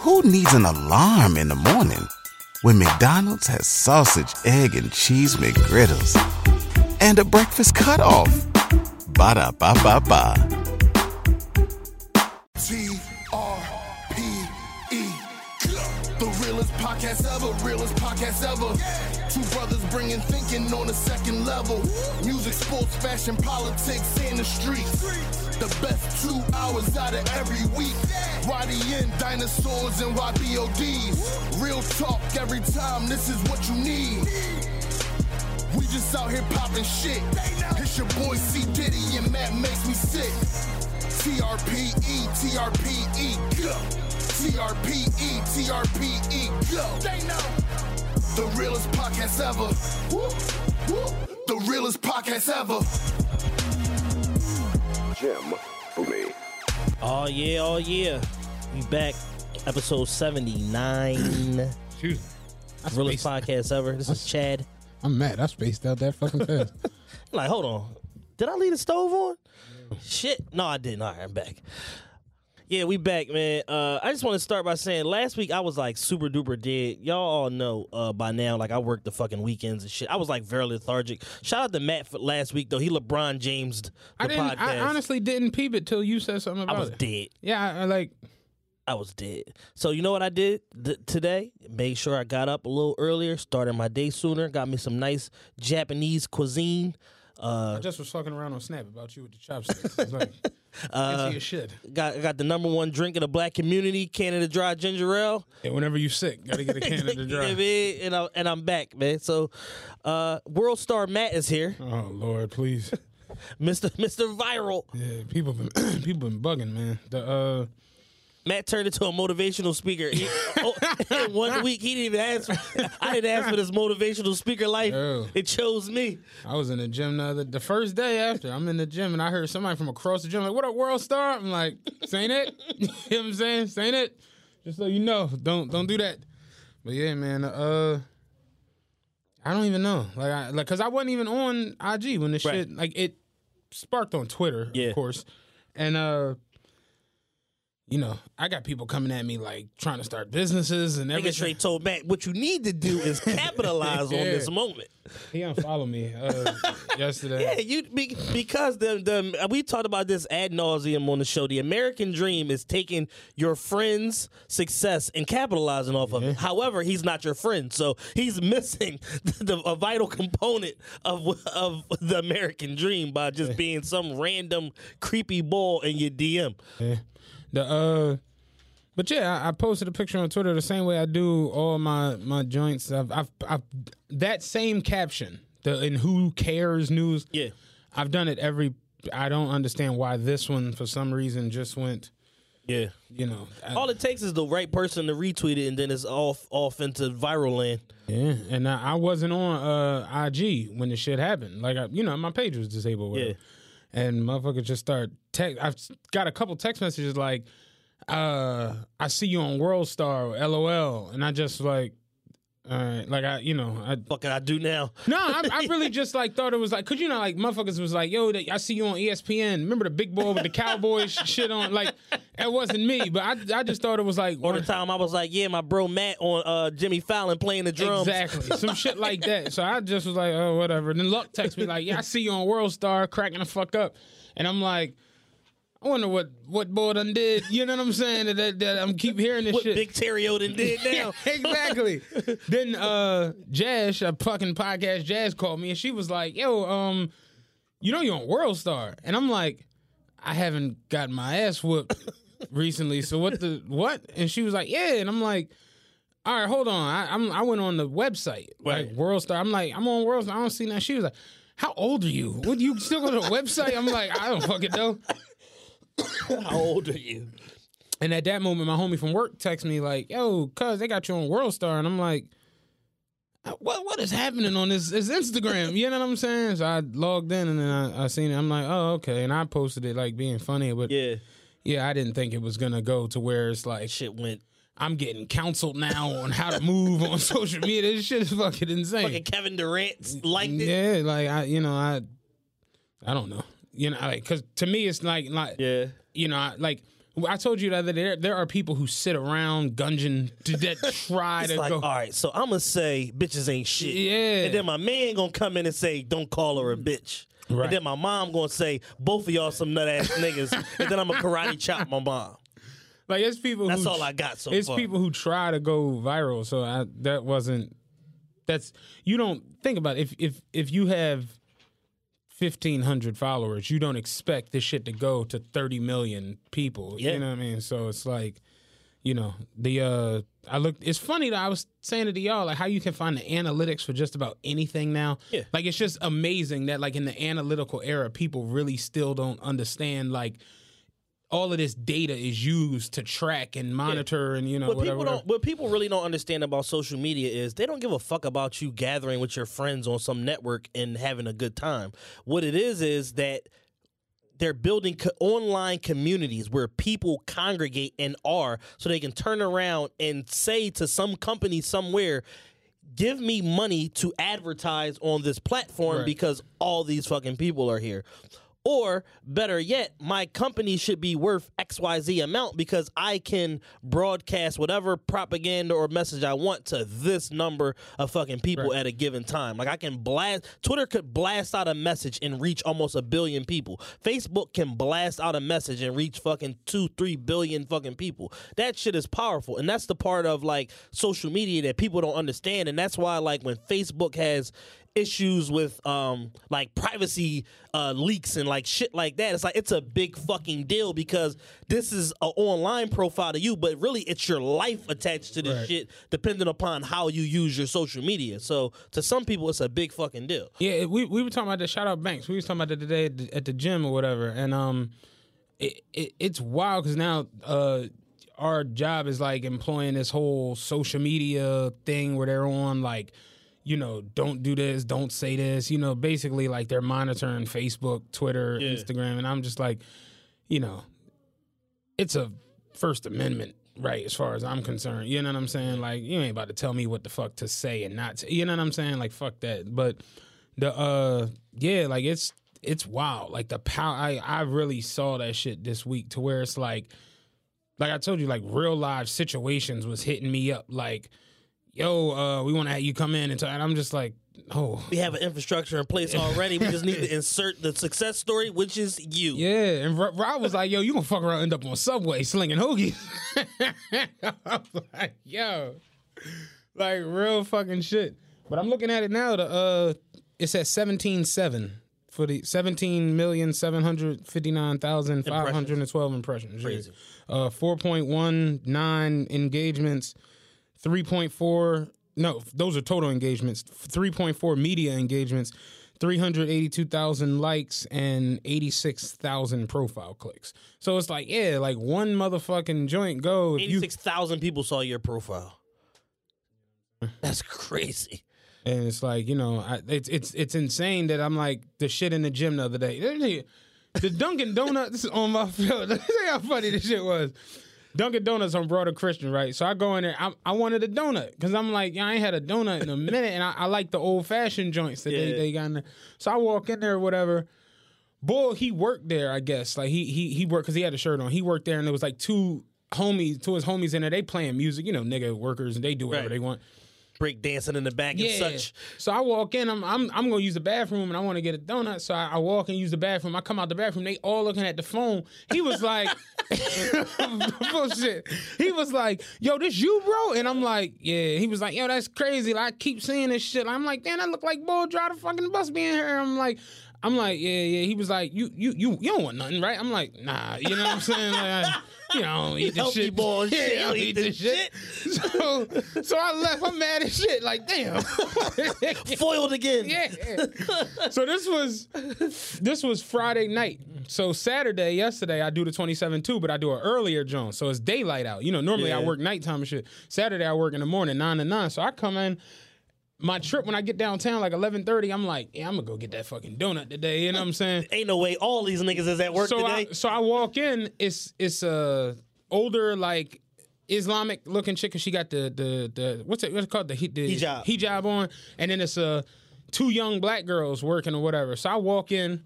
Who needs an alarm in the morning when McDonald's has sausage, egg, and cheese McGriddles and a breakfast cutoff? Ba da ba ba ba. T R P E. The realest podcast ever, realest podcast ever. Two brothers bringing thinking on a second level. Music, sports, fashion, politics, and the streets. The best two hours out of every week. YDN, dinosaurs, and YBODs. Real talk every time, this is what you need. We just out here popping shit. It's your boy C. Diddy and Matt makes me sick. TRPE, TRPE, go. TRPE, TRPE, go. They know. The realest podcast ever. Woo, woo. The realest podcast ever. Jim Boomey. Oh yeah, oh yeah. We back. Episode 79. Excuse me. I Realest spaced- podcast ever. This is Chad. I'm mad. I spaced out that fucking fast. Like, hold on. Did I leave the stove on? Shit. No, I didn't. All right, I'm back. Yeah, we back, man. Uh, I just want to start by saying last week I was like super duper dead. Y'all all know uh, by now, like I worked the fucking weekends and shit. I was like very lethargic. Shout out to Matt for last week though. He LeBron James the I didn't. podcast. I honestly didn't peep it till you said something about it. I was it. dead. Yeah, I, I like. I was dead. So you know what I did th- today? Made sure I got up a little earlier, started my day sooner, got me some nice Japanese cuisine. Uh, I just was fucking around on Snap about you with the chopsticks. It's like, uh, you should. got got the number one drink in the black community, Canada Dry Ginger Ale. Yeah, whenever you sick, gotta get a Canada of You know dry. I mean? and I, and I'm back, man. So, uh, World Star Matt is here, Oh Lord, please. Mister Mister Viral. Yeah, people been people been bugging, man. The uh, Matt turned into a motivational speaker. He, oh, in one week, he didn't even ask. For, I didn't ask for this motivational speaker life. Oh. It chose me. I was in the gym the other, the first day after. I'm in the gym and I heard somebody from across the gym like, "What up, World Star?" I'm like, "Saying it," you know what I'm saying? Saying it. Just so you know, don't don't do that. But yeah, man. Uh, I don't even know. Like, I like, cause I wasn't even on IG when this Right. shit like it sparked on Twitter, Yeah. of course, and uh. You know, I got people coming at me like trying to start businesses and Nigga everything. straight told Matt, what you need to do is capitalize on this moment. He unfollowed me uh, yesterday. Yeah, you be, because the the we talked about this ad nauseum on the show. The American dream is taking your friend's success and capitalizing off of it. However, he's not your friend, so he's missing the, a vital component of of the American dream by just being some random creepy ball in your DM. The uh, but yeah, I, I posted a picture on Twitter the same way I do all my my joints. I've I've, I've that same caption the in Who Cares news. Yeah. I've done it every. I don't understand why this one for some reason just went. Yeah. You know, I- All it takes is the right person to retweet it, and then it's off off into viral land. yeah, and I, I wasn't on uh IG when the shit happened. Like I, you know, my page was disabled. Yeah. And motherfuckers just start text. I've got a couple text messages like, uh, "I see you on World Star, LOL," and I just like, all right, like I, you know, I can I do now? no, I, I really just like thought it was like, cause you know, like motherfuckers was like, "Yo, I see you on ESPN." Remember the big boy with the Cowboys shit on? Like, it wasn't me, but I, I just thought it was like, Or the time I was like, yeah, my bro Matt on uh, Jimmy Fallon playing the drums. Exactly. Some shit like that. So I just was like, oh, whatever. Then Luck texts me like, yeah, I see you on World Star cracking the fuck up. And I'm like, I wonder what what boy done did. You know what I'm saying? That, that, that I'm keep hearing this What shit. Big Terry Oden did now. exactly. then uh Jazz, a fucking podcast Jazz called me and she was like, yo, um, you know you're on World Star. And I'm like, I haven't gotten my ass whooped recently. So what the what? And she was like, Yeah. And I'm like, all right, hold on. I, I'm I went on the website, like Right. World Star. I'm like, I'm on World Star. I don't see that. She was like, How old are you? Would you still go to the website? I'm like, I don't fucking know. How old are you? And at that moment, my homie from work texts me like, "Yo, cuz they got you on World Star," and I'm like, uh, "What? What is happening on this, this Instagram?" You know what I'm saying? So I logged in and then I, I seen it. I'm like, "Oh, okay." And I posted it like being funny, but yeah. Yeah, I didn't think it was gonna go to where it's like shit went. I'm getting counseled now on how to move on social media. This shit is fucking insane. Fucking Kevin Durant liked it. yeah, like I, you know, I, I don't know, you know, like because to me it's like, like Yeah. you know, I, like I told you the other day there, there are people who sit around Gungeon to that try It's to like, go. all right, so I'm gonna say bitches ain't shit. Yeah. And then my man gonna come in and say, don't call her a mm. bitch. Right. And then my mom gonna say, both of y'all some nut ass niggas. And then I'm gonna karate chop my mom. Like it's people. That's who, all I got so far. It's far. people who try to go viral. So I, that wasn't. That's you don't think about it. if if if you have fifteen hundred followers, you don't expect this shit to go to thirty million people. Yeah. You know what I mean? So it's like, you know, the uh I looked. It's funny that I was saying it to y'all like how you can find the analytics for just about anything now. Yeah. Like it's just amazing that like in the analytical era, people really still don't understand like all of this data is used to track and monitor and you know What whatever. people don't, what people really don't understand about social media is they don't give a fuck about you gathering with your friends on some network and having a good time. What it is is that they're building co- online communities where people congregate and are, so they can turn around and say to some company somewhere, "Give me money to advertise on this platform Right. because all these fucking people are here." Or better yet, my company should be worth XYZ amount because I can broadcast whatever propaganda or message I want to this number of fucking people Right. at a given time. Like I can blast Twitter could blast out a message and reach almost a billion people. Facebook can blast out a message and reach fucking two, three billion fucking people. That shit is powerful. And that's the part of like social media that people don't understand. And that's why like when Facebook has issues with um like privacy uh leaks and like shit like that it's like it's a big fucking deal because this is an online profile to you but really it's your life attached to this Right. shit depending upon how you use your social media so to some people it's a big fucking deal Yeah, we we were talking about that. Shout out Banks. We was talking about that today at the, at the gym or whatever, and um, it, it it's wild because now uh our job is like employing this whole social media thing where they're on like. You know, don't do this, don't say this. You know, basically like they're monitoring Facebook, Twitter, Yeah. Instagram, and I'm just like, you know, it's a First Amendment right as far as I'm concerned. You know what I'm saying? Like you ain't about to tell me what the fuck to say and not. To, you know what I'm saying? Like fuck that. But the uh yeah, like it's it's wild. Like the power. I I really saw that shit this week to where it's like, like I told you, like real live situations was hitting me up. Like, yo, uh, we want to have you come in and, talk. and I'm just like, oh. we have an infrastructure in place already we just need to insert the success story which is you Yeah, and Rob Rob was like, "Yo, you gonna fuck around, and end up on Subway slinging hoagies." I was like, "Yo, like real fucking shit." But I'm looking at it now. The uh, it's at seventeen seven for the seventeen million seven hundred fifty nine thousand five hundred and twelve impressions. Crazy. Uh, four point one nine engagements, three point four. No, those are total engagements. Three point four media engagements. 382,000 likes and 86,000 profile clicks. So it's like, yeah, like one motherfucking joint go. If 86,000 people saw your profile that's crazy and it's like, you know, I, it's it's it's insane that I'm like the shit in the gym the other day. The Dunkin' Donuts on my field. See how funny this shit was. Dunkin' Donuts on Broader Christian, right? So I go in there. I, I wanted a donut because I'm like, yeah, I ain't had a donut in a minute, and I, I like the old fashioned joints that they, Yeah. they got in there. So I walk in there or whatever. Boy, he worked there, I guess. Like he he he worked because he had a shirt on. He worked there, and there was like two homies, two of his homies in there. They playing music, you know, nigga workers, and they do whatever Right. they want. Break dancing in the back and such So I walk in. I'm I'm I'm gonna use the bathroom and I want to get a donut. So I, I walk and use the bathroom. I come out the bathroom. They all looking at the phone. He was like, bullshit. He was like, yo, this you, bro? And I'm like, yeah. He was like, yo, that's crazy. Like, I keep seeing this shit. I'm like, damn, I look like bull drive the fucking bus being here. I'm like. I'm like, yeah, yeah. He was like, you, you, you, you don't want nothing, right? I'm like, nah. You know what I'm saying? Like, I, you know, I don't eat this shit. boy Yeah, shit. I don't eat this shit. So, so I left. I'm mad as shit. Like, damn. foiled again Yeah. so this was this was Friday night. So Saturday, yesterday, I do the 27 too, but I do an earlier Jones. So it's daylight out. You know, normally I work nighttime and shit. Saturday I work in the morning, nine to nine. So I come in. My trip when I get downtown like 11:30, I'm like, yeah, I'm gonna go get that fucking donut today. You know what I'm saying? ain't no way all these niggas is at work so today I, so I walk in. It's it's a older like Islamic looking chick. 'cause She got the the the what's it what's it called the, the Hijab. hijab on, and then it's uh two young black girls working or whatever. So I walk in.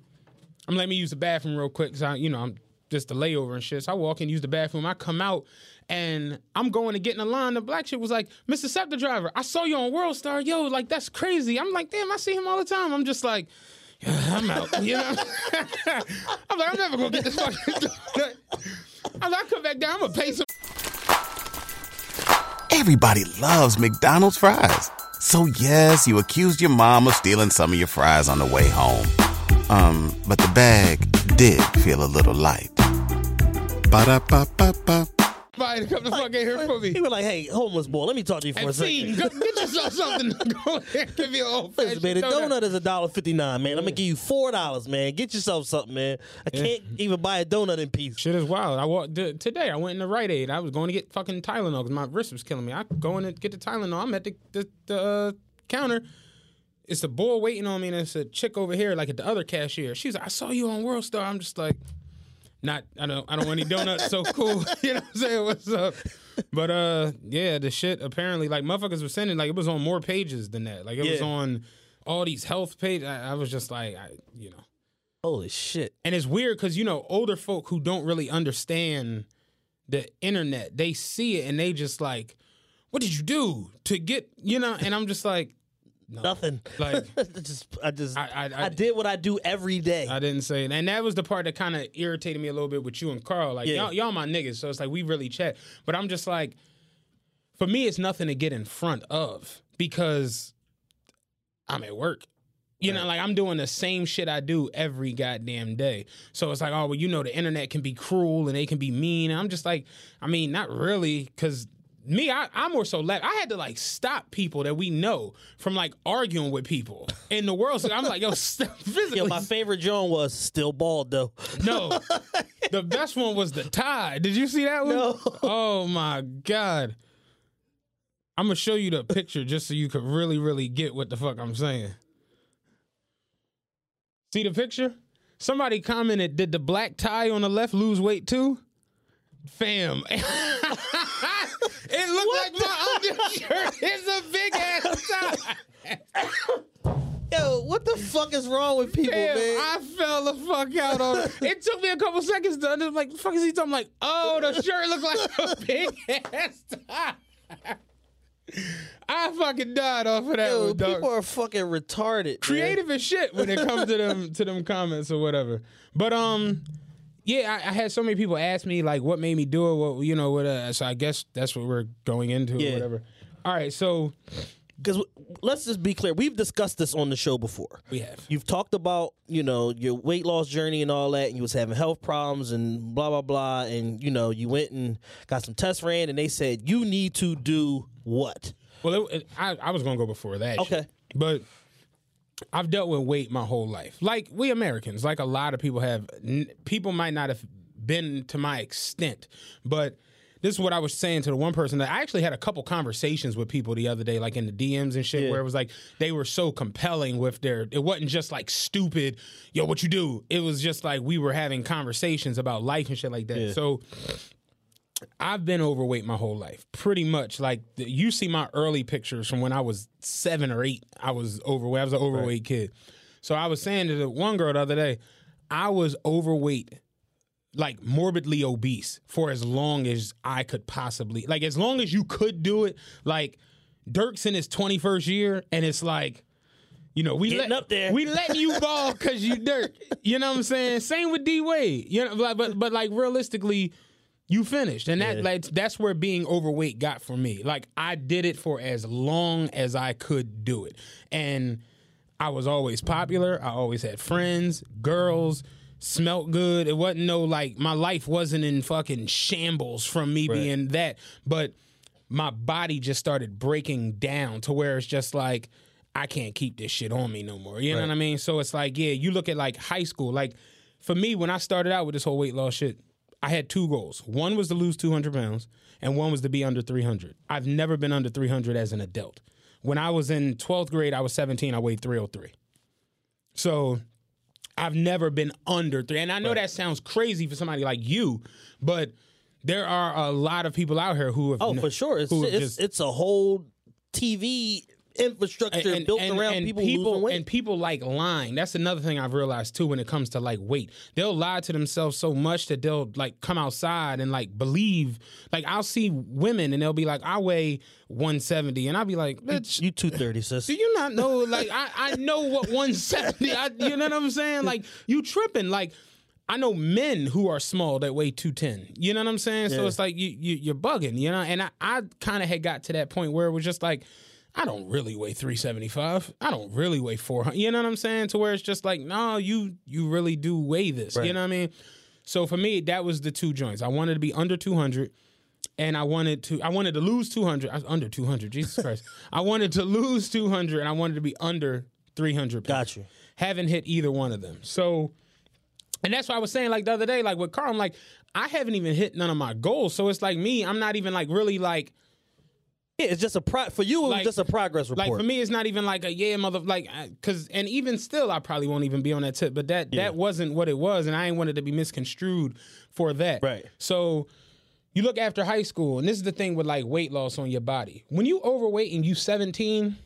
I'm let me use the bathroom real quick because I you know I'm just the layover and shit. So I walk in, use the bathroom. I come out and I'm going to get in the line. The black chick was like, Mr. SEPTA Driver, I saw you on World Star. Yo, like that's crazy. I'm like, damn, I see him all the time. I'm just like, yeah, I'm out. You know? I'm like, I'm never gonna get this fucking I'm like, I come back down, I'm gonna pay some Everybody loves McDonald's fries. So yes, you accused your mom of stealing some of your fries on the way home. Um, but the bag did feel a little light. Ba-da-ba-ba-ba. Somebody to come the fuck in here for He was like, "Hey, homeless boy, let me talk to you for a And second. see, go, get yourself something. Go ahead, give me an old Listen, man, the donut is a dollar fifty nine, man. I'm gonna give you four dollars, man. Get yourself something, man. I can't even buy a donut in peace. Shit is wild. I walked t- today. I went in the Rite Aid. I was going to get fucking Tylenol because my wrist was killing me. I go in to get the Tylenol. I'm at the the, the uh, counter. It's a boy waiting on me, and it's a chick over here, like at the other cashier. She's like, "I saw you on World Star." I'm just like, not. I don't. I don't want any donuts. so cool. you know what I'm saying? What's up? But uh, yeah, the shit apparently like motherfuckers were sending like it was on more pages than that. Like it was on all these health pages. I, I was just like, I, you know. Holy shit! And it's weird because you know older folk who don't really understand the internet, they see it and they just like, "What did you do to get?" You know, and I'm just like, Nothing. Like- just, I just, I- I, I- did what I do every day. I didn't say it. And that was the part that kind of irritated me a little bit with you and Carl. Like Yeah. y'all, y'all my niggas, so it's like we really chat. But I'm just like, for me, it's nothing to get in front of because I'm at work. You know, like I'm doing the same shit I do every goddamn day. So it's like, oh, well, you know, the internet can be cruel and they can be mean. And I'm just like, I mean, not really, because me, I, I'm more so left. I had to like stop people that we know from like arguing with people in the world. So I'm like, yo, physically. Yo, my favorite John was still bald though. No. the best one was the tie. Did you see that one? No. Oh my God. I'm gonna show you the picture just so you could really, really get what the fuck I'm saying. See the picture? Somebody commented, did the black tie on the left lose weight too? Fam. it looked like my undershirt is a big ass tie. Yo, what the fuck is wrong with people, Damn, man? I fell the fuck out on it. It took me a couple seconds to understand. Like, the fuck is he talking? I'm like, oh, the shirt looked like a big ass tie. I fucking died off of that Yo, one, dog. people are fucking retarded. man. Creative as shit when it comes to them to them comments or whatever. But um, yeah, I, I had so many people ask me like, what made me do it? What you know? What? Uh, so I guess that's what we're going into Yeah. or whatever. All right, so Because let's just be clear, we've discussed this on the show before. we have. You've talked about, you know, your weight loss journey and all that, and you was having health problems and blah blah blah, and you know, you went and got some tests ran, and they said you need to do what? Well, it, it, I, I was gonna go before that. Okay. shit. but I've dealt with weight my whole life. Like we Americans, like a lot of people have. N- people might not have been to my extent, but this is what I was saying to the one person that I actually had a couple conversations with people the other day, like in the DMs and shit, Yeah. where it was like they were so compelling with their. It wasn't just like stupid, yo, what you do. It was just like we were having conversations about life and shit like that. So. I've been overweight my whole life, pretty much. Like the, you see my early pictures from when I was seven or eight. I was overweight. I was an overweight kid. So I was saying to the one girl the other day, I was overweight, like morbidly obese, for as long as I could possibly, like as long as you could do it. Like Dirk's in his twenty first year, and it's like. You know, we Getting let, up there. We letting you ball because you Dirk. You know what I'm saying? Same with D Wade. You know, but but like realistically, you finished, and that like that's where being overweight got for me. Like I did it for as long as I could do it, and I was always popular. I always had friends, girls, smelt good. It wasn't no like my life wasn't in fucking shambles from me being that, but my body just started breaking down to where it's just like I can't keep this shit on me no more. You know what I mean? So it's like, yeah, you look at like high school. Like for me, when I started out with this whole weight loss shit, I had two goals. One was to lose 200 pounds, and one was to be under 300. I've never been under 300 as an adult. When I was in 12th grade, I was 17, I weighed 303. So I've never been under three. And I know that sounds crazy for somebody like you, but there are a lot of people out here who have Oh, n- for sure. It's it's, just- it's a whole TV infrastructure built around people, losing weight. and people like lying. That's another thing I've realized too when it comes to like weight. They'll lie to themselves so much that they'll like come outside and like believe. Like I'll see women and they'll be like, "I weigh 170," and I'll be like, "Bitch, you two thirty, sis. do you not know? Like I, I know what 170. I, you know what I'm saying? Like you tripping? Like I know men who are small that weigh 210. You know what I'm saying? So it's like you, you you're bugging. You know? And I, I kind of had got to that point where it was just like. I don't really weigh 375. I don't really weigh 400. You know what I'm saying? To where it's just like, no, you you really do weigh this. You know what I mean? So for me, that was the two joints. I wanted to be under 200 and I wanted to I wanted to lose 200. I was under 200. Jesus Christ. I wanted to lose 200 and I wanted to be under 300. pounds. Got you. Haven't hit either one of them. So and that's why I was saying like the other day like with Carl I'm like I haven't even hit none of my goals. So it's like me, I'm not even like really like Yeah, it's just a pro- for you. It was just a progress report. like for me, it's not even like a yeah, mother. Like, because and even still, I probably won't even be on that tip. But that that wasn't what it was, and I ain't wanted to be misconstrued for that. Right. So you look after high school, and this is the thing with like weight loss on your body. When you overweight and you 17,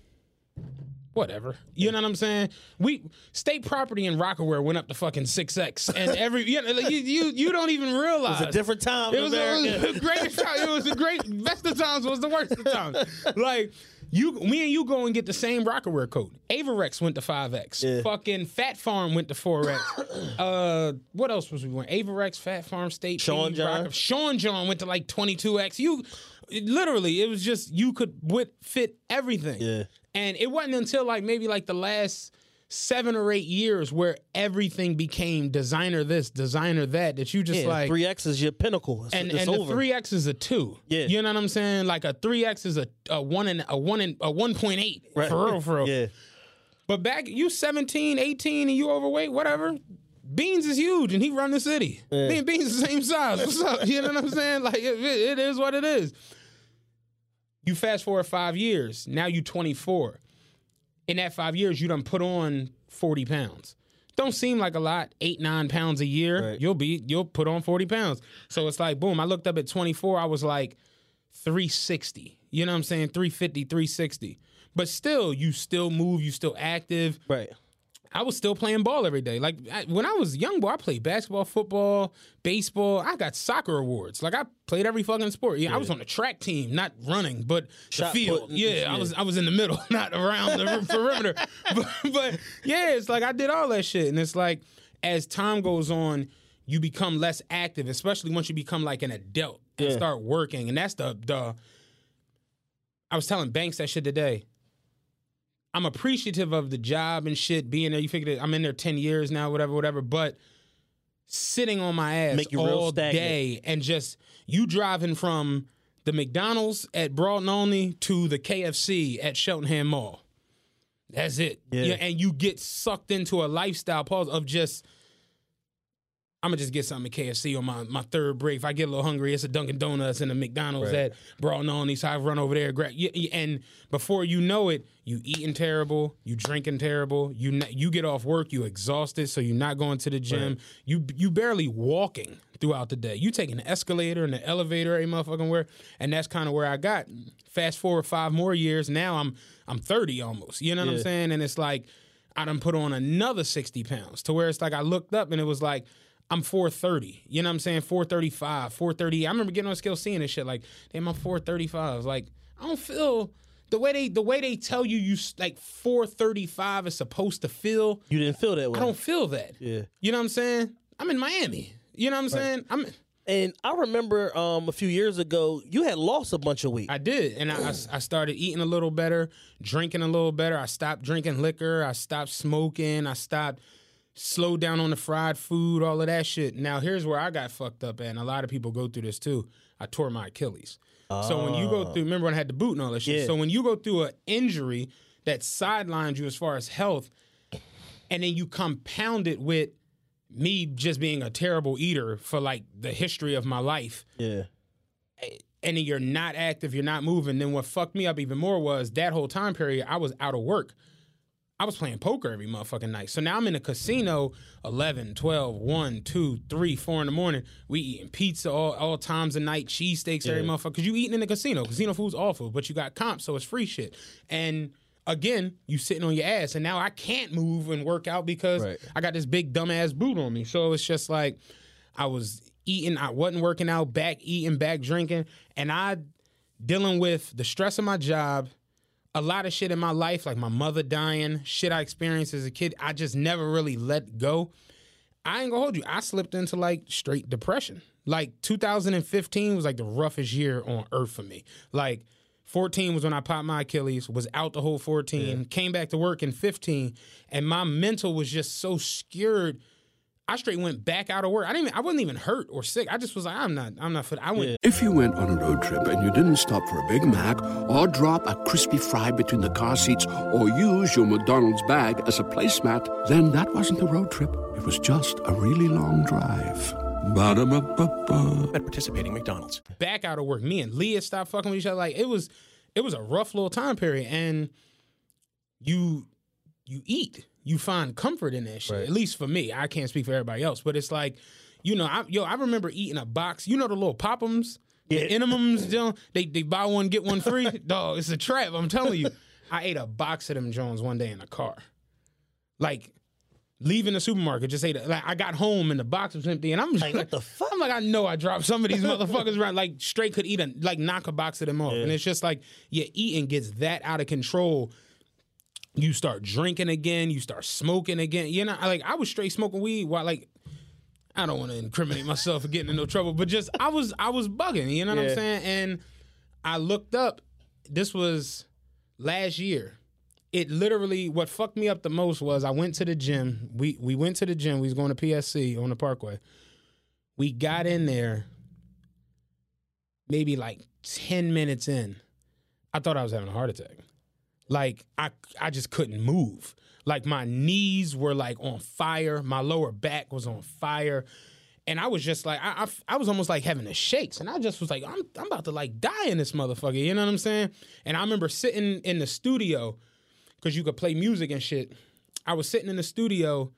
whatever. You know what I'm saying? We state property in Rocawear went up to fucking six X, and every you, know, you you you don't even realize it's a different time. it was, it was the greatest time. It was the great best of times was the worst of times. Like you, me and you go and get the same Rocawear coat. Avirex went to five X. Yeah. Fucking Fat Farm went to four X. uh, what else was we going? Avirex, Fat Farm, State, Sean Feed, John. Rock- Sean John went to like twenty two X. You. it- literally, it was just you could fit everything. Yeah. And it wasn't until like maybe like the last seven or eight years where everything became designer this, designer that, that you just Yeah, like three X is your pinnacle. It's, and it's and over. the three X is a two. Yeah. you know what I'm saying? Like a three X is a, a one and a one and a one point eight. Right. For real, for real. Yeah, But back you 17, 18, and you overweight, whatever. Beans is huge, and he run the city. Me and Beans the same size. What's up? You know what I'm saying? Like it, it is what it is. You fast forward five years. Now you 24. In that five years, you done put on 40 pounds. Don't seem like a lot, eight, nine pounds a year. Right. You'll be, you'll put on 40 pounds. So it's like, boom. I looked up at 24. I was like 360. You know what I'm saying? 350, 360. But still, you still move, you still active. right. I was still playing ball every day. Like I, when I was young boy, I played basketball, football, baseball. I got soccer awards. Like I played every fucking sport. Yeah, I was on the track team, not running, but Shot the field. yeah, yeah. I was I was in the middle, not around the perimeter. But, but yeah, it's like I did all that shit, and it's like as time goes on, you become less active, especially once you become like an adult and Yeah. start working, and that's the the. I was telling Banks that shit today. I'm appreciative of the job and shit being there. You figure that I'm in there ten years now, whatever, whatever. But sitting on my ass all day and just you driving from the McDonald's at Broad and Olney to the KFC at Cheltenham Mall. That's it. Yeah. and you get sucked into a lifestyle pause of just. I'm gonna just get something at KFC on my, my third break. If I get a little hungry, it's a Dunkin' Donuts and a McDonald's Right. at Broad and Olney. So I run over there, grab, y- y- and before you know it, you eating terrible, you drinking terrible, you you get off work, you exhausted, so you're not going to the gym. You you barely walking throughout the day. You taking the escalator and the elevator every motherfucking where, and that's kind of where I got. Fast forward five more years, now I'm I'm 30 almost. You know what I'm saying? And it's like I done put on another 60 pounds to where it's like I looked up and it was like I'm 430. You know what I'm saying? 435, 430. I remember getting on scale seeing this shit like, damn, I'm 435. Like, I don't feel the way they the way they tell you you like 435 is supposed to feel. You didn't feel that way. I don't feel that. Yeah. You know what I'm saying? I'm in Miami. You know what I'm saying? I'm And I remember um, a few years ago, you had lost a bunch of weight. I did, and I, I, I started eating a little better, drinking a little better. I stopped drinking liquor. I stopped smoking. I stopped, slowed down on the fried food, all of that shit. Now here's where I got fucked up, at, and a lot of people go through this too. I tore my Achilles. So when you go through, oh. remember when I had the boot and all that shit. Yeah. So when you go through an injury that sidelines you as far as health, and then you compound it with me just being a terrible eater for like the history of my life yeah. and then you're not active, you're not moving, then what fucked me up even more was that whole time period, I was out of work. I was playing poker every motherfucking night. So now I'm in a casino 11, 12, 1, 2, 3, 4 in the morning. We eating pizza all, all times of night, cheesesteaks every motherfucker. Because you eating in the casino. Casino food's awful, but you got comp, so it's free shit. And again, you sitting on your ass, and now I can't move and work out because Right. I got this big dumbass boot on me. So it's just like I was eating, I wasn't working out, back eating, back drinking, and I dealing with the stress of my job, a lot of shit in my life, like my mother dying, shit I experienced as a kid. I just never really let go. I ain't gonna hold you. I slipped into like straight depression. Like 2015 was like the roughest year on earth for me. Like 14 was when I popped my Achilles, was out the whole 14, came back to work in 15, and my mental was just so scared. I straight went back out of work. I didn't even, I wasn't even hurt or sick. I just was like, I'm not, I'm not fit. I went If you went on a road trip and you didn't stop for a Big Mac or drop a crispy fry between the car seats or use your McDonald's bag as a placemat, then that wasn't a road trip. It was just a really long drive. Ba-da-ba-ba-ba. At participating McDonald's. back out of work. Me and Leah stopped fucking with each other. Like it was, it was a rough little time period. And you, you eat, you find comfort in that shit. At least for me, I can't speak for everybody else, but it's like, you know, I, yo, I remember eating a box. You know the little popums, the Entenmann's, you know, they they buy one get one free. Dog, it's a trap. I'm telling you. I ate a box of them Jones one day in the car, like. Leaving the supermarket, just ate it. Like I got home and the box was empty, and I'm just Like, what the fuck? I'm like, I know I dropped some of these motherfuckers around. Like straight could eat a like knock a box of them off, and it's just like your eating gets that out of control. You start drinking again. You start smoking again. You know, like I was straight smoking weed while like. I don't want to incriminate myself for getting in no trouble, but just I was I was bugging, you know what I'm saying? And I looked up. This was last year. It literally what fucked me up the most was I went to the gym. We we went to the gym. We was going to PSC on the Parkway. We got in there maybe like 10 minutes in. I thought I was having a heart attack. Like I I just couldn't move. Like my knees were like on fire. My lower back was on fire. And I was just like, I, I, I was almost like having the shakes. And I just was like, I'm, I'm about to like die in this motherfucker. You know what I'm saying? And I remember sitting in the studio because you could play music and shit. I was sitting in the studio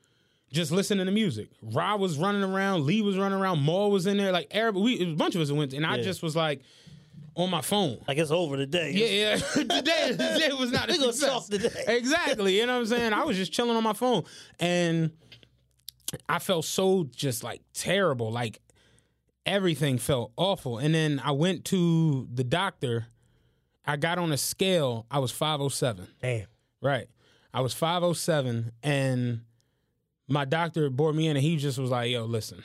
just listening to music. Ra was running around, Lee was running around, Maul was in there, like everybody, we, a bunch of us went, and I just was like on my phone. Like it's over today. Yeah, yeah. today, today was not We gonna success. talk today. Exactly. You know what I'm saying? I was just chilling on my phone, and I felt so just like terrible. Like everything felt awful. And then I went to the doctor. I got on a scale. I was 507. Damn. Right. I was 507 and my doctor brought me in and he just was like, yo, listen.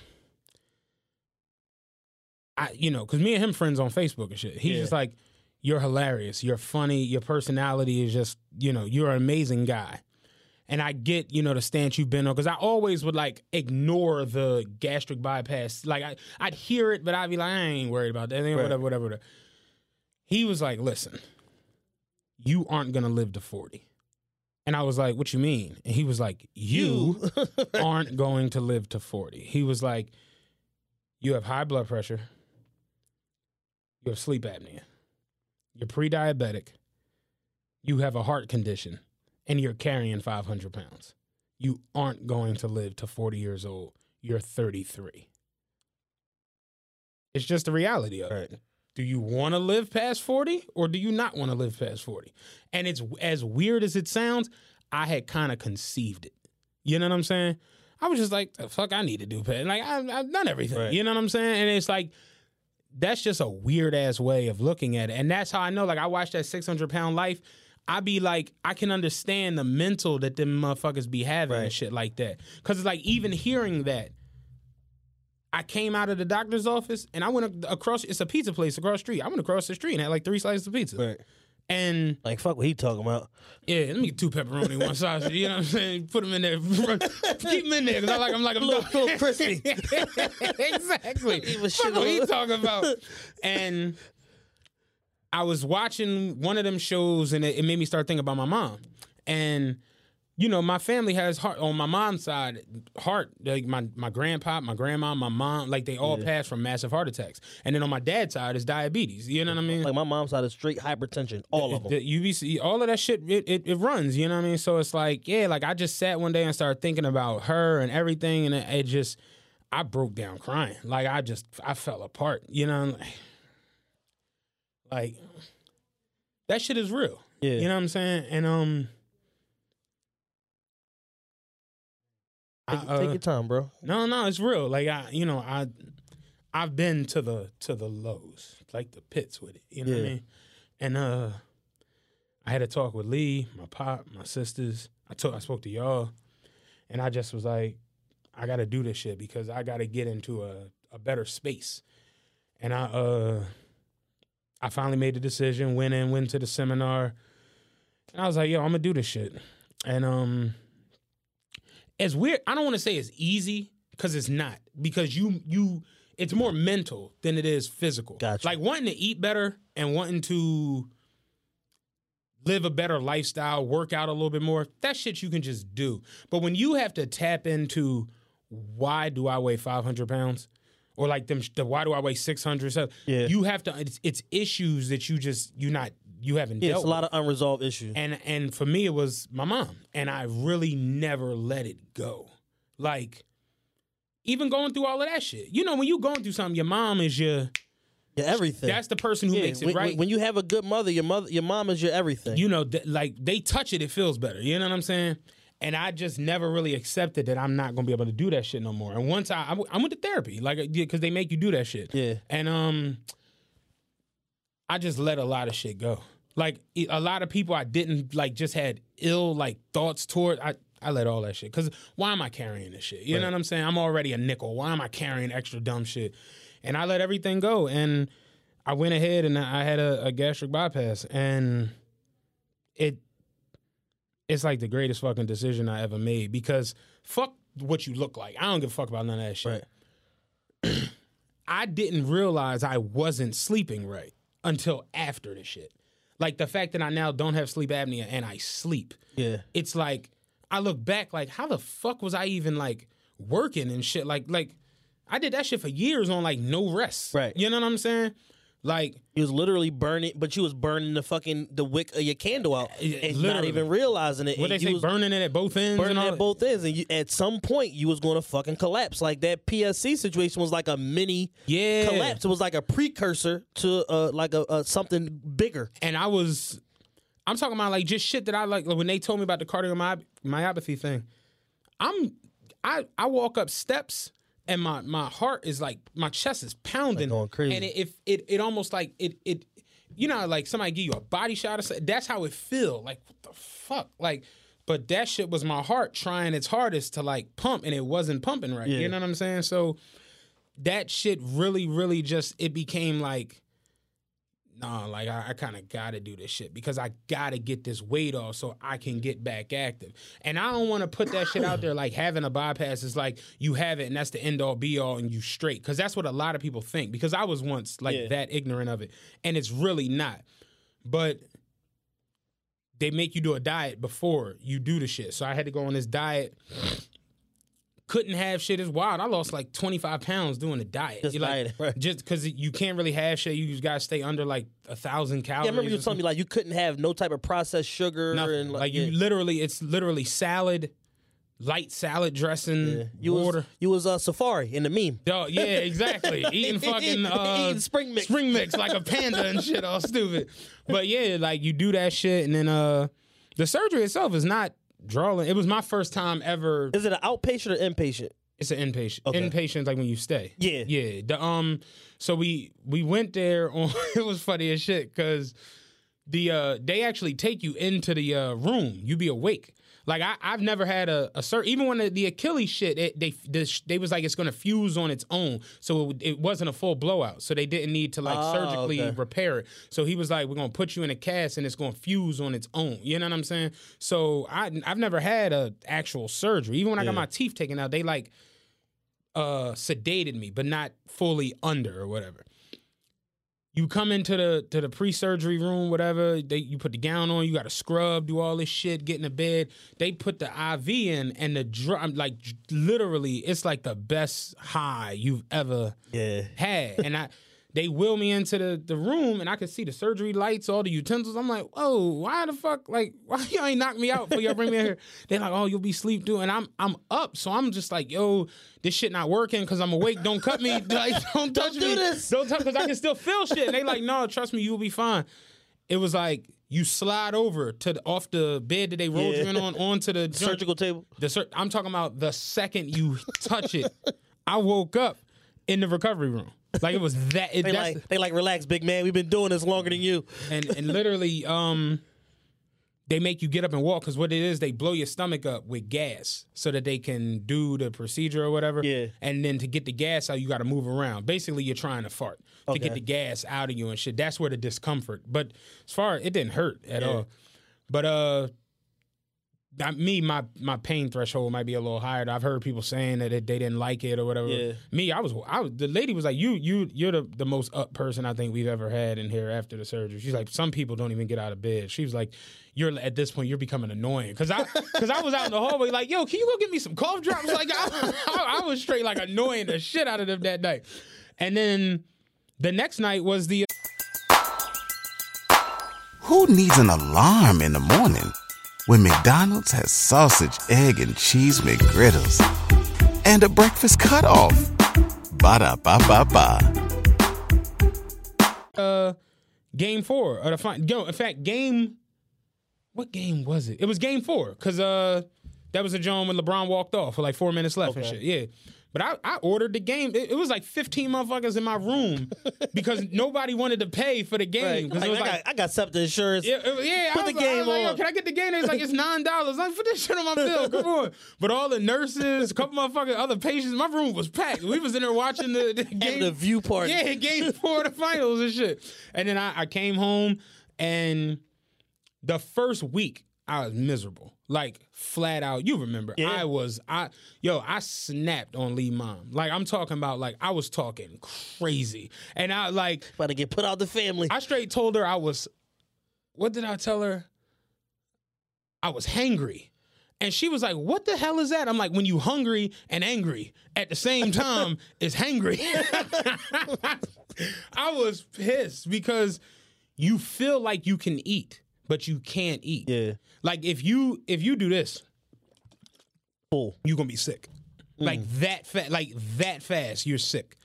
I you know, cause me and him friends on Facebook and shit. He's Yeah. just like, You're hilarious. You're funny. Your personality is just, you know, you're an amazing guy. And I get, you know, the stance you've been on because I always would like ignore the gastric bypass. Like I, I'd hear it, but I'd be like, I ain't worried about that. Whatever, whatever, whatever. He was like, listen, you aren't gonna live to 40. And I was like, what you mean? And he was like, you aren't going to live to 40. He was like, you have high blood pressure, you have sleep apnea, you're pre diabetic, you have a heart condition, and you're carrying 500 pounds. You aren't going to live to 40 years old. You're 33. It's just the reality of it. Do you want to live past 40 or do you not want to live past 40? And it's as weird as it sounds, I had kind of conceived it. You know what I'm saying? I was just like, fuck, I need to do past. Like, I, I've done everything. Right. You know what I'm saying? And it's like, that's just a weird ass way of looking at it. And that's how I know, like, I watched that 600 pound life. I be like, I can understand the mental that them motherfuckers be having and shit like that. Cause it's like, even hearing that, I came out of the doctor's office and I went across. It's a pizza place across the street. I went across the street and had like three slices of pizza. Right. And Like fuck what he talking about. yeah, let me get two pepperoni, one sausage. You know what I'm saying? Put them in there. Keep them in there because I like them like a Little- little crispy. exactly. Fuck what he talking about? And I was watching one of them shows, and it, it made me start thinking about my mom. And you know, my family has heart on my mom's side, heart like my my grandpa, my grandma, my mom, like they all passed from massive heart attacks. And then on my dad's side is diabetes. You know what I mean? Like my mom's side is straight hypertension. All of them. The UVC, all of that shit, it, it, it runs, you know what I mean? So it's like, yeah, like I just sat one day and started thinking about her and everything, and it, it just, I broke down crying. Like I just, I fell apart, you know? Like, that shit is real. Yeah. You know what I'm saying? And um, I, Take, uh, take your time, bro. no, no, it's real. Like I, you know, I, I've been to the to the lows, like the pits with it. You know what I mean? And uh, I had a talk with Lee, my pop, my sisters. I took, I spoke to y'all, and I just was like, I got to do this shit because I got to get into a a better space. And I uh, I finally made the decision. Went in, went to the seminar, and I was like, yo, I'm gonna do this shit. And um, it's weird. I don't want to say it's easy because it's not. Because you you it's more mental than it is physical. Gotcha. Like wanting to eat better and wanting to live a better lifestyle, work out a little bit more. That shit you can just do. But when you have to tap into why do I weigh 500 pounds? Or like them, the why do I weigh 600? So Yeah. you have to, it's, it's issues that you just, you're not, you haven't Yeah, dealt it's a lot with. of unresolved issues. And and for me, it was my mom, and I really never let it go. Like, even going through all of that shit. You know, when you going through something, your mom is your. yeah, everything. That's the person who yeah, makes it when, when- right. When you have a good mother, your mother, your mom is your everything. you know, th- like they touch it, it feels better. You know what I'm saying? And I just never really accepted that I'm not gonna be able to do that shit no more. And once I, I, w- I went to therapy, like, because they make you do that shit. Yeah. And um, I just let a lot of shit go. Like a lot of people, I didn't like, just had ill like thoughts toward. I I let all that shit because why am I carrying this shit? You know what I'm saying? I'm already a nickel. Why am I carrying extra dumb shit? And I let everything go. And I went ahead and I had a, a gastric bypass, and it it's like the greatest fucking decision I ever made because fuck what you look like. I don't give a fuck about none of that shit. Right. I didn't realize I wasn't sleeping right until after the shit. Like the fact that I now don't have sleep apnea and I sleep. Yeah. It's like I look back like how the fuck was I even like working and shit like like I did that shit for years on like no rest. Right. You know what I'm saying? Like You was literally burning, but you was burning the fucking the wick of your candle out and not even realizing it. what they and you say burning it at both ends burning at both ends, and you, at some point you was going to fucking collapse. Like that PSC situation was like a mini Yeah. collapse. It was like a precursor to uh, like a, a something bigger. and I was, I'm talking about like just shit that I like. like when they told me about the cardiomyopathy thing, I'm, I I walk up steps and my my heart is like my chest is pounding, Like going crazy. and it it, it it almost like it it, you know, like somebody give you a body shot or something. That's how it feel. Like what the fuck, like. But that shit was my heart trying its hardest to like pump, and it wasn't pumping right. Yeah. You know what I'm saying? So that shit really, really just it became like nah, like I, I kind of got to do this shit because I got to get this weight off so I can get back active. And I don't want to put that shit out there like having a bypass is like you have it and that's the end all be all and you straight because that's what a lot of people think. Because I was once like Yeah. that ignorant of it, and it's really not. But they make you do a diet before you do the shit. So I had to go on this diet. Couldn't have shit is wild. I lost like 25 pounds doing the diet. Just like- dieting, right. Just because you can't really have shit. You just got to stay under like a thousand Yeah, calories. I remember you telling me like you couldn't have no type of processed sugar Nothing. and Like, yeah. you literally, it's literally salad, light salad dressing, Yeah. You water. was you was uh, Safari in the meme. Yo, yeah, exactly. Eating fucking uh, Eating spring mix. spring mix like a panda and shit, all stupid. But yeah, like you do that shit, and then uh, the surgery itself is not drawing. It was my first time ever. Is it an outpatient or inpatient? It's an inpatient. Okay. Inpatient, like when you stay. Yeah. yeah. The um, so we we went there on. it was funny as shit because the uh they actually take you into the uh room. You be awake. Like I, I've never had a, a cert. Even when the, the Achilles shit, it, they this, they was like it's gonna fuse on its own, so it, it wasn't a full blowout. So they didn't need to like Oh, surgically okay. repair it. So he was like, we're gonna put you in a cast and it's gonna fuse on its own. You know what I'm saying? So I I've never had a actual surgery. Even when I got my teeth taken out, they like uh sedated me, but not fully under or whatever. You come into the to the pre-surgery room, whatever. They you put the gown on, you got to scrub, do all this shit, get in the bed. They put the IV in, and the drug, like literally, it's like the best high you've ever Yeah. had. And I they wheel me into the, the room and I could see the surgery lights, all the utensils. I'm like, oh, why the fuck? Like, why y'all ain't knock me out before y'all bring me here? They're like, oh, you'll be sleep doing. And I'm I'm up. So I'm just like, yo, this shit not working because I'm awake. Don't cut me. Like, don't touch do me. this. Don't touch me, because I can still feel shit. And they like, no, trust me, you'll be fine. It was like you slide over to the, off the bed that they rolled you in on onto the. Surgical table. The sur- I'm talking about the second you touch it. I woke up in the recovery room. Like it was that. It, They like they like relax, big man. We've been doing this longer than you. and and literally, um, they make you get up and walk because what it is, they blow your stomach up with gas so that they can do the procedure or whatever. Yeah. And then to get the gas out, you got to move around. Basically, you're trying to fart to get the gas out of you and shit. That's where the discomfort. But as far it didn't hurt at Yeah. all. But uh. I, me, my my pain threshold might be a little higher. I've heard people saying that it, they didn't like it or whatever. Yeah. Me, I was, I was. The lady was like, "You, you, you're the, the most up person I think we've ever had in here after the surgery." She's like, "Some people don't even get out of bed." She was like, "You're at this point, you're becoming annoying." Because I, because I was out in the hallway like, "Yo, can you go get me some cough drops?" Like, I, I, I was straight like annoying the shit out of them that night. And then the next night was the Who needs an alarm in the morning when McDonald's has sausage, egg, and cheese McGriddles and a breakfast cutoff? Ba da ba ba ba. uh, game four of the final. Yo, in fact, game. What game was it? It was game four because uh, that was a joint when LeBron walked off with like four minutes left and shit. Yeah. But I, I ordered the game. It, it was like 15 motherfuckers in my room because nobody wanted to pay for the game. Because Like, it was I, got, I got SEPTA insurance. yeah, yeah. Put I the was, I game was like, Yo, on. can I get the game? It's like it's nine dollars. Like put this shit on my bill. Come on. But all the nurses, a couple motherfucking other patients, my room was packed. We was in there watching the, the game. the view party. Yeah, game four of the finals and shit. And then I, I came home and the first week I was miserable. Like flat out. You remember. Yeah. I was I yo, I snapped on Lee mom. Like I'm talking about like I was talking crazy. And I like About to get put out the family. I straight told her I was what did I tell her? I was hangry. And she was like, "What the hell is that?" I'm like, "When you hungry and angry at the same time is hangry." I was pissed because you feel like you can eat, but you can't eat. yeah. Like if you if you do this, Full. you're gonna be sick. Mm. Like that fast, like that fast, you're sick.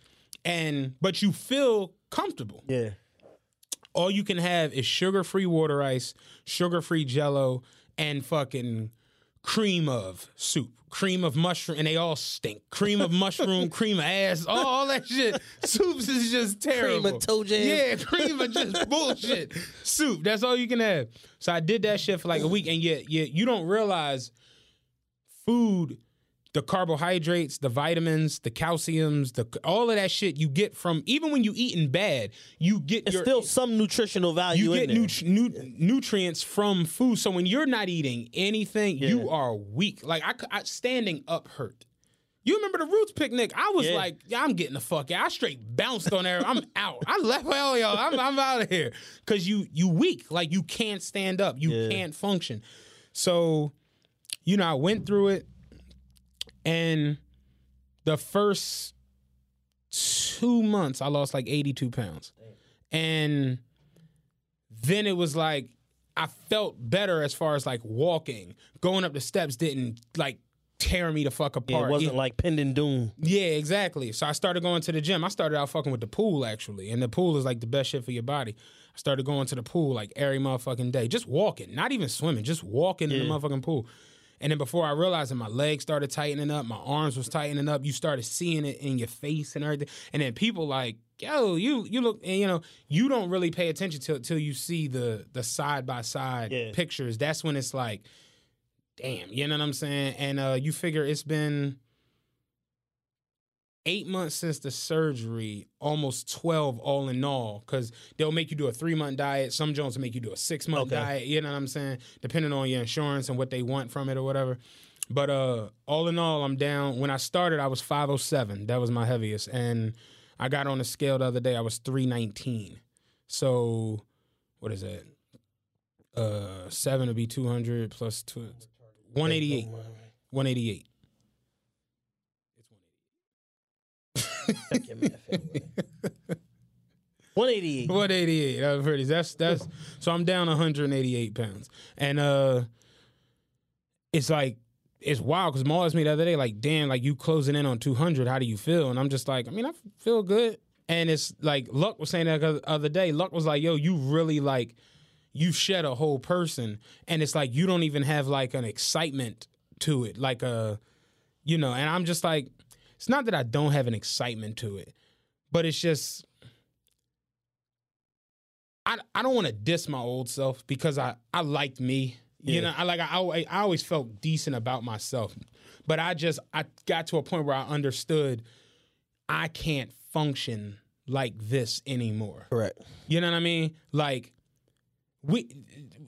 And but you feel comfortable Yeah. all you can have is sugar-free water ice, sugar-free jello, and fucking cream of soup. Cream of mushroom, and they all stink. Cream of mushroom, cream of ass, all, all that shit. Soups is just terrible. toe jam. Yeah, cream of just bullshit. Soup, that's all you can have. So I did that shit for like a week, and yet, yet you don't realize food, the carbohydrates, the vitamins, the calciums, the all of that shit you get from even when you eating bad, you get your still some nutritional value you in get nut- nu- nutrients from food. So when you're not eating anything, you are weak. Like I standing up hurt. You remember the Roots picnic? I was Yeah. like, yeah, I'm getting the fuck out. I straight bounced on there. I'm out. I left hell, y'all. I'm, I'm out of here because you you weak. Like you can't stand up. You Yeah. can't function. So, you know, I went through it, and the first two months, I lost like 82 pounds, and then it was like I felt better as far as like walking, going up the steps didn't like tear me the fuck Yeah, apart. it wasn't Yeah. like pending doom. Yeah, exactly. So I started going to the gym. I started out fucking with the pool actually, and the pool is like the best shit for your body. I started going to the pool like every motherfucking day, just walking, not even swimming, just walking in the Yeah. motherfucking pool. And then before I realized it, my legs started tightening up, my arms was tightening up. You started seeing it in your face and everything. And then people like, yo, you you look, and you know, you don't really pay attention till till you see the the side by side pictures. That's when it's like, damn, you know what I'm saying? And uh, you figure it's been eight months since the surgery, almost 12 all in all, because they'll make you do a three month diet. Some Jones will make you do a six month Okay. diet, you know what I'm saying? Depending on your insurance and what they want from it or whatever. But uh, all in all, I'm down. When I started, I was 507. That was my heaviest. And I got on the scale the other day, I was 319. So, what is that? Uh, seven would be 200 plus two, 188. 188. Check your math anyway. 188. 188. That's pretty. That's that's. So I'm down 188 pounds, and uh, it's like it's wild because Maul asked me the other day, like, damn, like you closing in on 200. How do you feel? And I'm just like, I mean, I feel good. And it's like Luck was saying that the other day. Luck was like, yo, you really like, you shed a whole person, and it's like you don't even have like an excitement to it, like a, you know. And I'm just like, it's not that I don't have an excitement to it, but it's just. I, I don't want to diss my old self because I, I liked me. You Yeah. know, I like I, always- I always felt decent about myself. But I just I got to a point where I understood I can't function like this anymore. Correct. You know what I mean? Like we,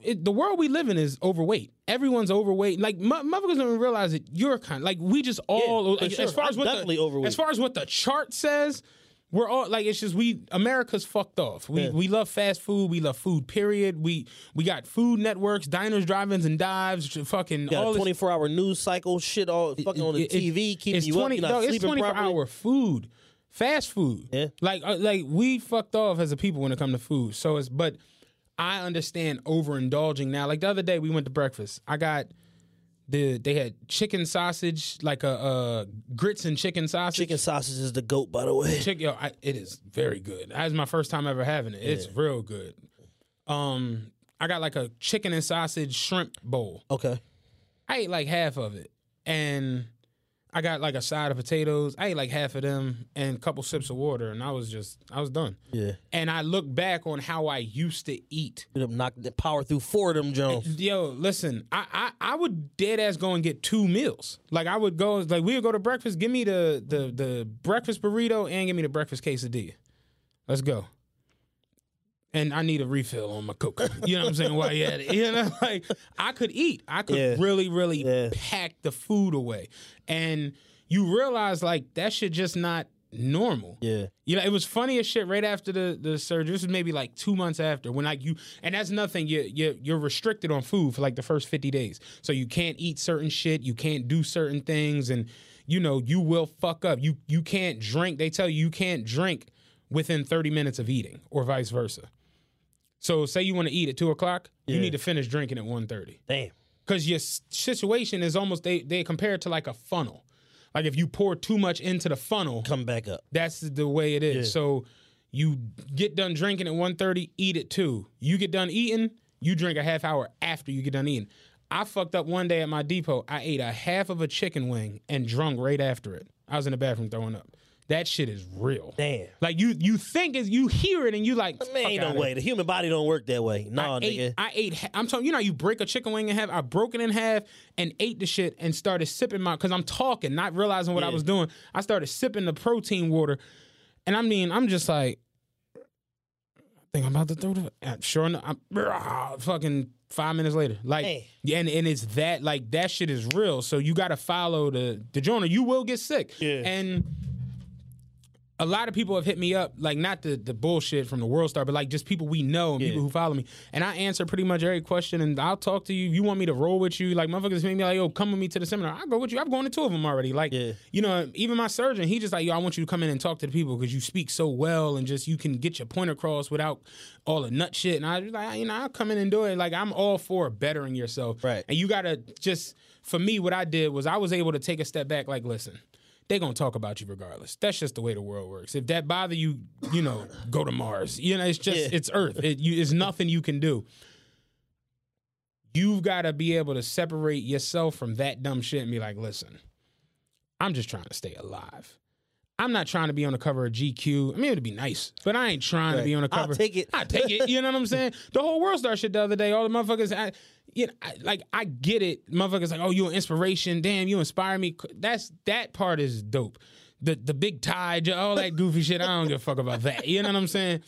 it, the world we live in is overweight. Everyone's overweight. Like mo- motherfuckers don't even realize that you're kind. Like we just all for like, sure. as far as I'm what definitely the, overweight. as far as what the chart says. We're all like it's just we America's fucked off. We Yeah. we love fast food. We love food. Period. We we got food networks, diners, drive-ins, and dives. Fucking all 24 hour news cycle, shit all fucking on the it- TV, keeping you 20, up. You're no, not it's 24 properly. hour food, fast food. Yeah. like uh, like we fucked off as a people when it come to food. So it's but I understand overindulging now. Like the other day we went to breakfast. I got the they had chicken sausage, like a uh, grits and chicken sausage. Chicken sausage is the goat, by the way. Chick, yo, I, it is very good. That was my first time ever having it. It's real good. Um, I got like a chicken and sausage shrimp bowl. Okay. I ate like half of it, and I got like a side of potatoes. I ate like half of them and a couple sips of water, and I was just I was done. Yeah. And I look back on how I used to eat. Knock the power through four of them Jones. Yo, listen, I, I I would dead ass go and get two meals. Like I would go like we would go to breakfast. Give me the the the breakfast burrito and give me the breakfast quesadilla. Let's go. And I need a refill on my coke. You know what I'm saying? Why you at it, you know, like I could eat. I could Yeah. really, really Yeah. pack the food away, and you realize like that shit just not normal. Yeah. You know, it was funny as shit right after the, the surgery. This was maybe like two months after when like you and that's nothing. You you you're restricted on food for like the first fifty days, so you can't eat certain shit. You can't do certain things, and you know you will fuck up. You you can't drink. They tell you you can't drink within thirty minutes of eating, or vice versa. So say you want to eat at two o'clock, you need to finish drinking at 1.30 Damn. because your situation is almost they they compare it to like a funnel. Like if you pour too much into the funnel, Come back up. that's the way it is. Yeah. So you get done drinking at 1.30, eat at 2. You get done eating, you drink a half hour after you get done eating. I fucked up one day at my depot. I ate a half of a chicken wing and drunk right after it. I was in the bathroom throwing up. That shit is real. Damn. Like you you think is you hear it and you like Man, ain't no way. here. The human body don't work that way. No, I nigga. ate, I ate. I'm telling you, know, you break a chicken wing in half. I broke it in half and ate the shit and started sipping my. Because I'm talking, not realizing what I was doing. I started sipping the protein water, and I mean, I'm just like, I think I'm about to throw the. and Sure enough, I'm ah, fucking five minutes later. Like, Hey. yeah, and, and it's that like that shit is real. So you got to follow the the journal. You will get sick. Yeah. and a lot of people have hit me up, like not the the bullshit from the World Star, but like just people we know and Yeah. people who follow me. And I answer pretty much every question, and I'll talk to you. You want me to roll with you? Like motherfuckers make me like, yo, come with me to the seminar. I go with you. I've gone to two of them already. Like, Yeah. you know, even my surgeon, he just like, yo, I want you to come in and talk to the people because you speak so well and just you can get your point across without all the nut shit. And I was like, you know, I'll come in and do it. Like I'm all for bettering yourself. Right. And you gotta just for me, what I did was I was able to take a step back. Like, listen they gonna talk about you regardless. That's just the way the world works. If that bother you, you know, go to Mars. You know, it's just Yeah. it's Earth. It, you, it's nothing you can do. You've got to be able to separate yourself from that dumb shit and be like, listen, I'm just trying to stay alive. I'm not trying to be on the cover of GQ. I mean, it'd be nice, but I ain't trying to be on the cover. Cover. take it. I take it. You know what I'm saying? The whole world star shit the other day. All the motherfuckers, I, you know, I, like I get it. Motherfuckers like, oh, you an inspiration. Damn, you inspire me. That's that part is dope. The the big tide, all that goofy shit. I don't give a fuck about that. You know what I'm saying?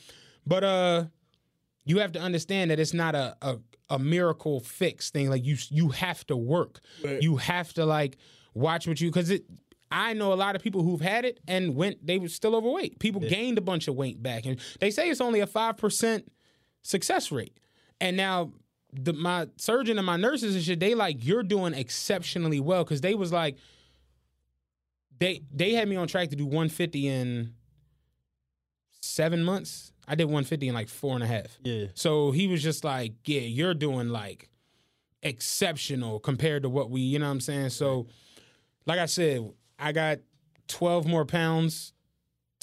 But uh, you have to understand that it's not a a, a miracle fix thing. Like you you have to work. You have to like watch what you because it. I know a lot of people who've had it and went. They were still overweight. People gained a bunch of weight back, and they say it's only a five percent success rate. And now the my surgeon and my nurses and shit, they like you're doing exceptionally well because they was like they they had me on track to do 150 in seven months. I did 150 in like four and a half. Yeah. So he was just like, yeah, you're doing like exceptional compared to what we, you know what I'm saying? So, like I said, I got 12 more pounds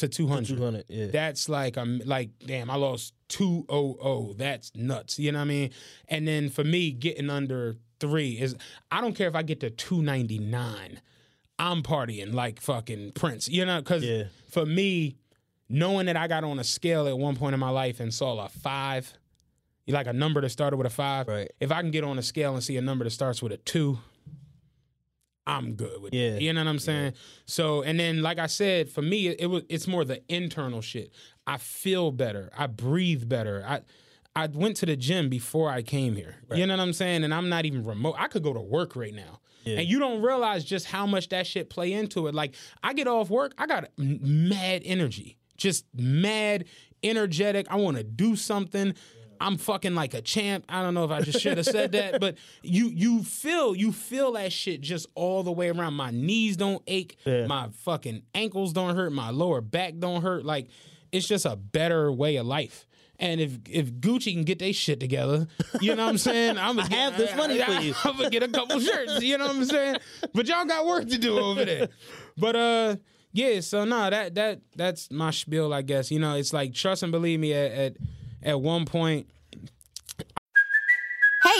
to 200. 200, yeah. That's like I'm like damn, I lost 200. That's nuts. You know what I mean? And then for me getting under 3 is I don't care if I get to 299. I'm partying like fucking Prince. You know cuz Yeah. for me knowing that I got on a scale at one point in my life and saw a 5 like a number that started with a 5. Right. If I can get on a scale and see a number that starts with a 2 I'm good with Yeah. it. You know what I'm saying? So, and then like I said, for me, it, it was it's more the internal shit. I feel better. I breathe better. I I went to the gym before I came here. You know what I'm saying? And I'm not even remote. I could go to work right now. And you don't realize just how much that shit play into it. Like I get off work, I got mad energy. Just mad energetic. I want to do something. I'm fucking like a champ. I don't know if I just should have said that, but you you feel you feel that shit just all the way around. My knees don't ache, my fucking ankles don't hurt, my lower back don't hurt. Like it's just a better way of life. And if if Gucci can get their shit together, you know what I'm saying? I'm gonna have this money for you. I'm gonna get a couple shirts. You know what I'm saying? But y'all got work to do over there. But uh, yeah. So no, that that that's my spiel. I guess you know it's like trust and believe me. At at, at one point,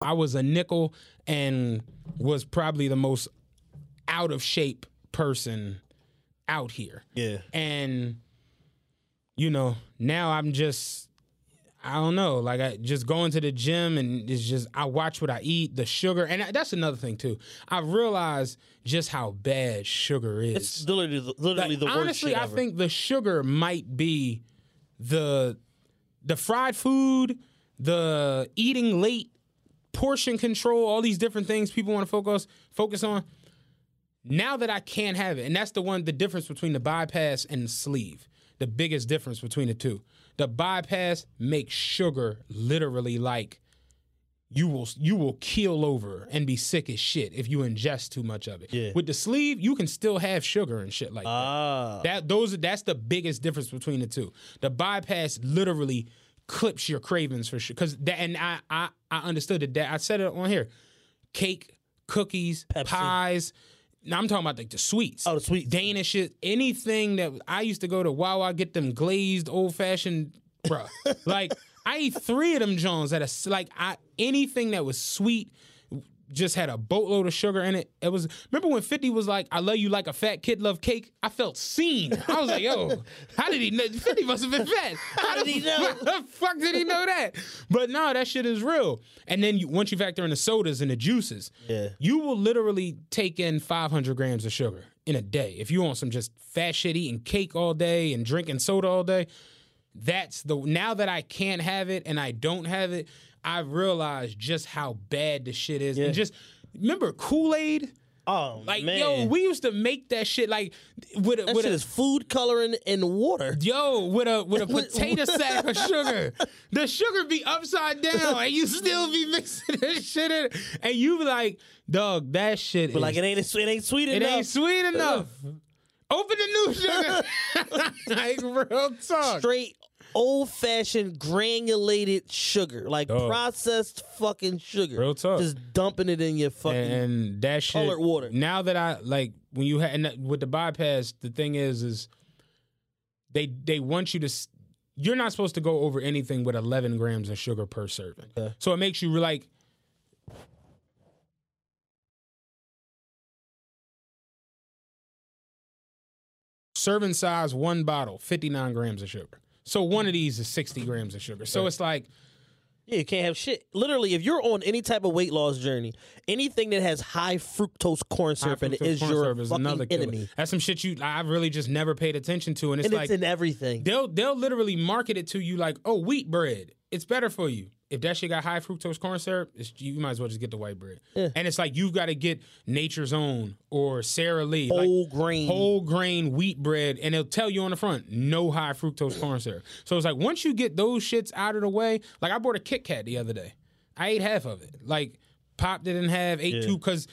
I was a nickel and was probably the most out of shape person out here. Yeah. And you know, now I'm just I don't know, like I just going to the gym and it's just I watch what I eat, the sugar, and that's another thing too. I realize just how bad sugar is. It's literally, the- literally Like, the worst honestly, I ever. think the sugar might be the the fried food, the eating late, portion control, all these different things people want to focus focus on. Now that I can't have it, and that's the one the difference between the bypass and the sleeve. The biggest difference between the two. The bypass makes sugar literally like you will you will keel over and be sick as shit if you ingest too much of it. Yeah. With the sleeve, you can still have sugar and shit like that. Ah. That those that's the biggest difference between the two. The bypass literally clips your cravings for sure. Cause that and I I I understood it. That I said it on here. Cake, cookies, Pepsi. pies. Now I'm talking about like the sweets. Oh, the sweets. Danish shit. Anything that I used to go to Wawa get them glazed old fashioned, bruh. like I eat three of them Jones at a like I anything that was sweet just had a boatload of sugar in it. It was remember when 50 was like, I love you like a fat kid love cake? I felt seen. I was like, yo, how did he know 50 must have been fat? How did he know? How the fuck did he know that? But no, that shit is real. And then you, once you factor in the sodas and the juices, Yeah. you will literally take in 500 grams of sugar in a day. If you want some just fat shit eating cake all day and drinking soda all day, that's the now that I can't have it and I don't have it, I realize just how bad the shit is. Yeah. And just remember Kool-Aid? Oh Like, man, yo, we used to make that shit like with a, that with shit a is food coloring in water. Yo, with a with a potato sack of sugar, the sugar be upside down, and you still be mixing this shit in, and you be like, "Dog, that shit But is like it ain't it ain't sweet it enough. It ain't sweet enough." Open the new sugar, like real talk. Straight old fashioned granulated sugar, like Dog. processed fucking sugar. Real talk. Just dumping it in your fucking. and that shit colored water. Now that I like when you had and with the bypass, the thing is, is they they want you to. You're not supposed to go over anything with 11 grams of sugar per serving. Okay. So it makes you like. Serving size, one bottle, 59 grams of sugar. So one of these is 60 grams of sugar. So it's like, Yeah, you can't have shit. Literally, if you're on any type of weight loss journey, anything that has high fructose corn syrup in it is your syrup is fucking enemy. That's some shit you I really just never paid attention to, and it's And like it's in everything. they'll they'll literally market it to you like, oh, wheat bread, it's better for you. If that shit got high fructose corn syrup, it's, you might as well just get the white bread. And it's like you've got to get Nature's Own or Sara Lee, like, Whole grain. whole grain wheat bread, and it'll tell you on the front no high fructose corn syrup. So it's like once you get those shits out of the way, like I bought a Kit Kat the other day, I ate half of it. Like Pop didn't have ate two because.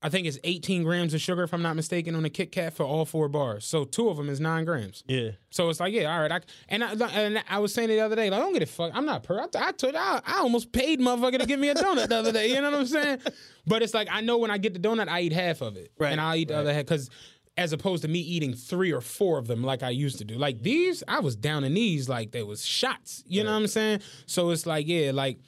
I think it's 18 grams of sugar, if I'm not mistaken, on a Kit Kat for all four bars. So two of them is nine grams. Yeah. So it's like, yeah, all right. I, and, I, and I was saying it the other day, like, I don't get it fuck. I'm not per. I, I told I, I almost paid motherfucker to give me a donut the other day. You know what I'm saying? But it's like I know when I get the donut, I eat half of it, Right, And I'll eat the other half because as opposed to me eating three or four of them like I used to do. Like these, I was down in these like they was shots. You know what I'm saying? So it's like, yeah, like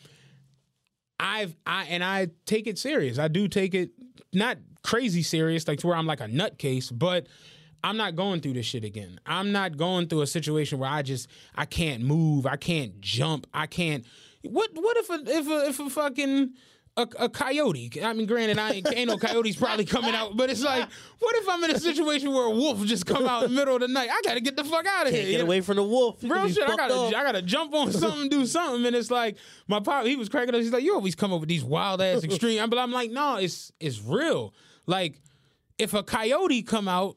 I've I and I take it serious. I do take it not crazy serious, like to where I'm like a nutcase, but I'm not going through this shit again. I'm not going through a situation where I just I can't move, I can't jump, I can't. What what if a if a if a fucking a, a coyote? I mean, granted, I ain't, ain't no coyotes probably coming out, but it's like, what if I'm in a situation where a wolf just come out in the middle of the night? I gotta get the fuck out of here. Can't get know? away from the wolf. You Real shit, I gotta, up. I gotta jump on something, do something, and it's like my pop. He was cracking up. He's like, "You always come up with these wild ass extreme," but I'm like, "No, it's it's real. Like, if a coyote come out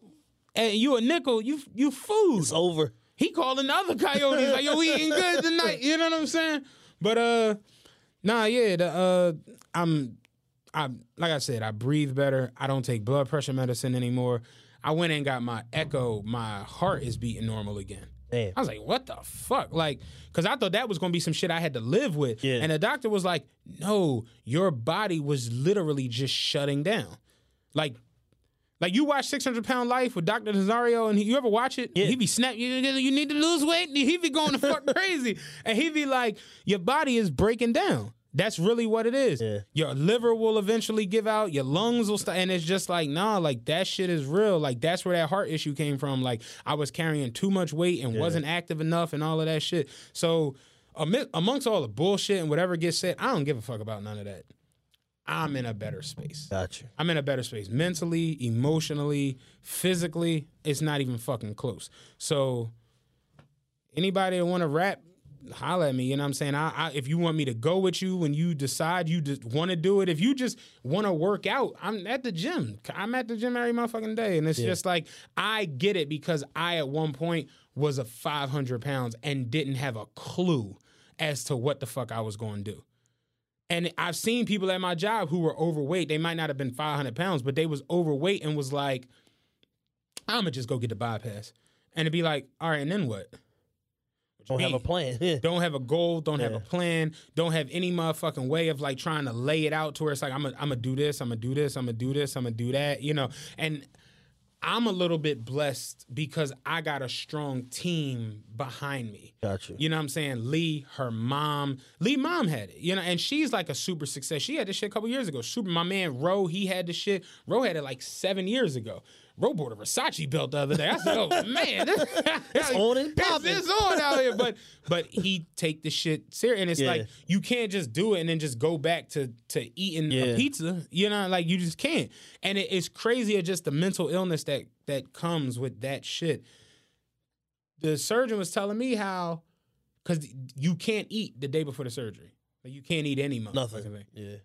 and you a nickel, you you food. It's over. He calling the other coyotes like, "Yo, we eating good tonight." You know what I'm saying? But uh, nah, yeah, the uh, I'm I'm like I said, I breathe better. I don't take blood pressure medicine anymore. I went and got my echo. My heart is beating normal again. Damn. I was like, what the fuck? Like, because I thought that was going to be some shit I had to live with. Yeah. And the doctor was like, no, your body was literally just shutting down. Like, like you watch 600 Pound Life with Dr. Nazario, and he, you ever watch it? Yeah. He be snap, you, you need to lose weight. He be going the fuck crazy. And he be like, your body is breaking down. That's really what it is. Yeah. Your liver will eventually give out, your lungs will start, and it's just like, nah, like that shit is real. Like that's where that heart issue came from. Like I was carrying too much weight and wasn't active enough and all of that shit. So ami- amongst all the bullshit and whatever gets said, I don't give a fuck about none of that. I'm in a better space. Gotcha. I'm in a better space mentally, emotionally, physically. It's not even fucking close. So, anybody that want to rap, holla at me. You know what I'm saying? I, I, if you want me to go with you when you decide you just want to do it, if you just want to work out, I'm at the gym. I'm at the gym every motherfucking day, and it's just like I get it because I at one point was a 500 pounds and didn't have a clue as to what the fuck I was going to do. And I've seen people at my job who were overweight. They might not have been 500 pounds, but they was overweight and was like, I'm gonna just go get the bypass. And it'd be like, all right, and then what? Don't have a plan. Don't have a goal, don't have a plan, don't have any motherfucking way of like trying to lay it out to where it's like, I'm gonna I'm gonna do this, I'm gonna do this, I'm gonna do this, I'm gonna do that, you know. And I'm a little bit blessed because I got a strong team behind me. Gotcha. You know what I'm saying? Lee, her mom, Lee mom had it, you know, and she's like a super success. She had this shit a couple years ago. Super, my man Ro, he had the shit. Ro had it like seven years ago. Ro bought a Versace belt the other day. I said, "Oh man, it's on and popping. It's, on out here." But but he take the shit serious, and it's Yeah. like you can't just do it and then just go back to to eating Yeah. a pizza. You know, like you just can't. And it, it's crazy just the mental illness that that comes with that shit the surgeon was telling me how because you can't eat the day before the surgery. Like you can't eat any motherfucking Nothing. Yeah.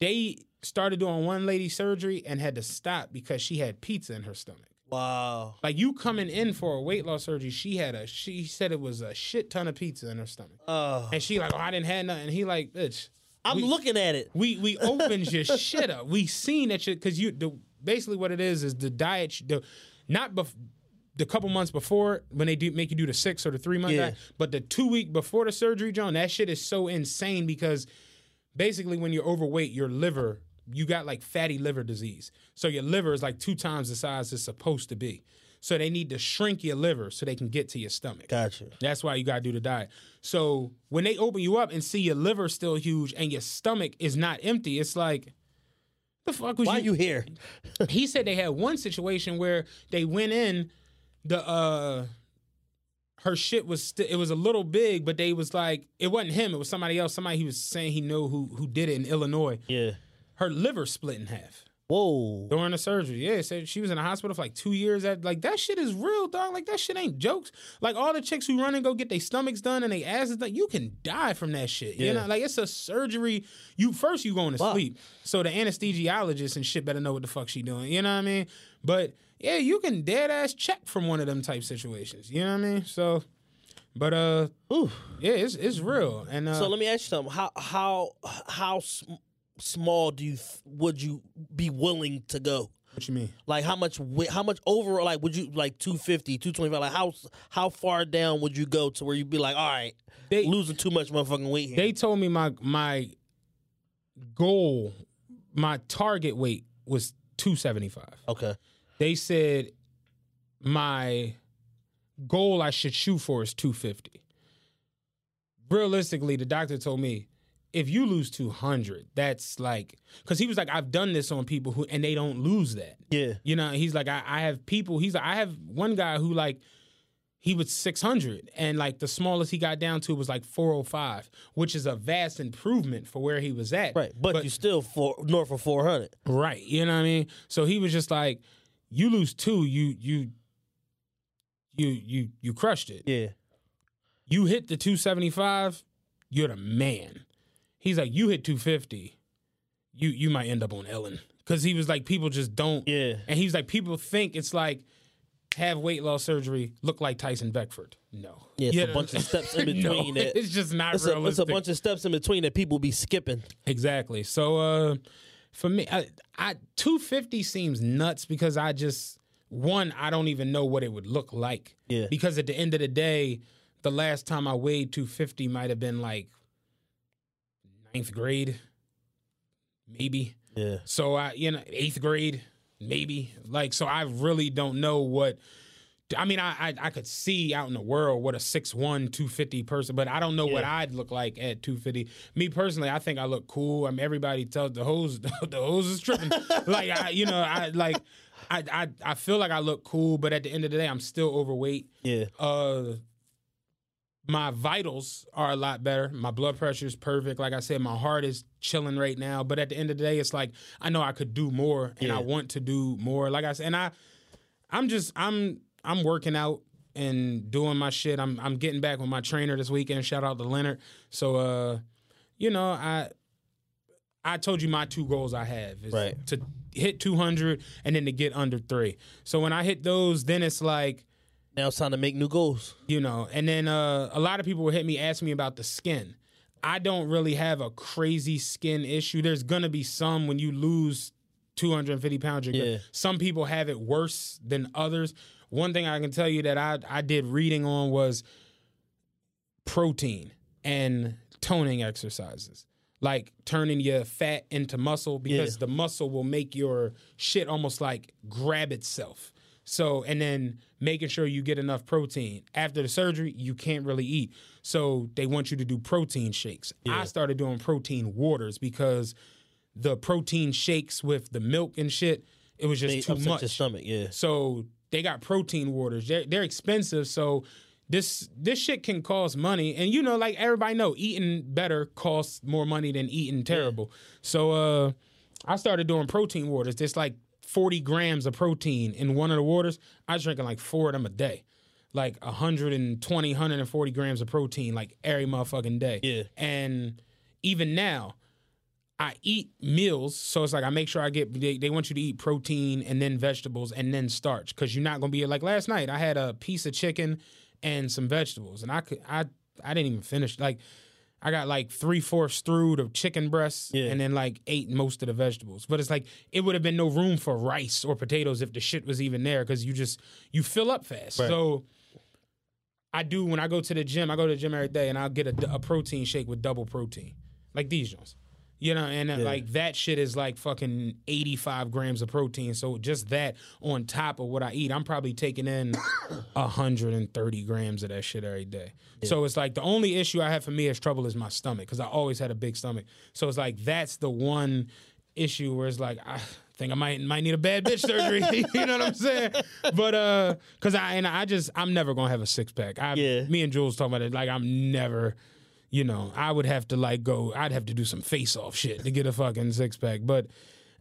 They started doing one lady surgery and had to stop because she had pizza in her stomach. Wow. Like you coming in for a weight loss surgery, she had a she said it was a shit ton of pizza in her stomach. Oh. And she like, oh, I didn't have nothing. And he like, bitch. I'm we- looking at it. we we opened your shit up. We seen that shit because you the basically what it is is the diet the not bef- the couple months before when they do make you do the six or the three month Yeah. diet, but the two week before the surgery, John, that shit is so insane because basically when you're overweight, your liver you got like fatty liver disease, so your liver is like two times the size it's supposed to be. So they need to shrink your liver so they can get to your stomach. Gotcha. That's why you gotta do the diet. So when they open you up and see your liver still huge and your stomach is not empty, it's like, the fuck was Why are you? you here? he said they had one situation where they went in, the uh, her shit was st- it was a little big, but they was like it wasn't him, it was somebody else. Somebody he was saying he knew who who did it in Illinois. Yeah. Her liver split in half. Whoa. during the surgery. Yeah, said she was in the hospital for like two years. At like that shit is real, dog. Like that shit ain't jokes. Like all the chicks who run and go get their stomachs done and they asses done, you can die from that shit. You Yeah. know, like it's a surgery. You first you going to sleep, so the anesthesiologist and shit better know what the fuck she doing. You know what I mean? But yeah, you can dead ass check from one of them type situations. You know what I mean? So, but uh, Ooh. yeah, it's it's real. And uh, So let me ask you something. How how how sm- small do you th- would you be willing to go? what you mean? Like how much how much overall like would you like 250, 225 like how how far down would you go to where you'd be like, "All right, They- losing too much motherfucking weight here." They told me my my goal, my target weight was 275. okay. They said my goal I should shoot for is 250. Realistically, the doctor told me if you lose 200, that's like cuz he was like I've done this on people who and they don't lose that. Yeah. You know, he's like I, I have people, he's like I have one guy who like he was 600 and like the smallest he got down to was like 405 which is a vast improvement for where he was at Right. But, you still for north of 400. right you know what i mean so he was just like you lose two you you you you you crushed it Yeah. you hit the 275 you're the man he's like you hit 250 you you might end up on ellen because he was like people just don't Yeah. and he's like people think it's like have weight loss surgery look like tyson beckford no Yeah, it's You a know? bunch of steps in No, between that. it's just not It's a, it's a bunch of steps in between that people be skipping. Exactly. So uh for me I, I 250 seems nuts because I just one I don't even know what it would look like. Yeah. Because at the end of the day, the last time I weighed 250 might have been like ninth grade, maybe. Yeah. So I, you know, eighth grade, maybe. Like, so I really don't know what. I mean, I, I I could see out in the world what a 6'1", 250 person, but I don't know what I'd look like at 250. Me personally, I think I look cool. I mean, everybody tells the hose the hose is tripping. like, I, you know, I like. I, I I feel like I look cool, but at the end of the day, I'm still overweight. Yeah. Uh, my vitals are a lot better. My blood pressure is perfect. Like I said, my heart is chilling right now. But at the end of the day, it's like I know I could do more, and I want to do more. Like I said, and I, I'm just I'm I'm working out and doing my shit. I'm I'm getting back with my trainer this weekend. Shout out to Leonard. So uh, you know I. I told you my two goals I have is Right. to hit 200 and then to get under three. So when I hit those, then it's like Now it's time to make new goals. you know and then uh, a lot of people will hit me ask me about the skin i don't really have a crazy skin issue there's gonna be some when you lose 250 pounds. Yeah. some people have it worse than others one thing i can tell you that i, I did reading on was protein and toning exercises like turning your fat into muscle because Yeah. the muscle will make your shit almost like grab itself. So, and then making sure you get enough protein. After the surgery, you can't really eat. So, they want you to do protein shakes. I started doing protein waters because the protein shakes with the milk and shit, it was just They too much. your stomach. Yeah. So they got protein waters. They're they're expensive. So this this shit can cost money. And you know, like everybody know, eating better costs more money than eating terrible. So uh I started doing protein waters. There's like 40 grams of protein in one of the waters. I was drinking like four of them a day. Like 120, 140 grams of protein like every motherfucking day. Yeah. And even now, I eat meals, so it's like I make sure I get. They, they want you to eat protein and then vegetables and then starch because you're not gonna be like last night. I had a piece of chicken and some vegetables, and I could I I didn't even finish. Like I got like three fourths through the chicken breasts, Yeah. and then like ate most of the vegetables. But it's like it would have been no room for rice or potatoes if the shit was even there because you just you fill up fast. Right. So I do when I go to the gym. I go to the gym every day, and I'll get a, a protein shake with double protein, like these ones. You know, and uh, like that shit is like fucking 85 grams of protein. So just that on top of what I eat, I'm probably taking in 130 grams of that shit every day. So it's like the only issue I have for me is trouble is my stomach because I always had a big stomach. So it's like that's the one issue where it's like I think I might might need a bad bitch surgery. you know what I'm saying? But uh, cause I and I just I'm never gonna have a six pack. I, Yeah. Me and Jules talking about it. Like I'm never. You know, I would have to like go. I'd have to do some face off shit to get a fucking six pack. But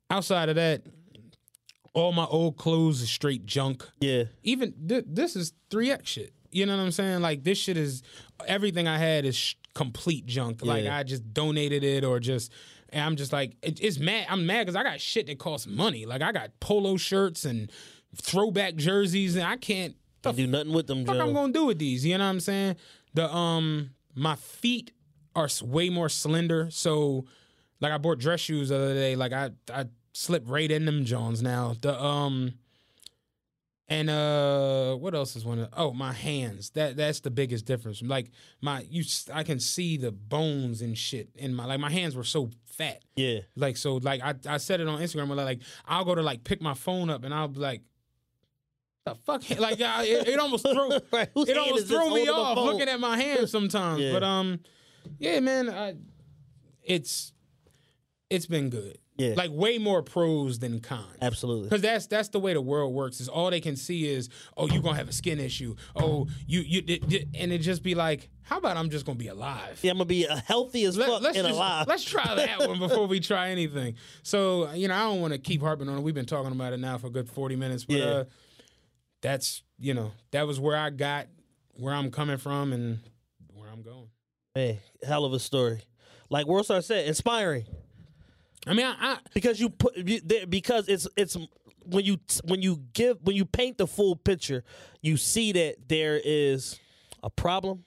outside of that, all my old clothes is straight junk. Yeah. Even th- this is 3X shit. You know what I'm saying? Like this shit is everything I had is sh- complete junk. Like I just donated it or just and I'm just like it, it's mad. I'm mad because I got shit that costs money. Like I got polo shirts and throwback jerseys and I can't the do nothing with them, fuck Joe. I'm gonna do with these? You know what I'm saying? The um my feet are way more slender, so like I bought dress shoes the other day. Like I I slip right in them Jones now. The um and uh what else is one of oh my hands. That that's the biggest difference. Like my you I can see the bones and shit in my like my hands were so fat. Yeah. Like so, like I, I said it on Instagram. Where like I'll go to like pick my phone up and I'll be like, the fuck, like I, it, it almost threw Right, it almost throw me off looking at my hands sometimes. Yeah. But um, yeah, man, I, it's it's been good. Yeah. like way more pros than cons. Absolutely. Because that's that's the way the world works. Is all they can see is, oh, you're gonna have a skin issue. Oh, you you did, did- and it just be like, how about I'm just gonna be alive? Yeah, I'm gonna be uh, healthy as Let, fuck and just, alive. let's try that one before we try anything. So you know, I don't want to keep harping on it. We've been talking about it now for a good forty minutes, but Yeah. uh, that's you know that was where I got where I'm coming from and where I'm going. Hey, hell of a story. Like Worldstar said, inspiring. I mean, I, I because you put you- there- because it's it's when you when you give when you paint the full picture, you see that there is a problem,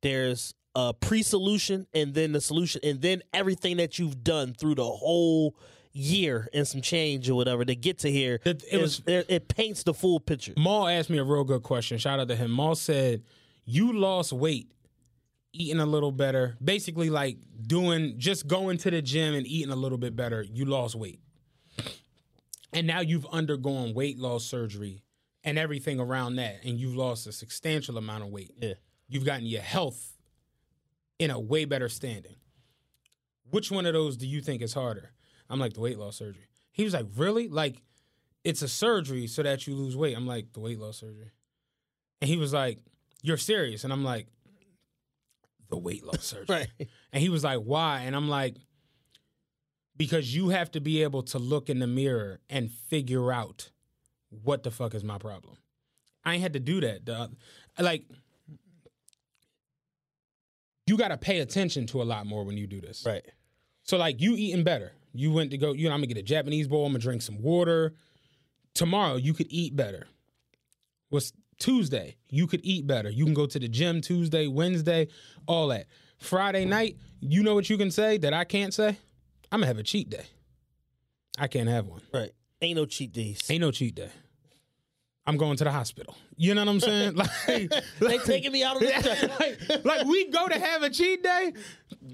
there's a pre-solution, and then the solution, and then everything that you've done through the whole year and some change or whatever to get to here. It- was- it, it paints the full picture. Maul asked me a real good question. Shout out to him. Maul said, "You lost weight." Eating a little better, basically like doing just going to the gym and eating a little bit better. You lost weight, and now you've undergone weight loss surgery and everything around that, and you've lost a substantial amount of weight. Yeah. You've gotten your health in a way better standing. Which one of those do you think is harder? I'm like the weight loss surgery. He was like, really? Like, it's a surgery so that you lose weight. I'm like, the weight loss surgery. And he was like, you're serious? And I'm like, the weight loss surgery. Right. And he was like, why? And I'm like, because you have to be able to look in the mirror and figure out what the fuck is my problem. I ain't had to do that. dog. Like, you got to pay attention to a lot more when you do this. Right. So like you eating better. You went to go, you know, I'm gonna get a Japanese bowl, I'm gonna drink some water. Tomorrow you could eat better. What's Tuesday? You could eat better. You can go to the gym Tuesday, Wednesday, all that. Friday night, you know what you can say that I can't say? I'm gonna have a cheat day. I can't have one. Right. Ain't no cheat days. Ain't no cheat day. I'm going to the hospital. You know what I'm saying? Like, they like- taking me out of the like, like we go to have a cheat day,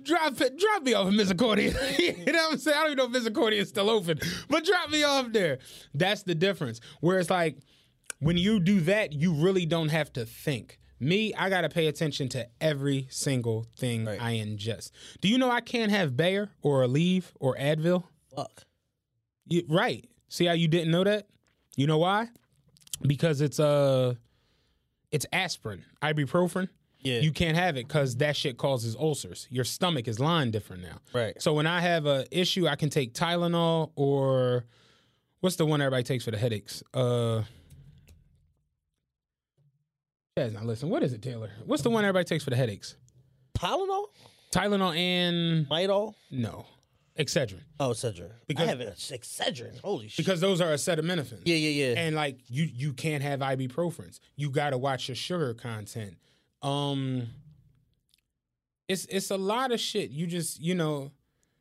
drop drop me off at Misericordia. you know what I'm saying? I don't even know if Misericordia is still open, but drop me off there. That's the difference. Where it's like when you do that, you really don't have to think. Me, I gotta pay attention to every single thing I ingest. Do you know I can't have Bayer or Aleve or Advil? fuck. You, right. See how you didn't know that? You know why? Because it's uh it's aspirin, ibuprofen. Yeah. You can't have it because that shit causes ulcers. Your stomach is lying different now. Right. So when I have a issue, I can take Tylenol or what's the one everybody takes for the headaches? Uh Chad's not listening. What is it, Taylor? What's the one everybody takes for the headaches? Tylenol, Tylenol and Midol. no, Excedrin. Oh, Excedrin. Because- I have it. Excedrin. Holy shit. Because those are acetaminophen. yeah, yeah, yeah. and like you you can't have ibuprofens. You got to watch your sugar content. Um it's it's a lot of shit. You just, you know,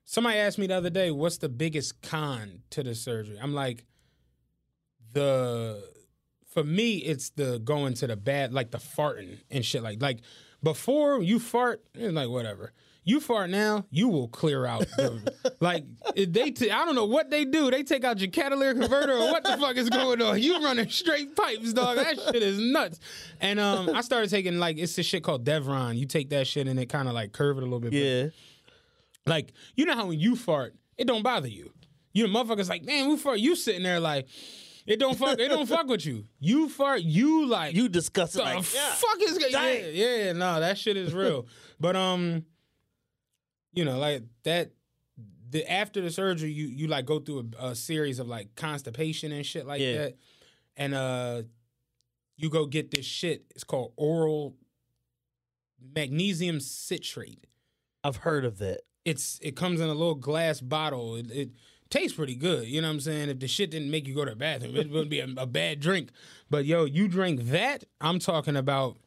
somebody asked me the other day, what's the biggest con to the surgery? I'm like the for me it's the going to the bad like the farting and shit like like before you fart, it's like whatever. You fart now, you will clear out. The, like they, t- I don't know what they do. They take out your catalytic converter or what the fuck is going on. You running straight pipes, dog. That shit is nuts. And um, I started taking like it's this shit called Devrom. You take that shit and it kind of like curve it a little bit. yeah. Like you know how when you fart, it don't bother you. You know, motherfuckers like, man, we fart. You sitting there like, it don't fuck. it don't fuck with you. You fart. You like You discuss it like yeah. fuck is yeah, yeah, no, that shit is real. but um, you know, like that the after the surgery, you you like go through a, a series of like constipation and shit like Yeah. that, and uh, you go get this shit. It's called oral magnesium citrate. I've heard of that. It's it comes in a little glass bottle. It, it tastes pretty good. You know what I'm saying? If the shit didn't make you go to the bathroom, it wouldn't be a, a bad drink. But yo, you drink that. I'm talking about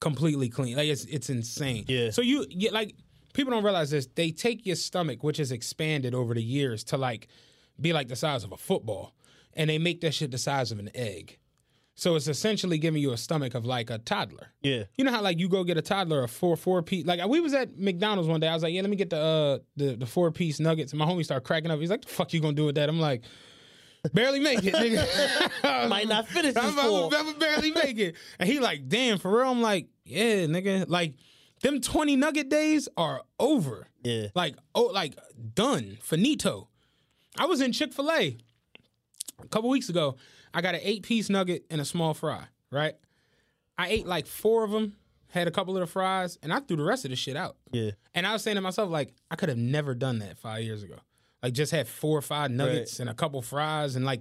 completely clean. Like it's it's insane. Yeah. So you get like people don't realize this. They take your stomach, which has expanded over the years, to like be like the size of a football, and they make that shit the size of an egg. So it's essentially giving you a stomach of like a toddler. Yeah. You know how like you go get a toddler a four four piece like we was at McDonald's one day. I was like, yeah, let me get the uh the, the four piece nuggets. And my homie started cracking up. He's like, the fuck you gonna do with that? I'm like, barely make it, nigga. Might not finish this I'm, full. I'm, I'm barely make it. And he like, damn, for real. I'm like, yeah, nigga. Like them 20 nugget days are over. Yeah. Like, oh, like done. Finito. I was in Chick-fil-A a couple weeks ago. I got an eight piece nugget and a small fry, right? I ate like four of them, had a couple of the fries, and I threw the rest of the shit out. Yeah. And I was saying to myself, like, I could have never done that five years ago. Like, just had four or five nuggets and a couple fries, and like,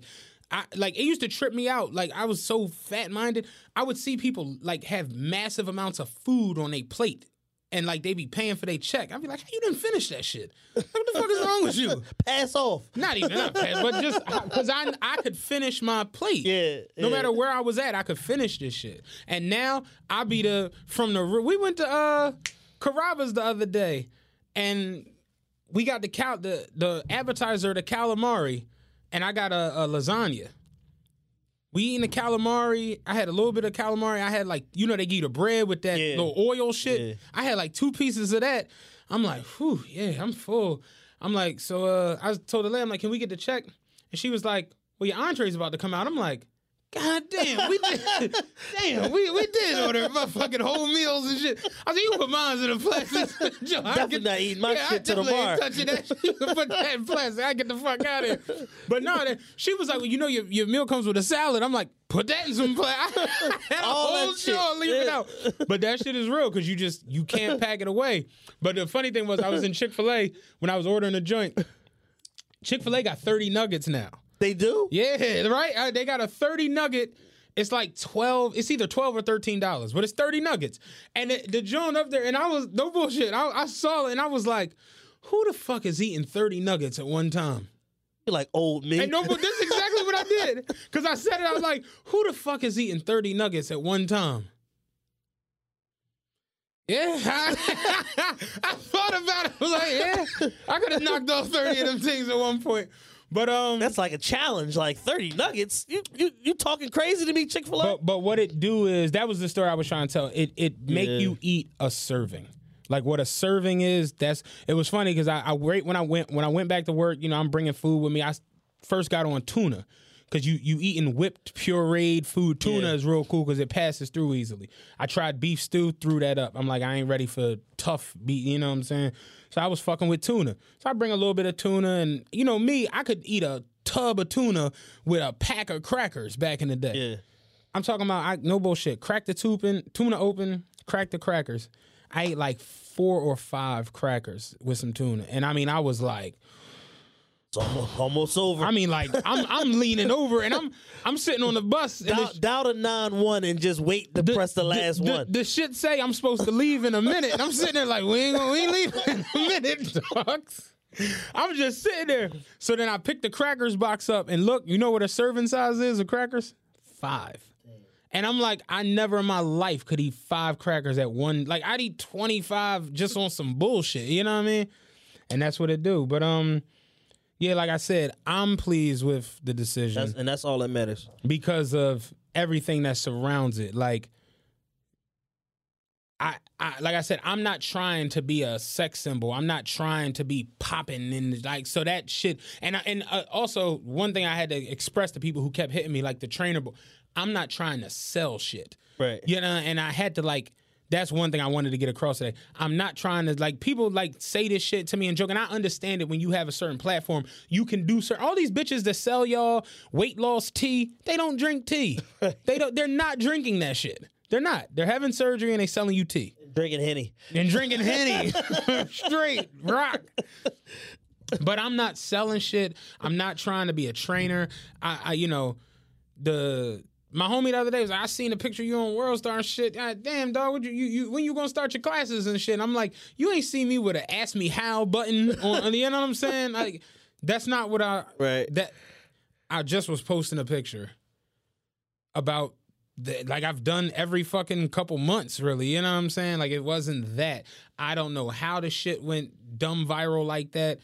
I like it used to trip me out. Like, I was so fat minded. I would see people like have massive amounts of food on a plate. And like they be paying for their check. I'd be like, how you didn't finish that shit? Like, what the fuck is wrong with you? Pass off. Not even not pass, but just because I I could finish my plate. Yeah, No yeah. matter where I was at, I could finish this shit. And now I be the from the we went to uh Carrabba's the other day, and we got the cal the the appetizer the calamari, and I got a, a lasagna. We eating the calamari. I had a little bit of calamari. I had like, you know, they give you the bread with that Yeah. little oil shit. Yeah. I had like two pieces of that. I'm like, whew, yeah, I'm full. I'm like, so uh, I told the lady, I'm like, can we get the check? And she was like, well, your entree's about to come out. I'm like, God damn, we did, damn, we, we did order fucking whole meals and shit. I like, you put mine in a plastic. Joe, I get- not eating my yeah, I shit to the bar. touching that. You can put that in plastic. I get the fuck out of here. But no, that, she was like, well, you know, your, your meal comes with a salad. I'm like, put that in some plastic. I had a All that whole shit, jar, leave it out. But that shit is real because you just you can't pack it away. But the funny thing was, I was in Chick Fil A when I was ordering a joint. Chick Fil A got 30 nuggets now. They do? Yeah, right. Uh, they got a 30 nugget. It's like 12, it's either 12 or $13, but it's 30 nuggets. And it, the joint up there, and I was, no bullshit, I, I saw it and I was like, who the fuck is eating 30 nuggets at one time? You're like old me. And no, but this is exactly what I did. Because I said it, I was like, who the fuck is eating 30 nuggets at one time? Yeah, I, I thought about it. I was like, yeah, I could have knocked off 30 of them things at one point. But um That's like a challenge. Like 30 nuggets. You you, you talking crazy to me, Chick fil A? But but what it do is that was the story I was trying to tell. It it make Yeah. you eat a serving. Like what a serving is. That's it was funny because I, I right when I went when I went back to work. You know I'm bringing food with me. I first got on tuna because you you eating whipped pureed food. Tuna Yeah. is real cool because it passes through easily. I tried beef stew, threw that up. I'm like I ain't ready for tough beef. You know what I'm saying? So I was fucking with tuna. So I bring a little bit of tuna, and you know me, I could eat a tub of tuna with a pack of crackers back in the day. yeah. I'm talking about I, no bullshit. Crack the tuna, tuna open, crack the crackers. I ate like four or five crackers with some tuna, and I mean, I was like, almost, almost over. I mean, like I'm I'm leaning over and I'm I'm sitting on the bus. And dial, the, dial to 9 1 and just wait to press the last the, one. The, shit say I'm supposed to leave in a minute, and I'm sitting there like we ain't gonna we ain't leaving in a minute, dogs. I'm just sitting there. So then I pick the crackers box up and look. You know what a serving size is of crackers? Five. And I'm like, I never in my life could eat five crackers at one. Like I'd eat 25 just on some bullshit. You know what I mean? And that's what it do. But um, yeah, like I said, I'm pleased with the decision That's, and that's all that matters. because of everything that surrounds it. Like, I, I, like I said, I'm not trying to be a sex symbol. I'm not trying to be popping in like so that shit. And I, and uh, also one thing I had to express to people who kept hitting me like the trainer. I'm not trying to sell shit. Right. You know, and I had to like. That's one thing I wanted to get across today. I'm not trying to like people like say this shit to me and joke, and I understand it when you have a certain platform, you can do certain. All these bitches that sell y'all weight loss tea, they don't drink tea. they don't. They're not drinking that shit. They're not. They're having surgery and they selling you tea. Drinking henny. and drinking henny straight rock but i'm not selling shit i'm not trying to be a trainer i, I you know the my homie the other day was like, I seen a picture of you on World Star and shit. God damn, dog, you, you, you when you gonna start your classes and shit? And I'm like, you ain't seen me with a ask me how button on, the you know what I'm saying? Like, that's not what I Right. That I just was posting a picture about the, like I've done every fucking couple months, really. You know what I'm saying? Like it wasn't that. I don't know how the shit went dumb viral like that.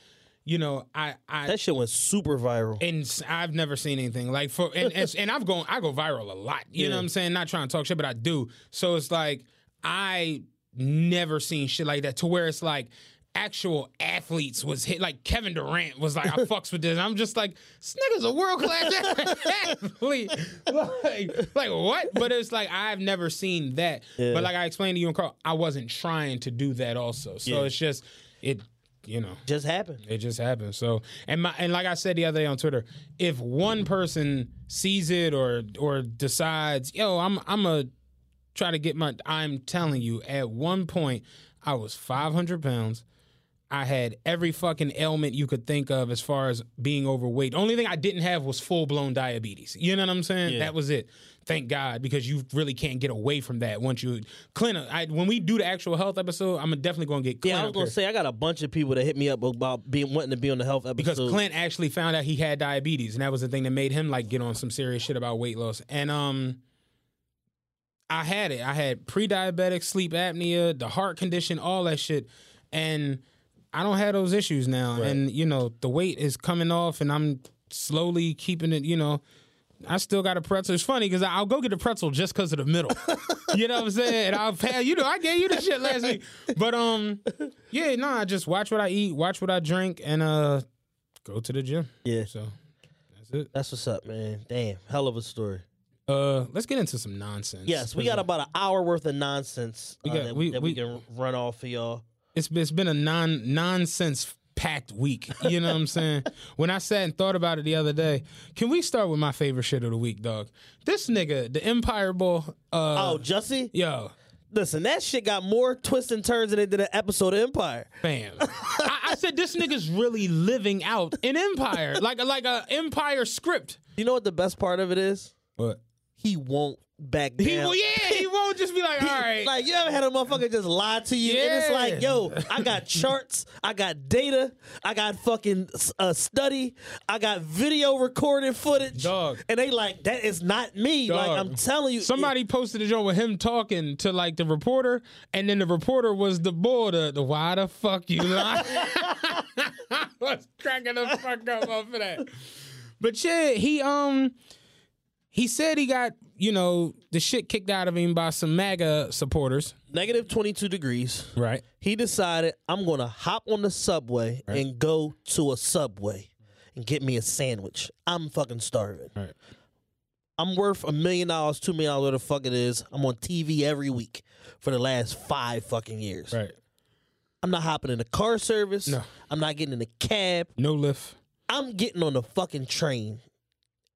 You know, I I That shit went super viral. and I've never seen anything like for and and, and I've gone I go viral a lot. You know what I'm saying? Not trying to talk shit, but I do. So it's like I never seen shit like that to where it's like actual athletes was hit like Kevin Durant was like I fucks with this. I'm just like this nigga's a world class athlete. Like, like what? But it's like I've never seen that. But like I explained to you and Carl, I wasn't trying to do that also. So Yeah. it's just it you know Just happened. it just happens. So, and my and like I said the other day on Twitter, if one person sees it or or decides, yo, I'm I'm a try to get my. I'm telling you, at one point, I was 500 pounds. I had every fucking ailment you could think of as far as being overweight. Only thing I didn't have was full blown diabetes. You know what I'm saying? That was it. Thank God, because you really can't get away from that once you. Clint, I, when we do the actual health episode, I'm definitely going to get Clint Yeah, I was gonna here. say I got a bunch of people that hit me up about being wanting to be on the health episode. because Clint actually found out he had diabetes, and that was the thing that made him like get on some serious shit about weight loss. And um, I had it. I had pre-diabetic sleep apnea, the heart condition, all that shit, and I don't have those issues now. And you know, the weight is coming off, and I'm slowly keeping it. You know. I still got a pretzel. It's funny because I'll go get a pretzel just because of the middle. you know what I'm saying? And I'll pay. You know, I gave you the shit last week. But um, yeah, no, I just watch what I eat, watch what I drink, and uh, go to the gym. Yeah. So that's it. That's what's up, man. Damn, hell of a story. Uh, let's get into some nonsense. Yes, we got about an hour worth of nonsense We uh, got- that, we- that we, we- can run off for y'all. It's it's been a non nonsense packed week. You know what I'm saying? when I sat and thought about it the other day, can we start with my favorite shit of the week, dog? This nigga, the Empire Bull. Uh, oh, Jussie, yo, listen, that shit got more twists and turns than it than an episode of Empire. fam. I, I said this nigga's really living out an empire, like a, like a Empire script. You know what the best part of it is? What? He won't back down. He, well, yeah, won't just be like, all right. Like you ever had a motherfucker just lie to you, and it's Yeah. like, yo, I got charts, I got data, I got fucking uh, study, I got video recorded footage, Dog. and they like that is not me. Like Dog. I'm telling you, Somebody posted a joke with him talking to like the reporter, and then the reporter was the bull. The, the why the fuck you lie? I was cracking the fuck up of that. But yeah, he um he said he got you know the shit kicked out of him by some MAGA supporters. negative 22 degrees. Right. He decided I'm gonna hop on the subway and go to a subway and get me a sandwich. I'm fucking starving. Right. I'm worth a million dollars, two million dollars, whatever the fuck it is. I'm on TV every week for the last five fucking years. Right. I'm not hopping in the car service. No. I'm not getting in a cab. No lift. I'm getting on the fucking train,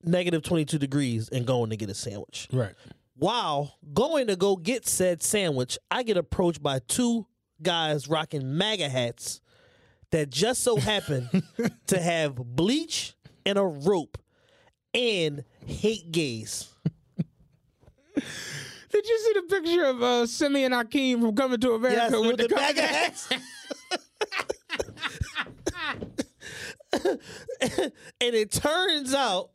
negative 22 degrees, and going to get a sandwich. Right. While going to go get said sandwich, I get approached by two guys rocking MAGA hats that just so happen to have bleach and a rope and hate gays. Did you see the picture of uh, Simeon Akeem from Coming to America Yes, with, with the co- MAGA hats. and it turns out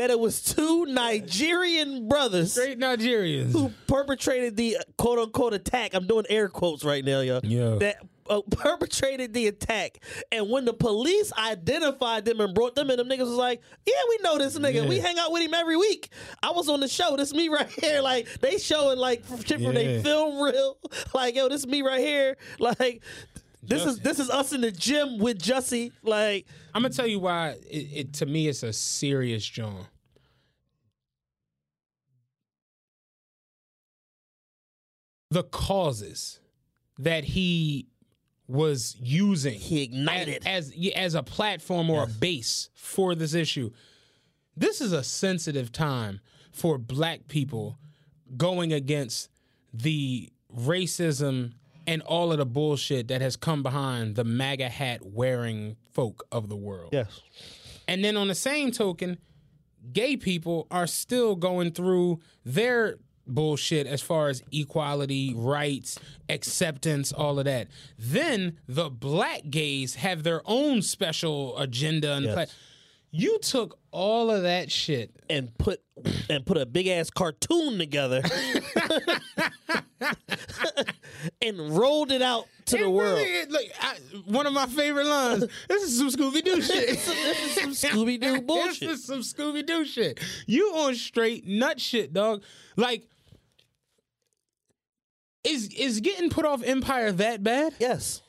that it was two Nigerian brothers Straight Nigerians. who perpetrated the quote unquote attack. I'm doing air quotes right now, yo. Yeah. That uh, perpetrated the attack. And when the police identified them and brought them in, them niggas was like, yeah, we know this nigga. We hang out with him every week. I was on the show. This me right here. Like, they showing like shit from they Yeah. film reel. Like, yo, this me right here. Like, this is this is us in the gym with Jussie. Like, I'm gonna tell you why. It, it to me, it's a serious John. The causes that he was using He ignited. as as, as a platform or a base for this issue. This is a sensitive time for black people going against the racism and all of the bullshit that has come behind the MAGA hat wearing folk of the world. Yes. And then on the same token, gay people are still going through their bullshit as far as equality, rights, acceptance, all of that. Then the black gays have their own special agenda and Yes. pla- you took all of that shit And put and put a big ass cartoon together and rolled it out to the world. really is- look, I, one of my favorite lines. This is some Scooby Doo shit. this is some Scooby Doo bullshit. This is some Scooby Doo shit. You on straight nut shit, dog. Like, is is getting put off Empire that bad? Yes.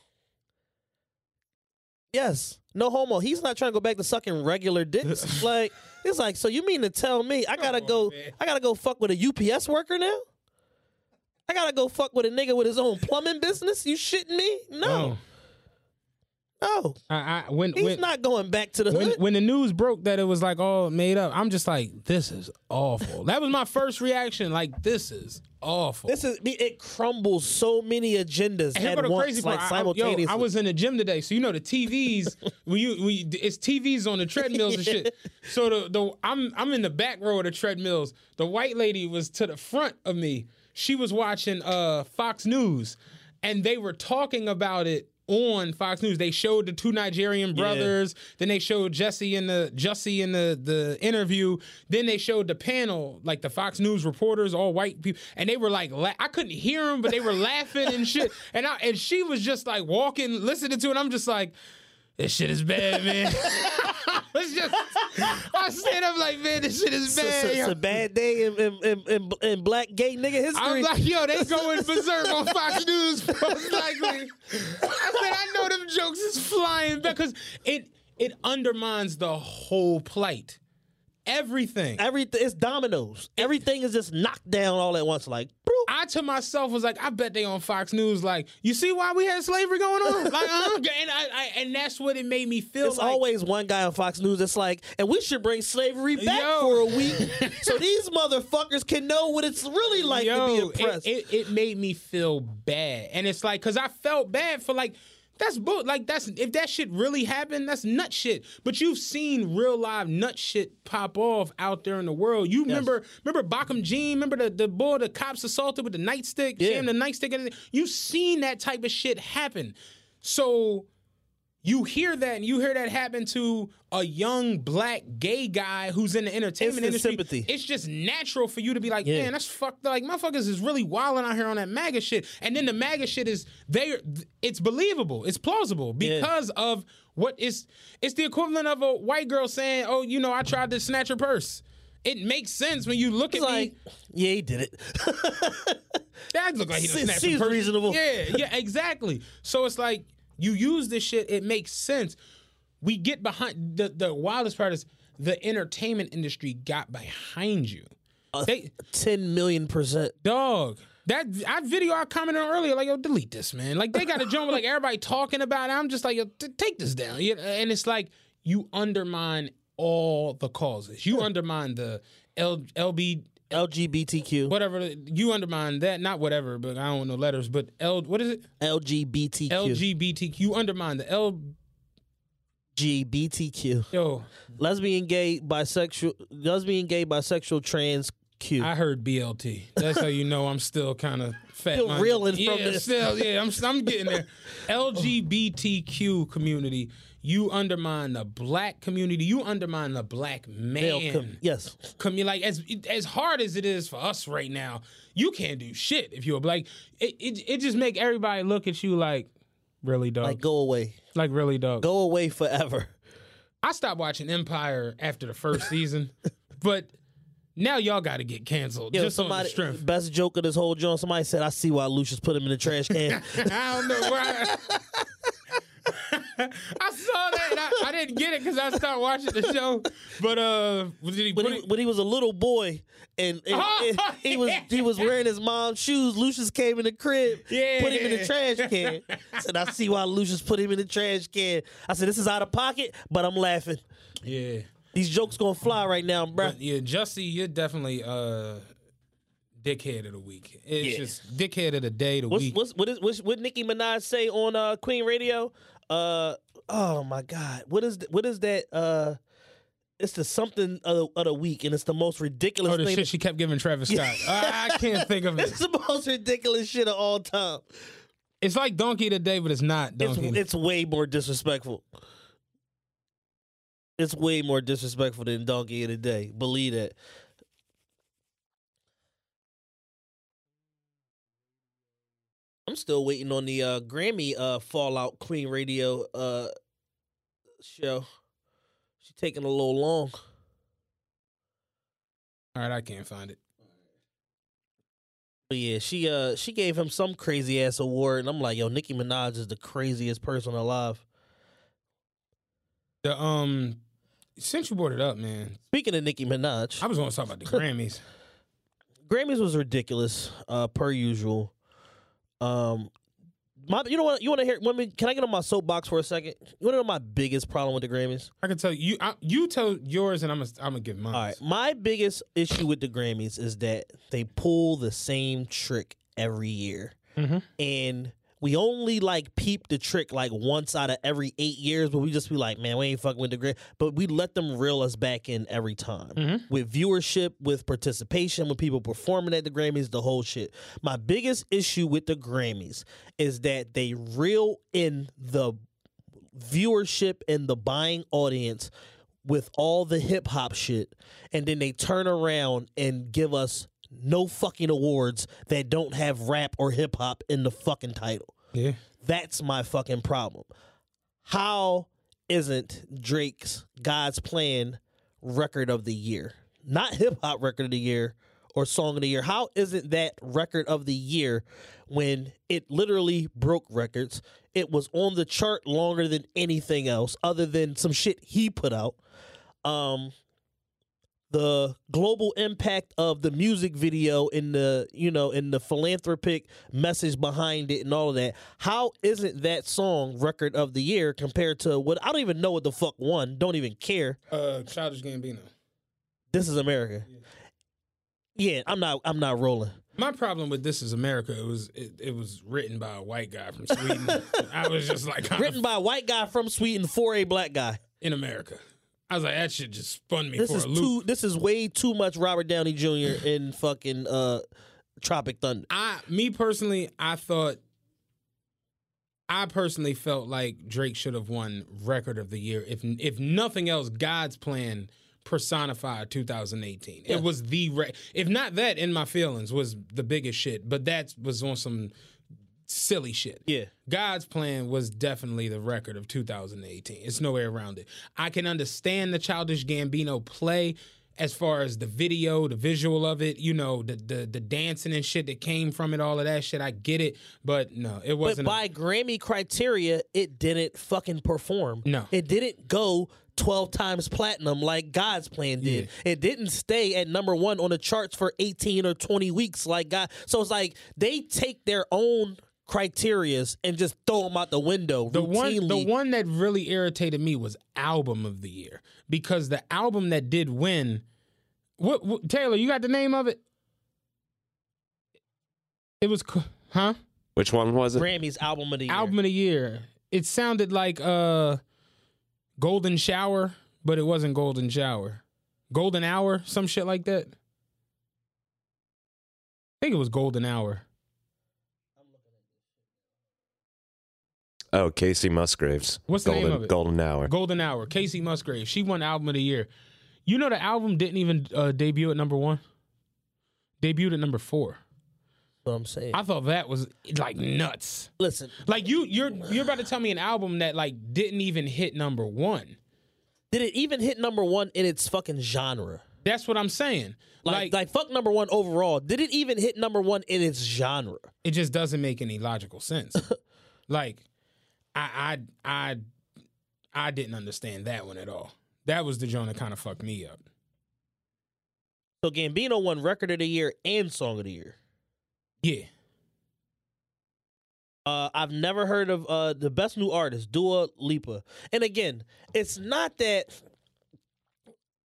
Yes. No homo. He's not trying to go back to sucking regular dicks. like it's like, so you mean to tell me I gotta go I gotta go fuck with a UPS worker now? I gotta go fuck with a nigga with his own plumbing business? You shitting me? No. No. I, I when He's when, not going back to the when hood. when the news broke that it was like all made up, I'm just like, this is awful. That was my first reaction. Like, this is awful. This is it crumbles so many agendas And at once, crazy like part. I- I- Yo, I was in the gym today, so you know the TVs when you when you, it's TVs on the treadmills and shit. So the the I'm I'm in the back row of the treadmills. The white lady was to the front of me. She was watching uh Fox News, and they were talking about it on Fox News. They showed the two Nigerian brothers. Then they showed Jesse in the Jussie in the the interview. Then they showed the panel, like the Fox News reporters, all white people, and they were like, la- I couldn't hear them, but they were laughing and shit. And I and she was just like walking, listening to it. I'm just like. This shit is bad, man. it's just, I stand up like, man, this shit is It's, bad. it's a bad day in, in, in, in, in black gay nigga history. I'm like, yo, they going berserk on Fox News most likely. I said, I know them jokes is flying because it it undermines the whole plight. Everything. Everything it's dominoes. Everything is just knocked down all at once. Like, bro, I to myself was like, I bet they on Fox News. Like, you see why we had slavery going on? Like, uh, and I, I and that's what it made me feel. it's like. always one guy on Fox News that's like, and we should bring slavery back Yo. for a week so these motherfuckers can know what it's really like to be Yo, oppressed. It, it, it made me feel bad, and it's like because I felt bad for like that's bull like that's if that shit really happened, that's nut shit. But you've seen real live nut shit pop off out there in the world. You remember remember Botham Jean? Remember the the boy the cops assaulted with the nightstick, Yeah. jammed the nightstick. You've seen that type of shit happen. So you hear that and you hear that happen to a young black gay guy who's in the entertainment Instant industry. sympathy. It's just natural for you to be like, Yeah. man, that's fucked. Like motherfuckers is really wilding out here on that MAGA shit. And then the MAGA shit is they it's believable, it's plausible because of what is it's the equivalent of a white girl saying, Oh, you know, I tried to snatch her purse. It makes sense when you look It's at like, me. yeah, he did it. That look like he snatched seems purse. reasonable. Yeah, yeah, exactly. So it's like you use this shit, it makes sense. We get behind the the wildest part is the entertainment industry got behind you. they Ten million percent. dog. That I video I commented on earlier, like yo, delete this, man. Like they got a joint with like everybody talking about it. I'm just like, yo, t- take this down. And it's like you undermine all the causes. You undermine the L, LB LGBTQ. whatever you undermine that. Not whatever, but I don't know letters. But L what is it? LGBTQ. LGBTQ. You undermine the L. LGBTQ. Yo, Lesbian, gay, bisexual, lesbian, gay, bisexual, trans, Q. I heard BLT. That's how you know I'm still kind of fat. Still reeling from this. Still, yeah, I'm I'm getting there. LGBTQ community. You undermine the black community. You undermine the black Male man. com- yes. commu- like as as hard as it is for us right now, you can't do shit if you're black. It it, it just make everybody look at you like, really, dog. Like, go away. like really, dog. Go away forever. I stopped watching Empire after the first season, but now y'all got to get canceled Yo, just on the strength. best joke of this whole joint, somebody said, I see why Lucious put him in the trash can. I don't know why. I saw that. And I, I didn't get it because I stopped watching the show. But uh, did he when, he, it? he was a little boy and, and- Oh, and he was he was wearing his mom's shoes. Lucious came in the crib, yeah. put him in the trash can. I said, I see why Lucious put him in the trash can. I said, this is out of pocket, but I'm laughing. Yeah, These jokes gonna fly right now, bro. but yeah. Jussie, you're definitely uh, dickhead of the week. It's Yeah. just dickhead of the day, the What's, week. what's what is what's, what Nicki Minaj say on uh, Queen Radio? Uh oh my God, what is th- what is that? Uh, it's the something of the, of the week, and it's the most ridiculous Oh, the thing. shit she kept giving Travis Scott. I, I can't think of it. it's the most ridiculous shit of all time. It's like Donkey of the Day, but it's not It's Donkey. it's way more disrespectful. It's way more disrespectful than Donkey of the Day. Believe that. I'm still waiting on the uh, Grammy uh, Fallout Queen Radio uh, show. She's taking a little long. All right, I can't find it. But yeah, she uh she gave him some crazy ass award, and I'm like, yo, Nicki Minaj is the craziest person alive. The um, since you brought it up, man, Speaking of Nicki Minaj, I was going to talk about the Grammys. Grammys was ridiculous, uh, per usual. Um, my, you know what? You want to hear? Let me, can I get on my soapbox for a second? You want to know my biggest problem with the Grammys? I can tell you, I, you tell yours, and I'm gonna I'm gonna give mine. All right, my biggest issue with the Grammys is that they pull the same trick every year, Mhm. and we only like peep the trick like once out of every eight years, but we just be like, man, we ain't fucking with the Grammys. But we let them reel us back in every time mm-hmm. with viewership, with participation, with people performing at the Grammys, the whole shit. My biggest issue with the Grammys is that they reel in the viewership and the buying audience with all the hip hop shit, and then they turn around and give us no fucking awards that don't have rap or hip hop in the fucking title. Yeah, That's my fucking problem. How isn't Drake's God's Plan record of the year? Not hip hop record of the year or song of the year. How isn't that record of the year when it literally broke records? It was on the chart longer than anything else other than some shit he put out. Um the global impact of the music video in the you know in the philanthropic message behind it and all of that. How isn't that song record of the year compared to what i don't even know what the fuck won. Don't even care. Uh, Childish Gambino. this is america. Yeah i'm not i'm not rolling. My problem with This Is America it was it, it was written by a white guy from Sweden. I was just like written by a white guy from sweden for a black guy. In America. I was like, that shit just spun me this for is a loop. too this is way too much robert downey jr in fucking uh tropic thunder I me personally, I thought I personally felt like Drake should have won record of the year if if nothing else God's plan personified 2018. It was the re- if not that in my feelings was the biggest shit, but that was on some silly shit. Yeah. God's plan was definitely the record of 2018. It's no way around it. I can understand the childish Gambino play as far as the video, the visual of it, you know, the the, the dancing and shit that came from it, all of that shit. I get it, but no, it wasn't. a- by Grammy criteria, it didn't fucking perform. No. It didn't go 12 times platinum like God's plan did. It didn't stay at number one on the charts for 18 or 20 weeks like God. So it's like they take their own criterias and just throw them out the window. The one, the one that really irritated me was album of the year because the album that did win, what, what Taylor, you got the name of it? It was, huh? Which one was it? Grammy's album of the year. Album of the year. It sounded like uh, Golden Shower, but it wasn't Golden Shower. Golden Hour, some shit like that. I think it was Golden Hour. Oh, Kacey Musgraves. What's the name Golden, of it? Golden Hour. Golden Hour. Kacey Musgrave. She won album of the year. You know the album didn't even uh, debut at number one. Debuted at number four. What I'm saying. I thought that was like nuts. Listen, Like you, you're you're about to tell me an album that like didn't even hit number one. did it even hit number one in its fucking genre? That's what I'm saying. Like, Like, like, fuck number one overall. Did it even hit number one in its genre? it just doesn't make any logical sense. like, I I I I didn't understand that one at all. That was the joint that kind of fucked me up. So Gambino won record of the year and song of the year. Yeah. Uh, I've never heard of uh, the best new artist, Dua Lipa. And again, it's not that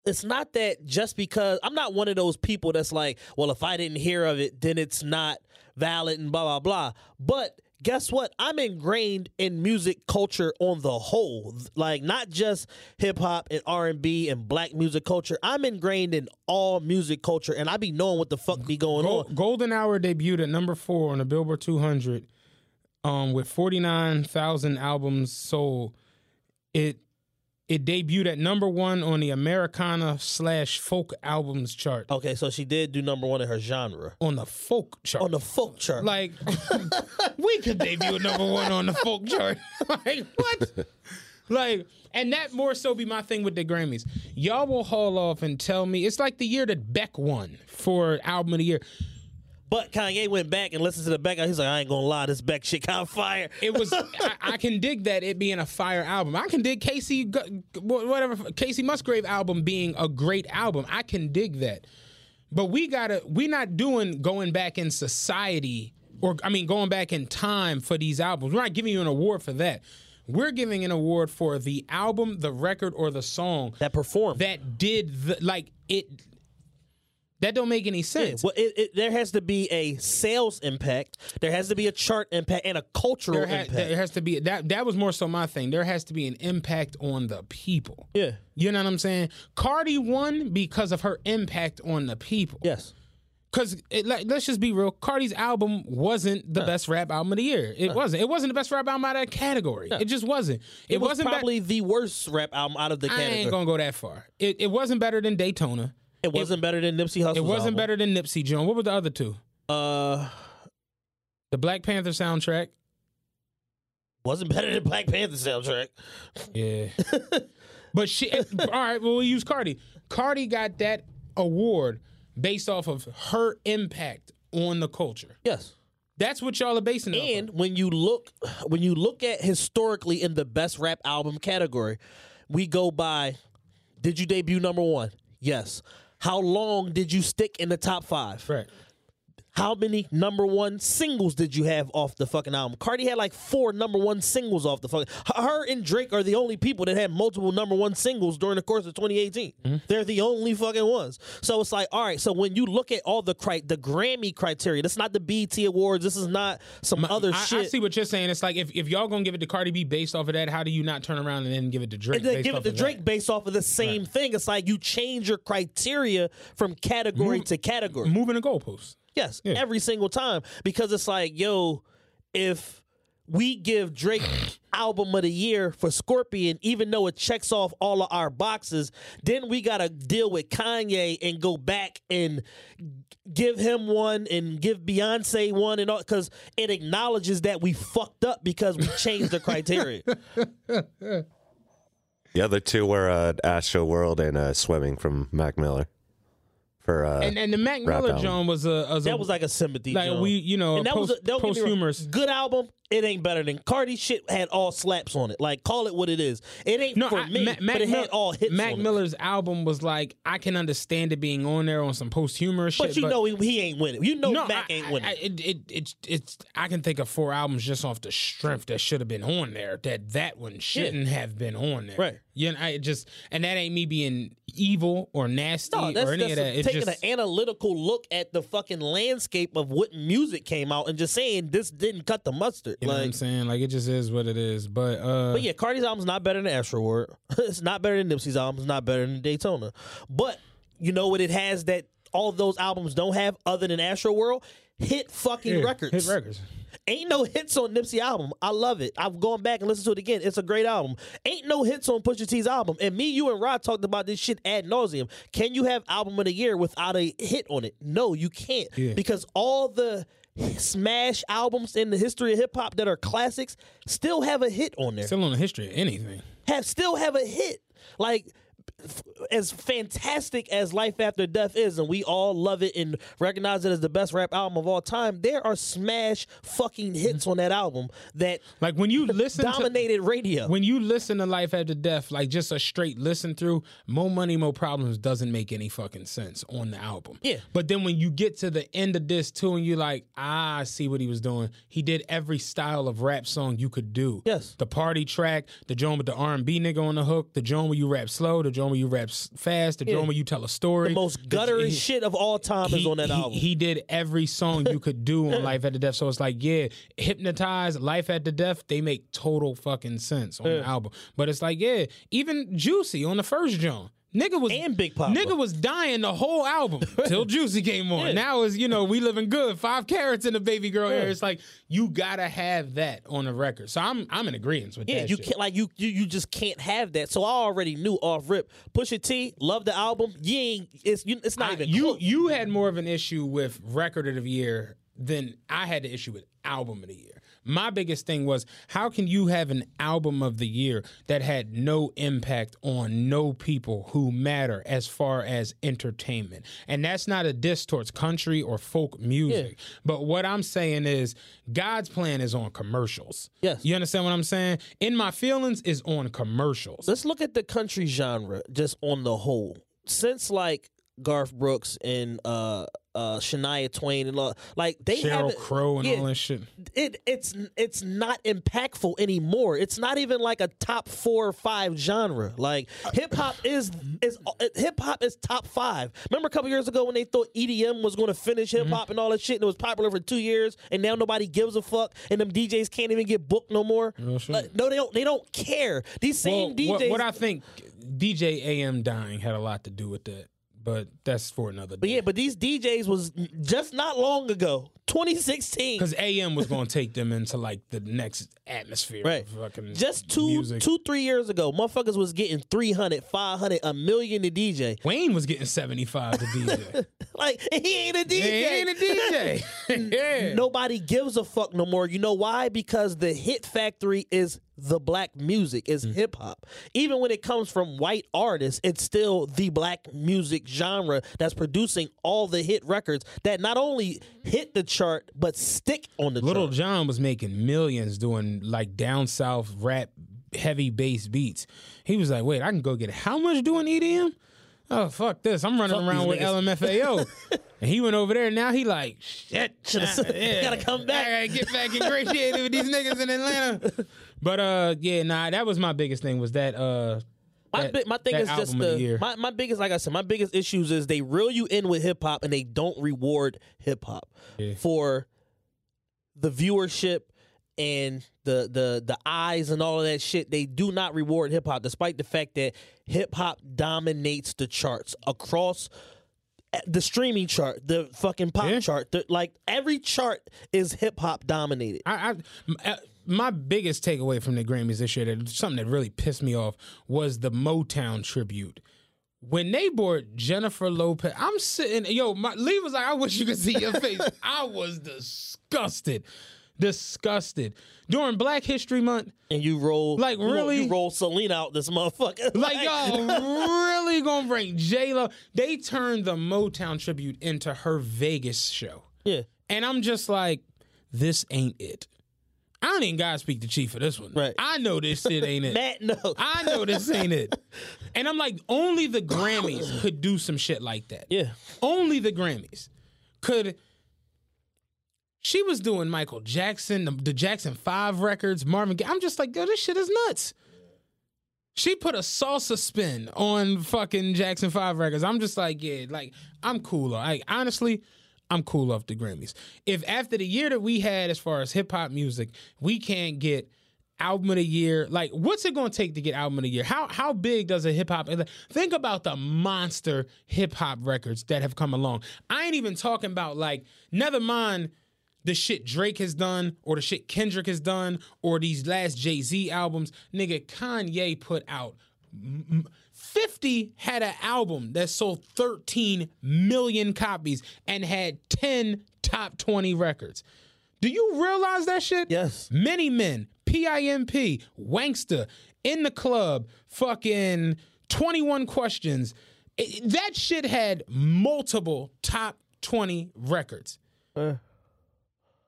it's not that just because I'm not one of those people that's like, well, if I didn't hear of it, then it's not valid and blah blah blah. But guess what? I'm ingrained in music culture on the whole, like not just hip hop and R and B and black music culture. I'm ingrained in all music culture, and I be knowing what the fuck be going Gol- on. Golden Hour debuted at number four on the Billboard 200, um, with 49,000 albums sold. It it debuted at number one on the Americana slash folk albums chart. Okay, so she did do number one in her genre On the folk chart. on the folk chart. like we could debut number one on the folk chart. like what? Like, and that more so be my thing with the Grammys. Y'all will haul off and tell me it's like the year that Beck won for album of the year. But Kanye went back and listened to the Beck. He's like, I ain't gonna lie, this Beck shit of fire. It was. I, I can dig that it being a fire album. I can dig Kacey, whatever Kacey Musgrave album being a great album. I can dig that. But we gotta. We not doing going back in society, or I mean, going back in time for these albums. We're not giving you an award for that. We're giving an award for the album, the record, or the song That performed. that did the like it. That don't make any sense. Well, it, it, there has to be a sales impact. There has to be a chart impact and a cultural there, ha- impact. there has to be that. That was more so my thing. There has to be an impact on the people. yeah. You know what I'm saying? Cardi won because of her impact on the people. Yes. Because like, let's just be real, Cardi's album wasn't the best rap album of the year. It wasn't. It wasn't the best rap album out of that category. It just wasn't. It, It, was wasn't be- probably the worst rap album out of the I category. ain't gonna go that far. It, it wasn't better than Daytona. It wasn't better than Nipsey Hussle's It wasn't album. better than Nipsey Jones. What were the other two? Uh, The Black Panther soundtrack. wasn't better than Black Panther soundtrack. Yeah. but she all right, well we use Cardi. Cardi got that award based off of her impact on the culture. Yes. That's what y'all are basing it And when you look when you look at historically in the best rap album category, we go by did you debut number 1? Yes. How long did you stick in the top 5? Right. How many number one singles did you have off the fucking album? Cardi had like four number one singles off the fucking. Her and Drake are the only people that had multiple number one singles during the course of 2018. Mm-hmm. They're the only fucking ones. So it's like, all right. So when you look at all the cri- the Grammy criteria, that's not the BT Awards. This is not some other I, shit. I see what you're saying. It's like if, if y'all gonna give it to Cardi B based off of that, how do you not turn around and then give it to Drake? and then give it to Drake that? based off of the same thing. It's like you change your criteria from category to category. Moving the goalposts. Yes, Yeah. every single time because it's like, yo, if we give Drake album of the year for Scorpion, even though it checks off all of our boxes, then we gotta deal with Kanye and go back and give him one and give Beyonce one and all because it acknowledges that we fucked up because we changed the criteria. The other two were uh, Astro World and uh, Swimming from Mac Miller. For uh, And and the Mac Miller album. John was a, was a That was like a sympathy. like joint. we you know and that post, was a, don't get wrong, good album. It ain't better than Cardi shit had all slaps on it. Like call it what it is. It ain't No, for I- me, Ma- Mac but it had all hits. Mac on it. Miller's album was like I can understand it being on there on some posthumous shit. but you know he, he ain't winning. You know Mac I- ain't winning. I, it, it, it, it's I can think of four albums just off the strength that should have been on there that that one shouldn't have been on there. Right. You know, I just and that ain't me being evil or nasty no, or any of that. It's taking just an analytical look at the fucking landscape of what music came out and just saying this didn't cut the mustard. you know what I'm saying. Like it just is what it is. But uh, but yeah, Cardi's album's not better than Astro World. it's not better than Nipsey's album. It's not better than Daytona. But you know what it has that all those albums don't have other than Astro World? Hit fucking yeah, records. hit records. Ain't no hits on Nipsey album. I love it. I've gone back and listened to it again. It's a great album. Ain't no hits on Pusha T's album. And me, you, and Rod talked about this shit ad nauseum. Can you have album of the year without a hit on it? No, you can't. Yeah. Because all the smash albums in the history of hip hop that are classics still have a hit on there. Still on the history of anything. Have still have a hit. Like as fantastic as Life After Death is, and we all love it and recognize it as the best rap album of all time, there are smash fucking hits on that album that Like when you listen to dominated radio. when you listen to Life After Death, like just a straight listen through, More Money, More Problems doesn't make any fucking sense on the album. Yeah. But then when you get to the end of this too, and you're like, ah, I see what he was doing. He did every style of rap song you could do. Yes. The party track, the joint with the R&B nigga on the hook, the joint where you rap slow, the where you rap fast, the Yeah. you tell a story. The most guttery He- shit of all time is on that he- album. he did every song you could do on Life After Death. So it's like, yeah, Hypnotize, Life After Death, they make total fucking sense on the album. But it's like, yeah, even Juicy on the first joint. Nigga was And Big Papa. Nigga was dying the whole album till Juicy came on. Yeah. Now is you know we living good. Five carats in the baby girl era. It's like you gotta have that on the record. So I'm I'm in agreement with Yeah, that. you shit. can't like you, you you just can't have that. So I already knew off rip. Pusha T, love the album. You ain't it's you, it's not I- even you close. you had more of an issue with record of the year than I had the issue with album of the year. My biggest thing was how can you have an album of the year that had no impact on no people who matter as far as entertainment? And that's not a diss towards country or folk music. But what I'm saying is God's plan is on commercials. Yes. You understand what I'm saying? In My Feelings is on commercials. Let's look at the country genre just on the whole. Since like Garth Brooks and uh uh Shania Twain and all, like they Sheryl haven't- Crow and yeah, all that shit. it it's it's not impactful anymore. It's not even like a top four or five genre. Like hip hop is is hip hop is top five. Remember a couple years ago when they thought EDM was going to finish hip hop and all that shit, and it was popular for two years, and now nobody gives a fuck, and them DJs can't even get booked no more. Like, no, they don't. They don't care. These same Well, DJs. What, what I think DJ AM dying had a lot to do with that, but that's for another but yeah, but these DJs was just not long ago, 2016. because AM was going to take them into like the next atmosphere. Right. Of fucking Just two, music. two, three years ago, motherfuckers was getting 300, 500, a million to DJ. Wayne was getting seventy five to DJ. Like, he ain't a DJ. he ain't a DJ. yeah. Nobody gives a fuck no more. You know why? Because the hit factory is the black music, is Mm. hip hop. Even when it comes from white artists, it's still the black music genre that's producing all the hit records that not only hit the chart but stick on the chart. Lil chart. Jon was making millions doing like down south rap, heavy bass beats. He was like, "Wait, I can go get how much doing EDM? Oh fuck this! I'm running Fuck around with niggas." LMFAO." and he went over there. And Now he like, "Shit, nah, yeah. gotta come back. I gotta get back ingratiated with these niggas in Atlanta." But uh, yeah, nah, that was my biggest thing. Was that uh. My, that- bi- my thing is just the, the my, my biggest like I said my biggest issues is they reel you in with hip hop and they don't reward hip hop Yeah. for the viewership and the the the eyes and all of that shit. They do not reward hip hop despite the fact that hip hop dominates the charts across eh, the streaming chart, the fucking pop Yeah. chart. The, like every chart is hip hop dominated. I, I uh, my biggest takeaway from the Grammys this year, that something that really pissed me off, was the Motown tribute. When they brought Jennifer Lopez, I'm sitting. Yo, my Lee was like, "I wish you could see your face." I was disgusted, disgusted. During Black History Month, And you roll Like, you roll- really? you roll Selena out this motherfucker. like y'all really gonna bring J Lo? They turned the Motown tribute into her Vegas show. yeah. And I'm just like, this ain't it. I don't even gotta speak to Chief for this one. Right. I know this shit ain't it. Matt, no. I know this ain't it. And I'm like, only the Grammys could do some shit like that. yeah. Only the Grammys could. She was doing Michael Jackson, the, the Jackson 5 records, Marvin Gaye. I'm just like, yo, this shit is nuts. She put a salsa spin on fucking Jackson 5 records. I'm just like, yeah, like, I'm cool. Like, honestly, I'm cool off the Grammys. If after the year that we had as far as hip hop music, we can't get album of the year, like, what's it going to take to get album of the year? How how big does a hip hop? Think about the monster hip hop records that have come along. I ain't even talking about like, never mind the shit Drake has done or the shit Kendrick has done or these last Jay Z albums. Nigga, Kanye put out. m- m- 50 had an album that sold 13 million copies and had 10 top 20 records. Do you realize that shit? Yes. Many Men, PIMP, Wankster, In the Club, fucking 21 Questions. It- that shit had multiple top 20 records. Uh.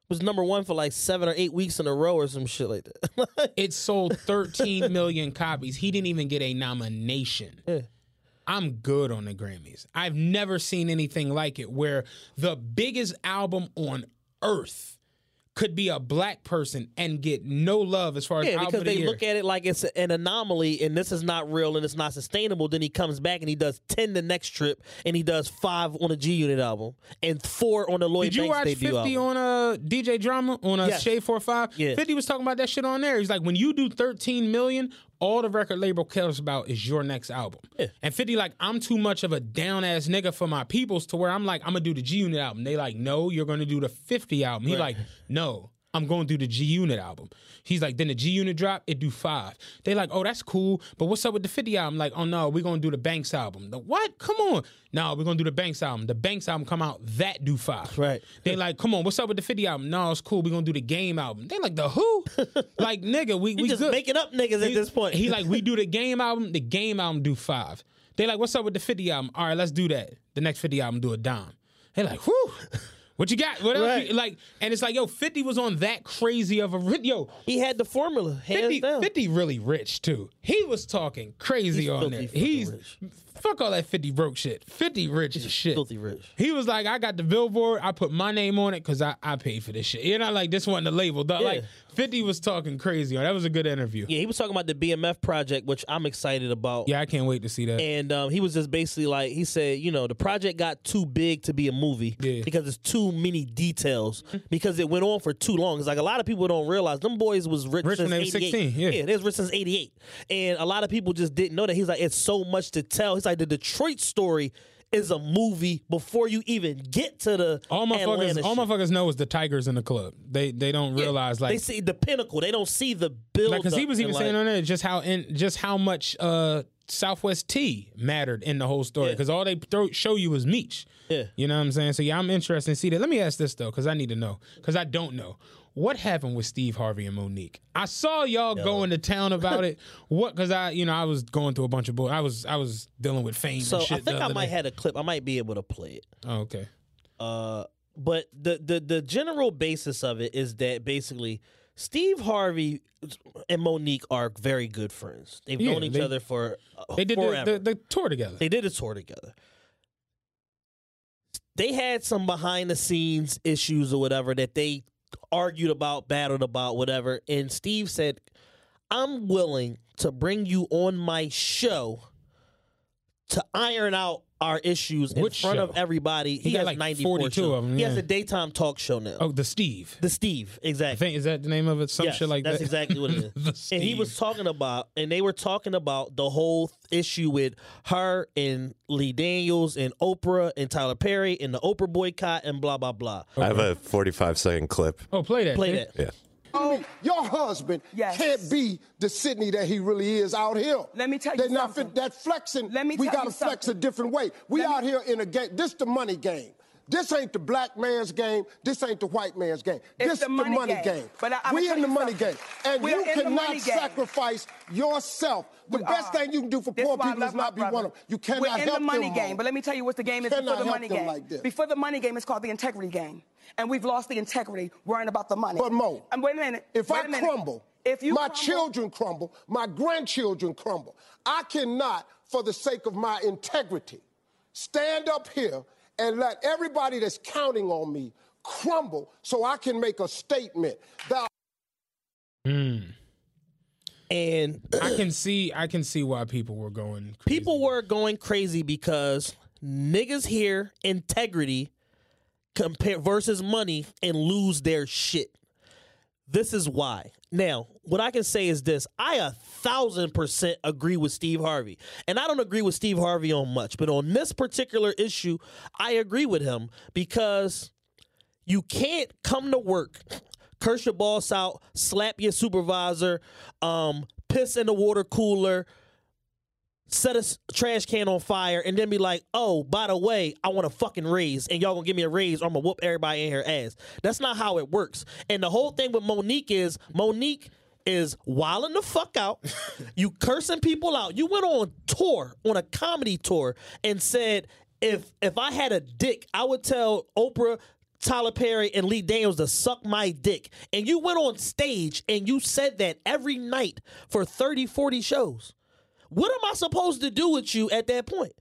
Was number one for like seven or eight weeks in a row or some shit like that. It sold 13 million copies. He didn't even get a nomination. I'm good on the Grammys. I've never seen anything like it where the biggest album on earth could be a black person and get no love as far as Yeah, album because the they look at it like it's an anomaly and this is not real and it's not sustainable. Then he comes back and he does 10 the next trip and he does five on a G Unit album and four on the Lloyd Did you Banks watch 50 album. on uh, a DJ Drama on a Yes. Shade 45? Yeah. 50 was talking about that shit on there. He's like, when you do 13 million, all the record label cares about is your next album. And 50 like, I'm too much of a down ass nigga for my peoples to where I'm like, I'm gonna do the G Unit album. They like, no, you're gonna do the 50 album. He like, no. I'm going to do the G Unit album. He's like, then the G Unit drop, it do five. They like, oh, that's cool, but what's up with the 50 album? Like, oh no, we're gonna do the Banks album. The what? Come on. No, we're gonna do the Banks album. The Banks album come out, that do five. Right. They like, come on, what's up with the 50 album? No, it's cool. We're gonna do the game album. They like the who? like, nigga, we He we just good. making up niggas at this point. He like, we do the game album, the game album do five. They like, what's up with the 50 album? All right, let's do that. The next 50 album do a dime. They like, whew. What you got? What else? Right. You, like, and it's like, yo, 50 was on that crazy of a yo. he had the formula, hands 50, down. 50 really rich too. He was talking crazy He's on there. He's rich. Fuck all that 50 broke shit. 50 rich as shit. filthy rich. He was like, I got the billboard. I put my name on it because I, I paid for this shit. You know, like this wasn't the label. dog. Like 50 was talking crazy on. That was a good interview. Yeah, he was talking about the BMF project, which I'm excited about. Yeah, I can't wait to see that. And um, he was just basically like, he said, you know, the project got too big to be a movie Yeah. because it's too many details because it went on for too long. It's like a lot of people don't realize them boys was rich, Rich when since they was 88. 16, yeah. they was rich since 88. And a lot of people just didn't know that. He's like, it's so much to tell. He's like, the Detroit story is a movie before you even get to the all my Atlanta all my fuckers know is the Tigers in the club. They they don't Yeah, realize like they see the pinnacle. They don't see the build. because he was even saying like- on there just how in just how much uh Southwest T mattered in the whole story Yeah. because all they throw, show you is Meech. Yeah. you know what I'm saying. So yeah, I'm interested to see that. Let me ask this though because I need to know because I don't know. What happened with Steve Harvey and Monique? I saw y'all going to town about it. What? Because I, you know, I was going through a bunch of bull. I was, I was dealing with fame. so and I think I might day. have a clip. I might be able to play it. Oh, okay. Uh, but the the the general basis of it is that basically Steve Harvey and Monique are very good friends. They've Yeah, known each they- other for uh, They did the, the, the tour together. they did a tour together. They had some behind the scenes issues or whatever that they argued about, battled about, whatever. And Steve said, "I'm willing to bring you on my show to iron out our issues in Which front show? of everybody." He, got has like 94 42 shows. of 'em, He has a daytime talk show now. oh, the Steve. The Steve, I exactly. think is that the name of it? Some Yes, shit like that. that's that. exactly what it is. The is. and he was talking about, and they were talking about the whole issue with her and Lee Daniels and Oprah and Tyler Perry and the Oprah boycott and blah blah blah. I have a 45 second clip. Oh, play that. Play kid. that. Yeah. Oh, your husband Yes. can't be the Sydney that he really is out here. Let me tell you They're not something. fit- that flexing. Let me we gotta flex a different way. We Let me- out here in a game. This the money game. This ain't the black man's game. This ain't the white man's game. It's this the money game. game. But I- we in the money something. game, and We you the cannot sacrifice yourself. The We best are. thing you can do for This poor people is not be brother. one of them. You cannot We're in help the money them game, but let me tell you what the game is before the money game. like this. Before the money game, it's called the integrity game, and we've lost the integrity worrying about the money. But Mo, and wait a minute. If wait I minute. crumble, if you my crumble- children crumble, my grandchildren crumble. I cannot, for the sake of my integrity, stand up here and let everybody that's counting on me crumble so I can make a statement. Thou hmm. And I can see. I can see why people were going. Crazy. people were going crazy because niggas hear integrity compare versus money and lose their shit. This is why. Now, what I can say is this: I a thousand percent agree with Steve Harvey, and I don't agree with Steve Harvey on much, but on this particular issue, I agree with him because you can't come to work, curse your boss out, slap your supervisor, um, piss in the water cooler, set a trash can on fire, and then be like, "Oh, by the way, I want a fucking raise, and y'all gonna give me a raise, or I'm gonna whoop everybody in here ass." That's not how it works. And the whole thing with Monique is Monique is wilding the fuck out. you cursing people out. You went on tour, on a comedy tour, and said, "If if I had a dick, I would tell Oprah." Tyler Perry and Lee Daniels to suck my dick. And you went on stage and you said that every night for 30, 40 shows. What am I supposed to do with you at that point?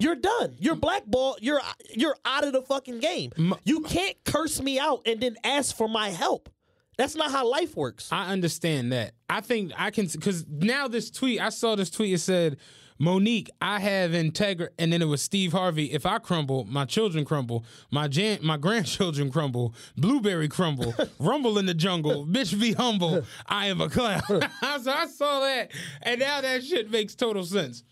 you're done. You're blackballed. You're you're out of the fucking game. you can't curse me out and then ask for my help. That's not how life works. I understand that. I think I can because now this tweet I saw this tweet. It said, "Monique, I have integrity," and then it was Steve Harvey. If I crumble, my children crumble. My jan- my grandchildren crumble. Blueberry crumble. Rumble in the jungle. Bitch, be humble. I am a clown. so I saw that, and now that shit makes total sense.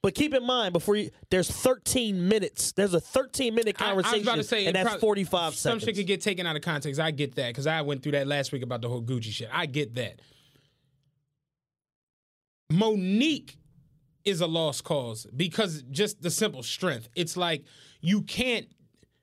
But keep in mind before you there's 13 minutes. There's a 13 minute conversation, I, was about to say, and that's prob- 45 Some seconds. shit could get taken out of context. I get that because I went through that last week about the whole Gucci shit. I get that. Monique is a lost cause because just the simple strength. It's like you can't,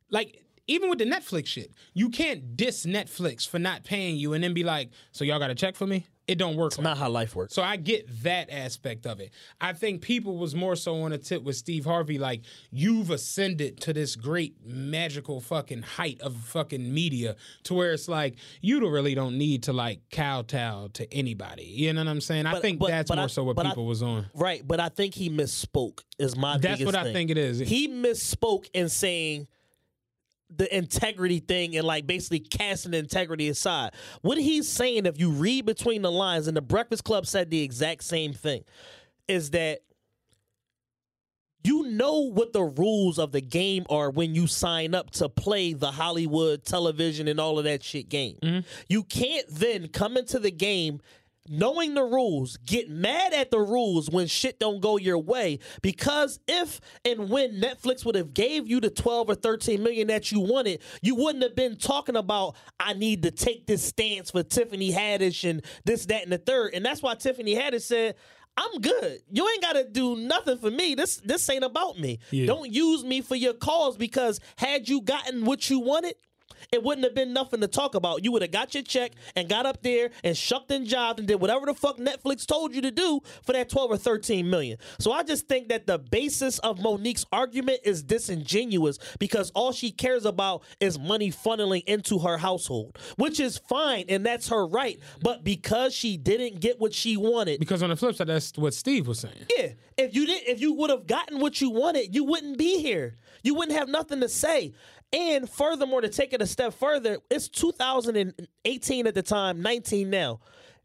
like, even with the Netflix shit, you can't diss Netflix for not paying you and then be like, so y'all got a check for me? It don't work. It's not how life works. So I get that aspect of it. I think people was more so on a tip with Steve Harvey, like you've ascended to this great magical fucking height of fucking media, to where it's like you don't really don't need to like kowtow to anybody. You know what I'm saying? I think but- that's but more I- so what but I- people was on. Right, but I think he misspoke. Is my That's biggest what I thing. think it is. He misspoke in saying the integrity thing and like basically casting the integrity aside. What he's saying, if you read between the lines, and the Breakfast Club said the exact same thing, is that you know what the rules of the game are when you sign up to play the Hollywood television and all of that shit game. Mm-hmm. You can't then come into the game knowing the rules, get mad at the rules when shit don't go your way because if and when Netflix would have gave you the 12 or 13 million that you wanted, you wouldn't have been talking about I need to take this stance for Tiffany Haddish and this that and the third. And that's why Tiffany Haddish said I'm good. You ain't gotta do nothing for me. This this ain't about me. Yeah. Don't use me for your cause because had you gotten what you wanted, it wouldn't have been nothing to talk about. You would have got your check and got up there and shucked and jived and did whatever the fuck Netflix told you to do for that 12 or 13 million. So I just think that the basis of Monique's argument is disingenuous because all she cares about is money funneling into her household, which is fine and that's her right. But because she didn't get what she wanted, Because on the flip side, that's what Steve was saying. yeah, if you did, if you would have gotten what you wanted, you wouldn't be here. You wouldn't have nothing to say. And furthermore, to take it a step further, it's 2018 at the time, 19 now.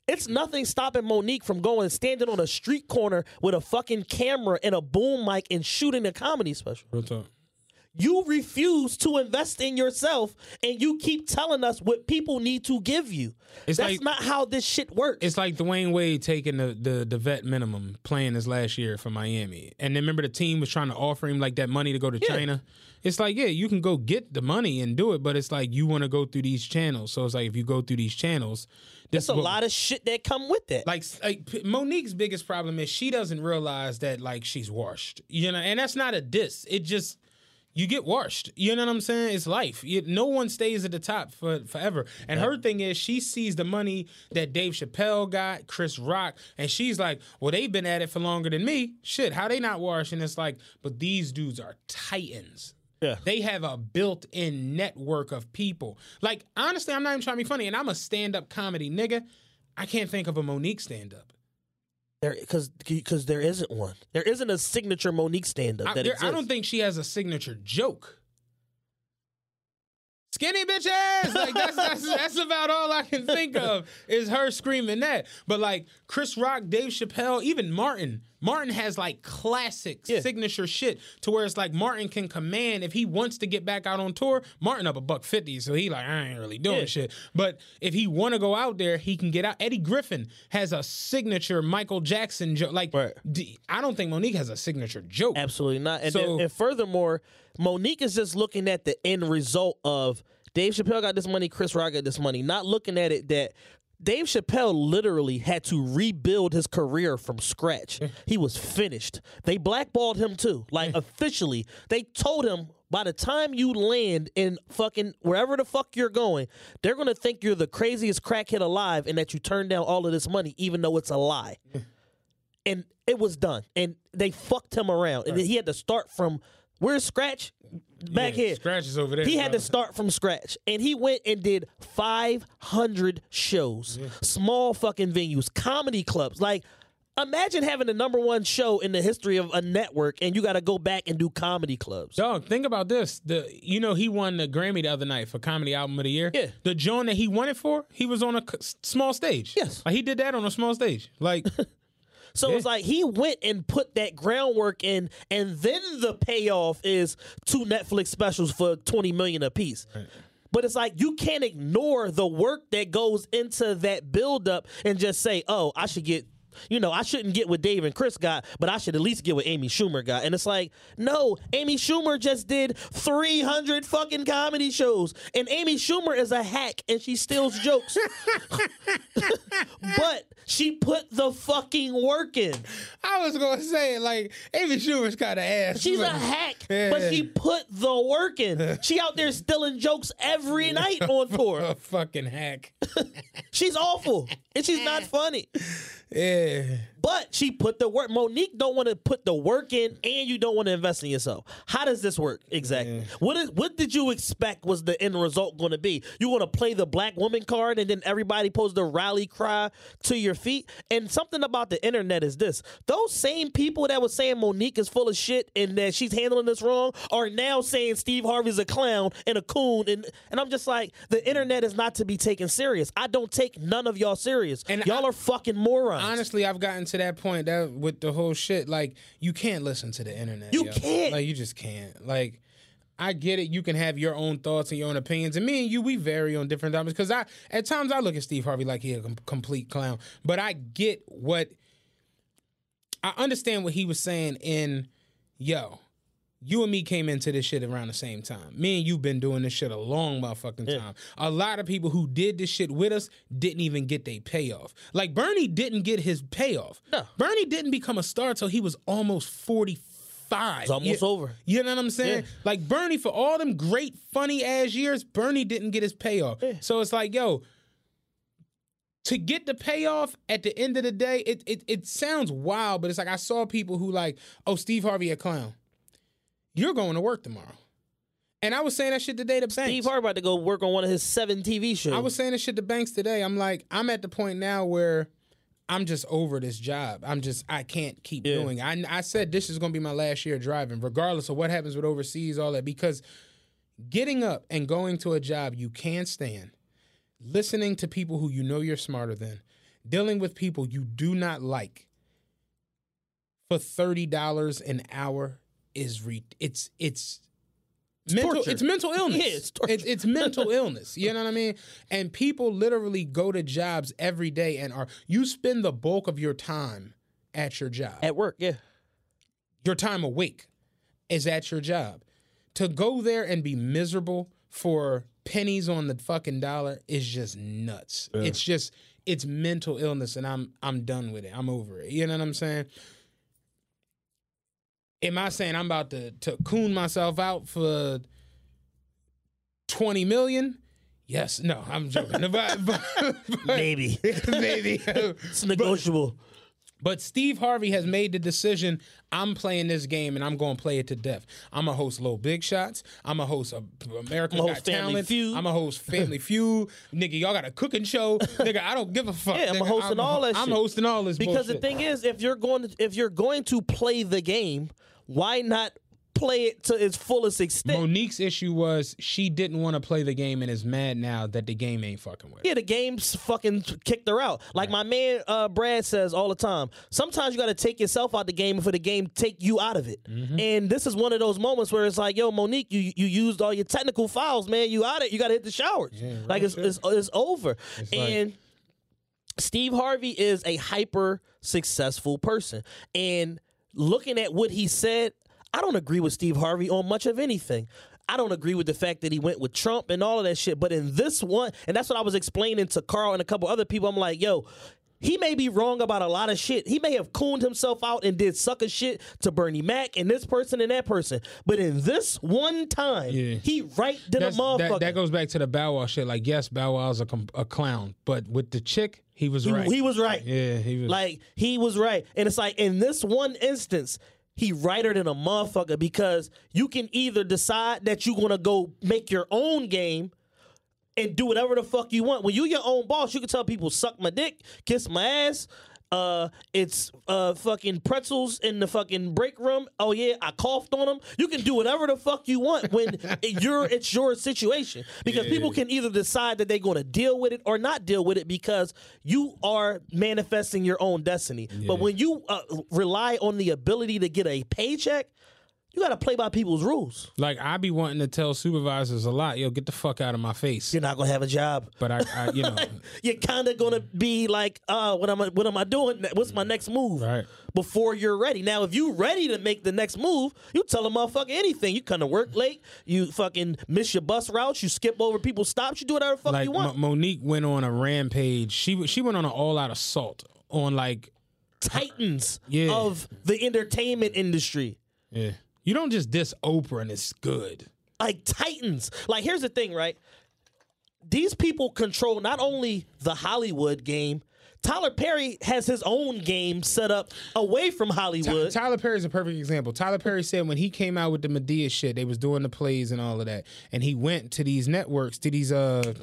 It's nothing stopping Monique from going standing on a street corner with a fucking camera and a boom mic and shooting a comedy special. Real talk. You refuse to invest in yourself and you keep telling us what people need to give you. It's That's like- not how this shit works. It's like Dwyane Wade taking the, the the vet minimum playing his last year for Miami. And then remember the team was trying to offer him like that money to go to China. It's like, yeah, you can go get the money and do it, but it's like you want to go through these channels. So it's like if you go through these channels, There's a lot of shit that come with it. like, like Monique's biggest problem is she doesn't realize that like she's washed. You know, and that's not a diss. It just you get washed. You know what I'm saying? It's life. You, no one stays at the top for forever. And her thing is she sees the money that Dave Chappelle got, Chris Rock, and she's like, "Well, they've been at it for longer than me. Shit, how they not washed?" And it's like, but these dudes are titans. Yeah. They have a built-in network of people. Like, honestly, I'm not even trying to be funny, and I'm a stand-up comedy nigga. I can't think of a Monique stand-up. There, because because there isn't one. There isn't a signature Monique stand up I, that there- exists. I don't think she has a signature joke. Skinny bitches, like that's, that's that's about all I can think of is her screaming that. But like Chris Rock, Dave Chappelle, even Martin. Martin has like classic signature shit to where it's like Martin can command if he wants to get back out on tour. Martin up a buck fifty, so he like I ain't really doing Yeah. shit. But if he want to go out there, he can get out. Eddie Griffin has a signature Michael Jackson joke. Like D- I don't think Monique has a signature joke. Absolutely not. And, So- and furthermore, Monique is just looking at the end result of Dave Chappelle got this money, Chris Rock got this money, not looking at it that Dave Chappelle literally had to rebuild his career from scratch. He was finished. They blackballed him too, like officially. They told him by the time you land in fucking wherever the fuck you're going, they're gonna think you're the craziest crackhead alive and that you turned down all of this money, even though it's a lie and it was done. And they fucked him around, and he had to start from where's Scratch back Yeah, here. Scratch is over there, He had to start from scratch, and he went and did five hundred shows, small fucking venues, comedy clubs, like. Imagine having the number one show in the history of a network, and you got to go back and do comedy clubs. Dog, think about this. The you know he won the Grammy the other night for comedy album of the year. Yeah. The joint that he won it for, he was on a small stage. Yes. Like, he did that on a small stage. Like So it's like he went and put that groundwork in, and then the payoff is two Netflix specials for twenty million apiece. But it's like you can't ignore the work that goes into that buildup and just say, "Oh, I should get." You know, I shouldn't get what Dave and Chris got, but I should at least get what Amy Schumer got. And it's like, no, Amy Schumer just did 300 fucking comedy shows. And Amy Schumer is a hack and she steals jokes. but she put the fucking work in. I was gonna say, like Amy Schumer's kind of ass. She's a hack, Yeah. but she put the work in. She out there stealing jokes every night on tour. a fucking hack. She's awful, and she's not funny. Yeah. Yeah. But she put the work. Monique don't want to put the work in, and you don't want to invest in yourself. How does this work exactly? What is what did you expect was the end result going to be? You want to play the black woman card, and then everybody supposed the rally cry to your feet. And something about the internet is this: those same people that was saying Monique is full of shit and that she's handling this wrong are now saying Steve Harvey's a clown and a coon, and and I'm just like, the internet is not to be taken serious. I don't take none of y'all serious. And y'all I- are fucking morons. Honestly, I've gotten to that point that with the whole shit, like you can't listen to the internet. You yo. can't. Like you just can't. Like I get it. You can have your own thoughts and your own opinions, and me and you, we vary on different topics. Because I, at times, I look at Steve Harvey like he a com- complete clown, but I get what I understand what he was saying. In yo, you and me came into this shit around the same time. Me and you have been doing this shit a long motherfucking time. A lot of people who did this shit with us didn't even get their payoff. Like Bernie didn't get his payoff. No. Bernie didn't become a star till he was almost 45. It's almost You- over. You know what I'm saying? Yeah. Like Bernie, for all them great funny ass years, Bernie didn't get his payoff. So it's like, yo, to get the payoff at the end of the day, it, it it sounds wild, but it's like I saw people who like, oh, Steve Harvey a clown. You're going to work tomorrow. And I was saying that shit today to Banks. Steve Harvey about to go work on one of his seven TV shows. I was saying that shit to Banks today. I'm like, I'm at the point now where I'm just over this job. I'm just, I can't keep Yeah. doing it. I, I said this is going to be my last year driving, regardless of what happens with overseas, all that, because getting up and going to a job you can't stand, listening to people who you know you're smarter than, dealing with people you do not like for $30 an hour is re- it's it's mental torture. it's mental illness. Yeah, it's it's, it's mental illness. You know what I mean? And people literally go to jobs every day and are you spend the bulk of your time at your job. at work. Yeah, your time awake is at your job. To go there and be miserable for pennies on the fucking dollar is just nuts. It's just it's mental illness and I'm I'm done with it. I'm over it. You know what I'm saying? Am I saying I'm about to to coon myself out for 20 million? Yes, no, I'm joking. But- but- but- maybe maybe. it's negotiable. But Steve Harvey has made the decision. I'm playing this game and I'm going to play it to death. I'm gonna host Low Big Shots. I'm gonna host a American Got host Family Talent. Feud. I'm gonna host Family Feud. Nigga, y'all got a cooking show. Nigga, I don't give a fuck. Yeah, I'm Nigga, hosting all that I'm shit. hosting all this because the thing is, if you're going to if you're going to play the game, why not play it to its fullest extent? Monique's issue was she didn't want to play the game and is mad now that the game ain't fucking with. her. Yeah, the game's fucking kicked her out. Like my man uh, Brad says all the time. Sometimes you got to take yourself out the game for the game take you out of it. Mm-hmm. And this is one of those moments where it's like, yo, Monique, you you used all your technical files, man. You out it. You got to hit the showers. like it's, it's it's over. like- and Steve Harvey is a hyper successful person. And looking at what he said, I don't agree with Steve Harvey on much of anything. I don't agree with the fact that he went with Trump and all of that shit. But in this one, and that's what I was explaining to Carl and a couple other people, I'm like, yo, he may be wrong about a lot of shit. He may have cooned himself out and did sucker shit to Bernie Mac and this person and that person. But in this one time, Yeah. he right than a motherfucker. that, that goes back to the Bow Wow shit. Like, yes, Bow Wow's a, a clown, but with the chick, he was he, right. he was right. Yeah, he was. Like he was right. And it's like in this one instance, he righter than a motherfucker because you can either decide that you're gonna go make your own game and do whatever the fuck you want. When you your own boss, you can tell people suck my dick, kiss my ass. Uh, it's uh, fucking pretzels in the fucking break room. Oh yeah, I coughed on them. You can do whatever the fuck you want when it- you're it's your situation because people can either decide that they're going to deal with it or not deal with it because you are manifesting your own destiny. But when you uh, rely on the ability to get a paycheck, you got to play by people's rules. Like I be wanting to tell supervisors a lot, yo, get the fuck out of my face. You're not gonna have a job. But I, I you know, You're kind of gonna be like, uh, what am I? What am I doing? What's my next move? Right. Before you're ready. Now, if you ready to make the next move, you tell a motherfucker anything. You kind of work late. You fucking miss your bus routes. You skip over people's stops. You do whatever the fuck like you want. Mo- Monique went on a rampage. She she went on an all out assault on like Titans Yeah. of the entertainment industry. yeah. You don't just diss Oprah and it's good. like titans. Like here's the thing, right? These people control not only the Hollywood game. Tyler Perry has his own game set up away from Ty- Hollywood. Tyler Perry's a perfect example. Tyler Perry said when he came out with the Madea shit, they was doing the plays and all of that, and he went to these networks, to these uh,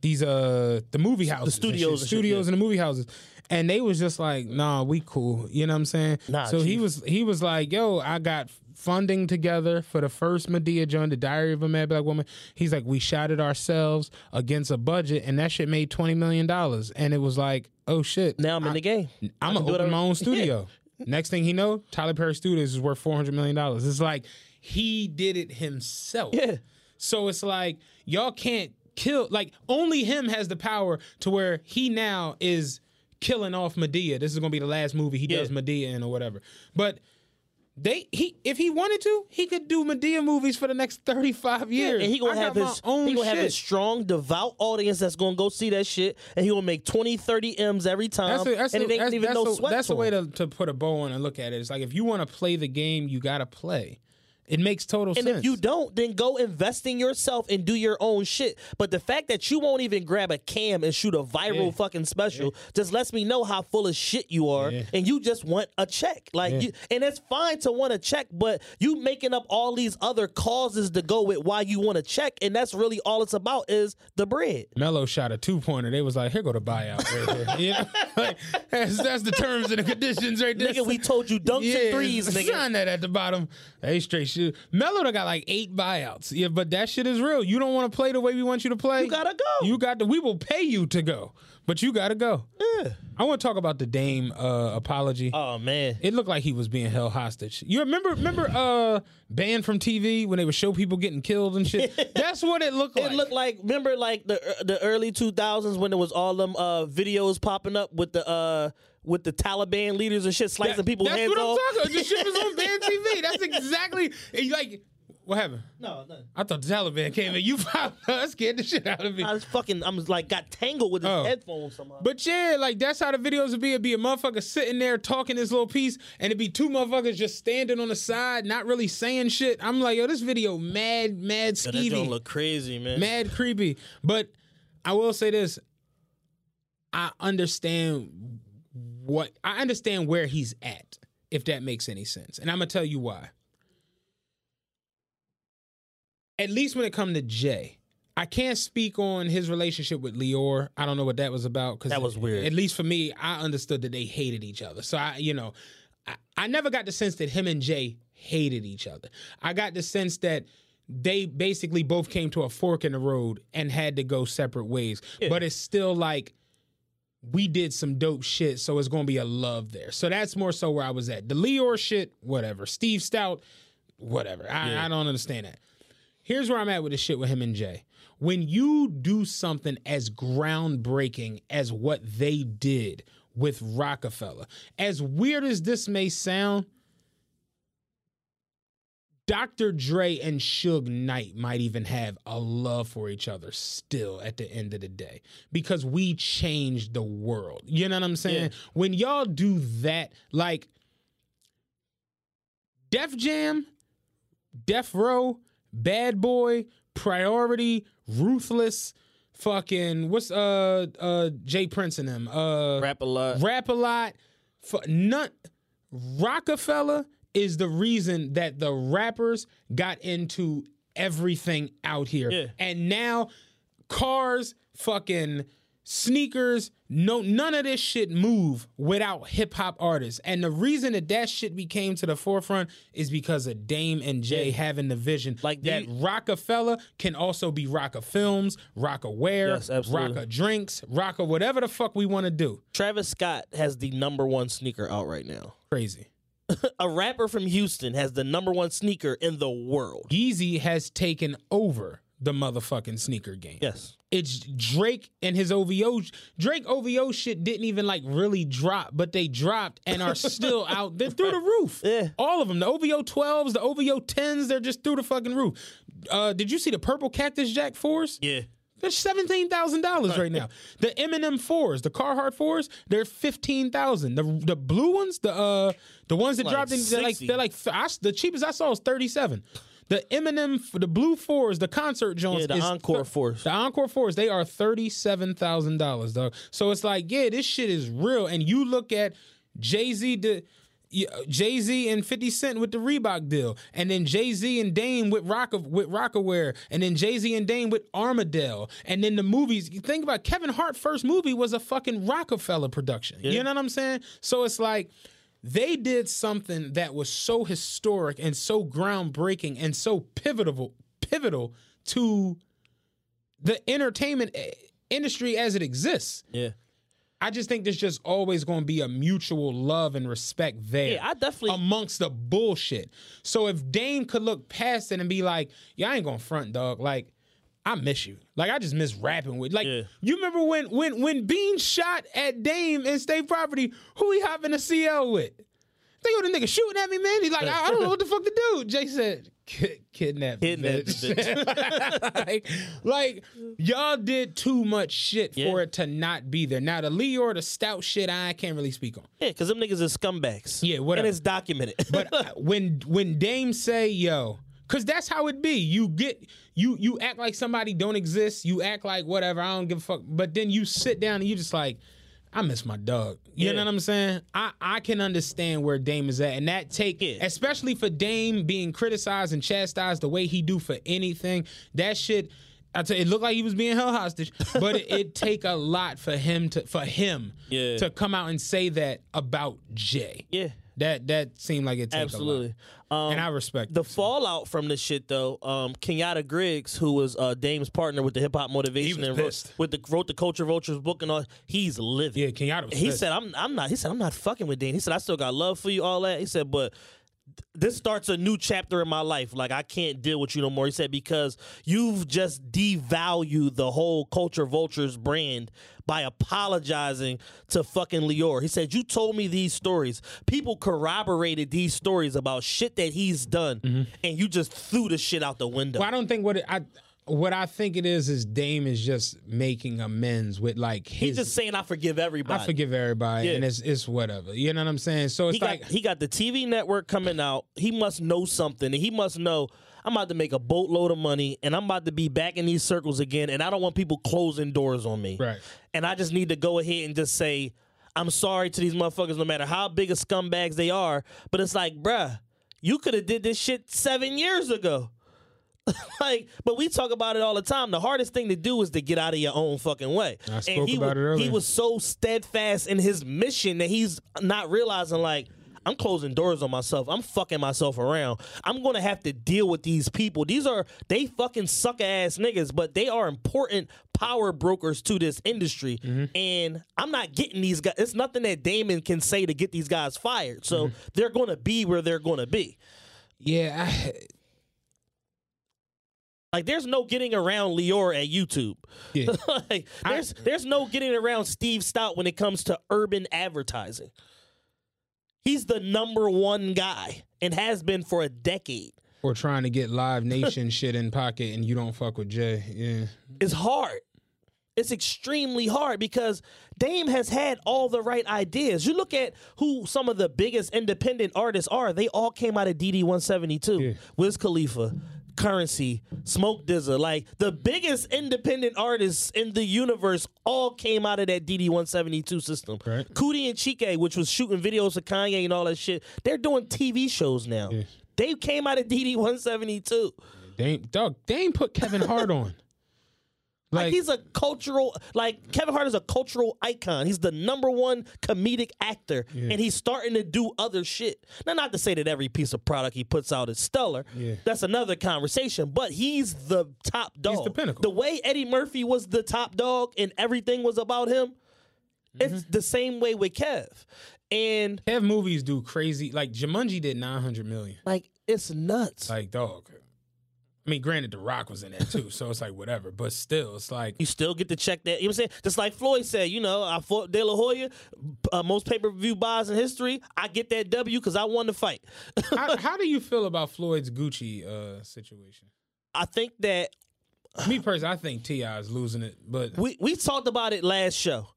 these uh, the movie houses, and studios shit, and shit, studios yeah. and the movie houses, and they was just like, nah, we cool. You know what I'm saying? Nah, so he was he was like, yo, I got funding together for the first Madea joint, the Diary of a Mad Black Woman. He's like, we shot it ourselves against a budget, and that shit made twenty million dollars, and it was like, oh shit, now I'm in the game. I'm gonna open my own Yeah. studio. Next thing he know, Tyler Perry Studios is worth four hundred million dollars. It's like he did it himself. Yeah. So it's like y'all can't kill. Like only him has the power to where he now is killing off Madea. This is gonna be the last movie he does Madea in or whatever. But they he if he wanted to, he could do Madea movies for the next thirty five years. and he gonna I have his own he gonna shit. have his strong, devout audience that's gonna go see that shit, and he gonna make 20, 30 m's every time, That's, a, that's, and a, it ain't that's, even that's no a- sweat. that's a way to, to put a bow on and look at it. It's like if you want to play the game, you got to play. It makes total And sense. And if you don't, then go invest in yourself and do your own shit. But the fact that you won't even grab a cam and shoot a viral Yeah. fucking special just lets me know how full of shit you are, Yeah. and you just want a check. Like, Yeah. you, and it's fine to want a check, but you making up all these other causes to go with why you want a check, and that's really all it's about is the bread. Melo shot a two pointer, they was like, "Here go the buyout." Right here. you know? like, that's, that's the terms and the conditions right there. Nigga, we told you dunks and threes, nigga. Sign that at the bottom. Hey, straight shoot. Melo got like eight buyouts. Yeah, but that shit is real. You don't want to play the way we want you to play. You gotta go. You got to. We will pay you to go, but you got to go. Yeah. I want to talk about the Dame uh, apology. Oh man. It looked like he was being held hostage. You remember remember uh banned from TV when they would show people getting killed and shit? That's what it looked like. It looked like remember like the the early two thousands when there was all them uh, videos popping up with the uh, with the Taliban leaders and shit slicing That- people's That's heads what I'm talking about. This shit was on banned TV. That's exactly and you like what happened? No, no. I thought the Taliban came in. You found that scared the shit out of me. I was fucking. I'm like got tangled with his Oh. headphones somehow. But yeah, like that's how the videos would be. It'd be a motherfucker sitting there talking this little piece, and it'd be two motherfuckers just standing on the side, not really saying shit. I'm like, yo, this video mad, mad that don't look crazy, man. mad creepy. But I will say this: I understand what I understand where he's at, if that makes any sense, and I'm gonna tell you why. At least when it come to Jay, I can't speak on his relationship with Lyor. I don't know what that was about because That was weird. At least for me, I understood that they hated each other. So I, you know, I, I never got the sense that him and Jay hated each other. I got the sense that they basically both came to a fork in the road and had to go separate ways. But it's still like we did some dope shit, so it's gonna be a love there. So that's more so where I was at. The Lyor shit, whatever. Steve Stoute, whatever. I, I don't understand that. Here's where I'm at with the shit with him and Jay. When you do something as groundbreaking as what they did with Roc-A-Fella, as weird as this may sound, Dr. Dre and Suge Knight might even have a love for each other still at the end of the day because we changed the world. You know what I'm saying? When y'all do that, like Def Jam, Death Row, Bad Boy, Priority, Ruthless, fucking what's uh uh J. Prince and them uh Rap a lot. rap a lot. For none, Roc-A-Fella is the reason that the rappers got into everything out here, Yeah. and now cars, fucking sneakers, no none of this shit move without hip hop artists. And the reason that that shit became to the forefront is because of Dame and Jay having the vision Like, that you- Roc-A-Fella can also be Rocka Films, Rocawear, Yes. Rocka Drinks, Rocka whatever the fuck we want to do. Travis Scott has the number one sneaker out right now. Crazy. A rapper from Houston has the number one sneaker in the world. Yeezy has taken over the motherfucking sneaker game. Yes. It's Drake and his OVO. Drake OVO shit didn't even like really drop, but they dropped and are still out. They're through the roof. Yeah. All of them. The OVO 12s, the OVO 10s, they're just through the fucking roof. Uh, did you see the purple Cactus Jack 4s? Yeah. They're seventeen thousand dollars right now. The Eminem fours, the Carhartt fours, they're fifteen thousand. The the blue ones, the uh the ones that Like dropped in, they're like 60. they're like I, the cheapest I saw was thirty seven. The Eminem, the blue fours, the concert joints, Yeah, the is Encore fours. the Encore fours, they are thirty seven thousand dollars, dog. So it's like, yeah, this shit is real. And you look at Jay Z, the Jay Z and Fifty Cent with the Reebok deal, and then Jay Z and Dame with Rock with Rocawear, and then Jay Z and Dame with Armadale, and then the movies. You think about Kevin Hart first movie was a fucking Roc-A-Fella production. You know what I'm saying? So it's like they did something that was so historic and so groundbreaking and so pivotal pivotal to the entertainment eh, industry as it exists. Yeah. I just think there's just always going to be a mutual love and respect there. Yeah, I definitely- amongst the bullshit. So if Dame could look past it and be like, "Yeah, I ain't gonna front, dog. Like, I miss you. Like, I just miss rapping with. Like, Yeah. you remember when when when Bean shot at Dame in State Property? Who he hopping a CL with? Think of the nigga shooting at me, man. He's like, I, I don't know what the fuck to do. Jay said, "Ki- kidnap, the bitch. like, like, y'all did too much shit for it to not be there. Now the Lyor, the stout shit, I can't really speak on. Yeah, because them niggas are scumbags. Yeah, whatever. And it's documented. But uh, when when Dame say yo, cause that's how it be. You get you you act like somebody don't exist. You act like whatever. I don't give a fuck. But then you sit down and you just like, I miss my dog. You Yeah. know what I'm saying? I I can understand where Dame is at, and that take Yeah. especially for Dame being criticized and chastised the way he do for anything. That shit. I tell you, it looked like he was being held hostage, but it, it take a lot for him to for him Yeah. to come out and say that about Jay. yeah, That that seemed like it absolutely. a lot. Um, and I respect the fallout from this shit though. Um, Kenyatta Griggs, who was uh, Dame's partner with the Hip Hop Motivation and wrote, with the wrote the Culture Vultures book and all, he's living. Yeah, Kenyatta was He pissed. said, "I'm I'm not." He said, "I'm not fucking with Dame." He said, "I still got love for you, all that." He said, "But." Th- This starts a new chapter in my life. Like I can't deal with you no more. He said because you've just devalued the whole Culture Vultures brand by apologizing to fucking Lyor. He said you told me these stories. People corroborated these stories about shit that he's done, mm-hmm. and you just threw the shit out the window. Well, I don't think what it, I what I think it is is Dame is just making amends with like his. He's just saying I forgive everybody. I forgive everybody, Yeah. and it's it's whatever. You know what I'm saying? So it's he got he got the TV network coming out. He must know something. And he must know I'm about to make a boatload of money and I'm about to be back in these circles again. And I don't want people closing doors on me. Right. And I just need to go ahead and just say, I'm sorry to these motherfuckers, no matter how big of scumbags they are. But it's like, bruh, you could have did this shit seven years ago. like, but we talk about it all the time. The hardest thing to do is to get out of your own fucking way. I spoke and he, about wa- it earlier. He was so steadfast in his mission that he's not realizing like I'm closing doors on myself. I'm fucking myself around. I'm gonna have to deal with these people. These are they fucking sucker ass niggas, but they are important power brokers to this industry. Mm-hmm. And I'm not getting these guys. It's nothing that Damon can say to get these guys fired. So Mm-hmm. they're gonna be where they're gonna be. yeah, I, Like there's no getting around Lyor at YouTube. yeah. like there's there's no getting around Steve Stoute when it comes to urban advertising. He's the number one guy and has been for a decade. or trying to get Live Nation shit in pocket, and you don't fuck with Jay. Yeah, It's hard. It's extremely hard because Dame has had all the right ideas. You look at who some of the biggest independent artists are, they all came out of DD 172. Yeah. Wiz Khalifa, Currency, Smoke DZA. Like the biggest independent artists in the universe all came out of that DD 172 system. Right. Coodie and Chike, which was shooting videos of Kanye and all that shit, they're doing TV shows now. They came out of DD 172. They, dog, Dame put Kevin Hart on. Like, Like- he's a cultural, like Kevin Hart is a cultural icon. He's the number one comedic actor, and he's starting to do other shit. Now, not to say that every piece of product he puts out is stellar. Yeah. That's another conversation. But he's the top dog. the pinnacle. The way Eddie Murphy was the top dog, and everything was about him. It's Mm-hmm. the same way with Kev, and Have movies do crazy. Like Jumanji did 900 million. like it's nuts. Like dog. I mean, granted, The Rock was in that too, so it's like whatever. But still, it's like You still get to check that. You know what I'm saying? Just like Floyd said, you know, I fought De La Hoya, uh, most pay per view buys in history. I get that W because I won the fight. how, how do you feel about Floyd's Gucci uh, situation? I think that Me personally, I think T.I. is losing it, but we, we talked about it last show.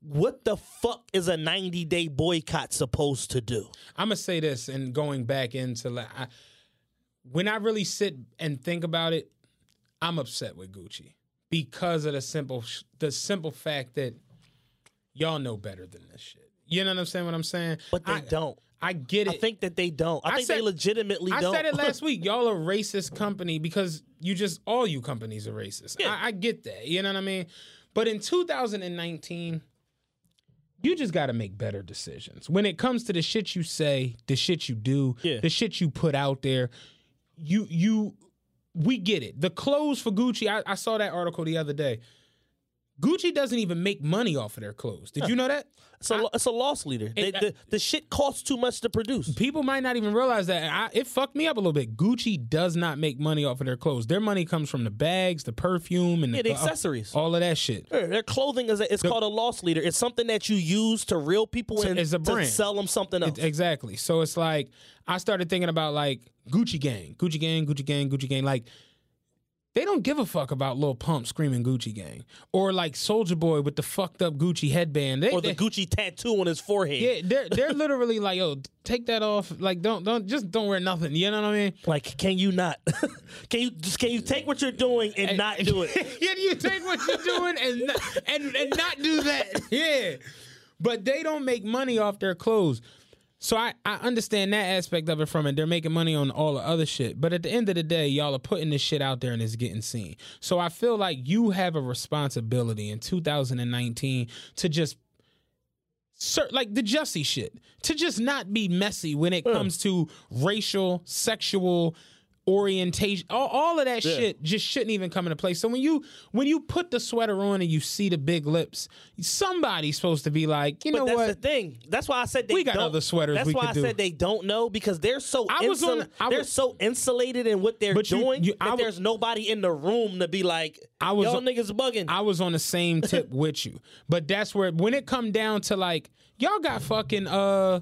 What the fuck is a 90 day boycott supposed to do? I'm gonna say this, and going back into like, I, when I really sit and think about it, I'm upset with Gucci because of the simple the simple fact that y'all know better than this shit. You know what I'm saying? What I'm saying? But they I- don't. I get it. I think that they don't. I, I think said- they legitimately I don't. I said it last week. Y'all a racist company because you just all you companies are racist. Yeah. I, I get that. You know what I mean? But in 2019, you just got to make better decisions when it comes to the shit you say, the shit you do, Yeah. the shit you put out there. You you we get it. The clothes for Gucci. I, I saw that article the other day. Gucci doesn't even make money off of their clothes. Did you know that? it's, a, it's a loss leader. They, It- the, the shit costs too much to produce. People might not even realize that. I, it fucked me up a little bit. Gucci does not make money off of their clothes. Their money comes from the bags, the perfume, and Yeah, the uh, accessories. all of that shit. Their their clothing is a, it's called a loss leader. It's something that you use to reel people So in it's a to sell them something else. It- exactly. So it's like I started thinking about like Gucci Gang, Gucci Gang, Gucci Gang, Gucci Gang. Like they don't give a fuck about Lil Pump screaming Gucci Gang or like Soulja Boy with the fucked up Gucci headband. They, or the they- Gucci tattoo on his forehead. yeah, they're they're literally like, yo, take that off. Like don't don't just don't wear nothing. You know what I mean? Like, can you not? can you just can you take what you're doing and not do it? Can you take what you're doing and not, and and not do that? Yeah. But they don't make money off their clothes. So I, I understand that aspect of it from it. They're making money on all the other shit. But at the end of the day, y'all are putting this shit out there and it's getting seen. So I feel like you have a responsibility in 2019 to just cer- like the Jussie shit to just not be messy when it comes to racial, sexual orientation all, all of that shit just shouldn't even come into play so when you when you put the sweater on and you see the big lips somebody's supposed to be like you But know that's what the thing. That's why I said they We got don't, other sweaters That's why I do. said they don't know because they're so I was insul- on- I they're so insulated in what they're But you- doing you- that there's nobody in the room to be like, I was y'all on- niggas bugging. I was on the same tip with you. But that's where when it come down to like y'all got fucking uh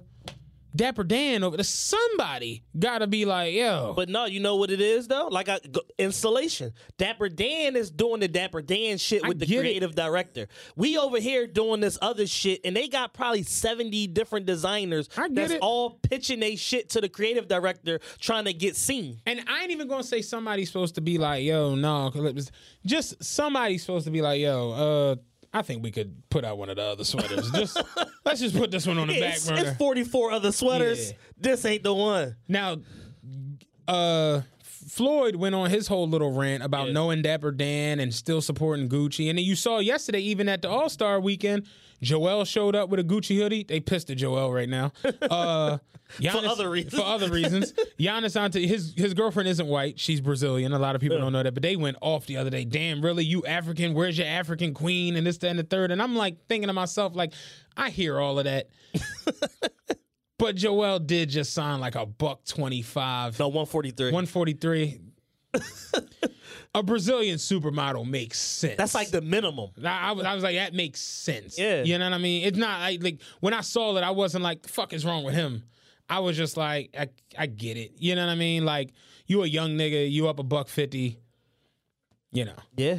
Dapper Dan over there. Somebody gotta be like, yo. But no, you know what it is though? Like I, installation. Dapper Dan is doing the Dapper Dan shit I with the get it. creative director. We over here doing this other shit, and they got probably seventy different designers I that's it. all pitching they shit to the creative director, trying to get seen. And I ain't even gonna say somebody's supposed to be like, yo, no, 'cause it was just somebody's supposed to be like, yo, uh, I think we could put out one of the other sweaters. Just let's just put this one on the back It's, burner. it's forty four other sweaters. Yeah. This ain't the one. Now, uh, Floyd went on his whole little rant about knowing Dapper Dan and still supporting Gucci. And then you saw yesterday, even at the All Star weekend, Joel showed up with a Gucci hoodie. They pissed at Joel right now. Uh, Giannis- other reasons. For other reasons. Giannis Ante, his his girlfriend isn't white. She's Brazilian. A lot of people don't know that, but they went off the other day. Damn, really? You African? Where's your African queen? And this, that, and the third. And I'm like thinking to myself, like, I hear all of that. but Joel did just sign like a buck twenty five. No, one forty three. 143. a Brazilian supermodel makes sense. That's like the minimum. I, I was, I was like, that makes sense. Yeah. You know what I mean? It's not like, like when I saw it, I wasn't like, the fuck is wrong with him? I was just like, I, I get it. You know what I mean? Like, you a young nigga, you up a buck 50. You know. Yeah.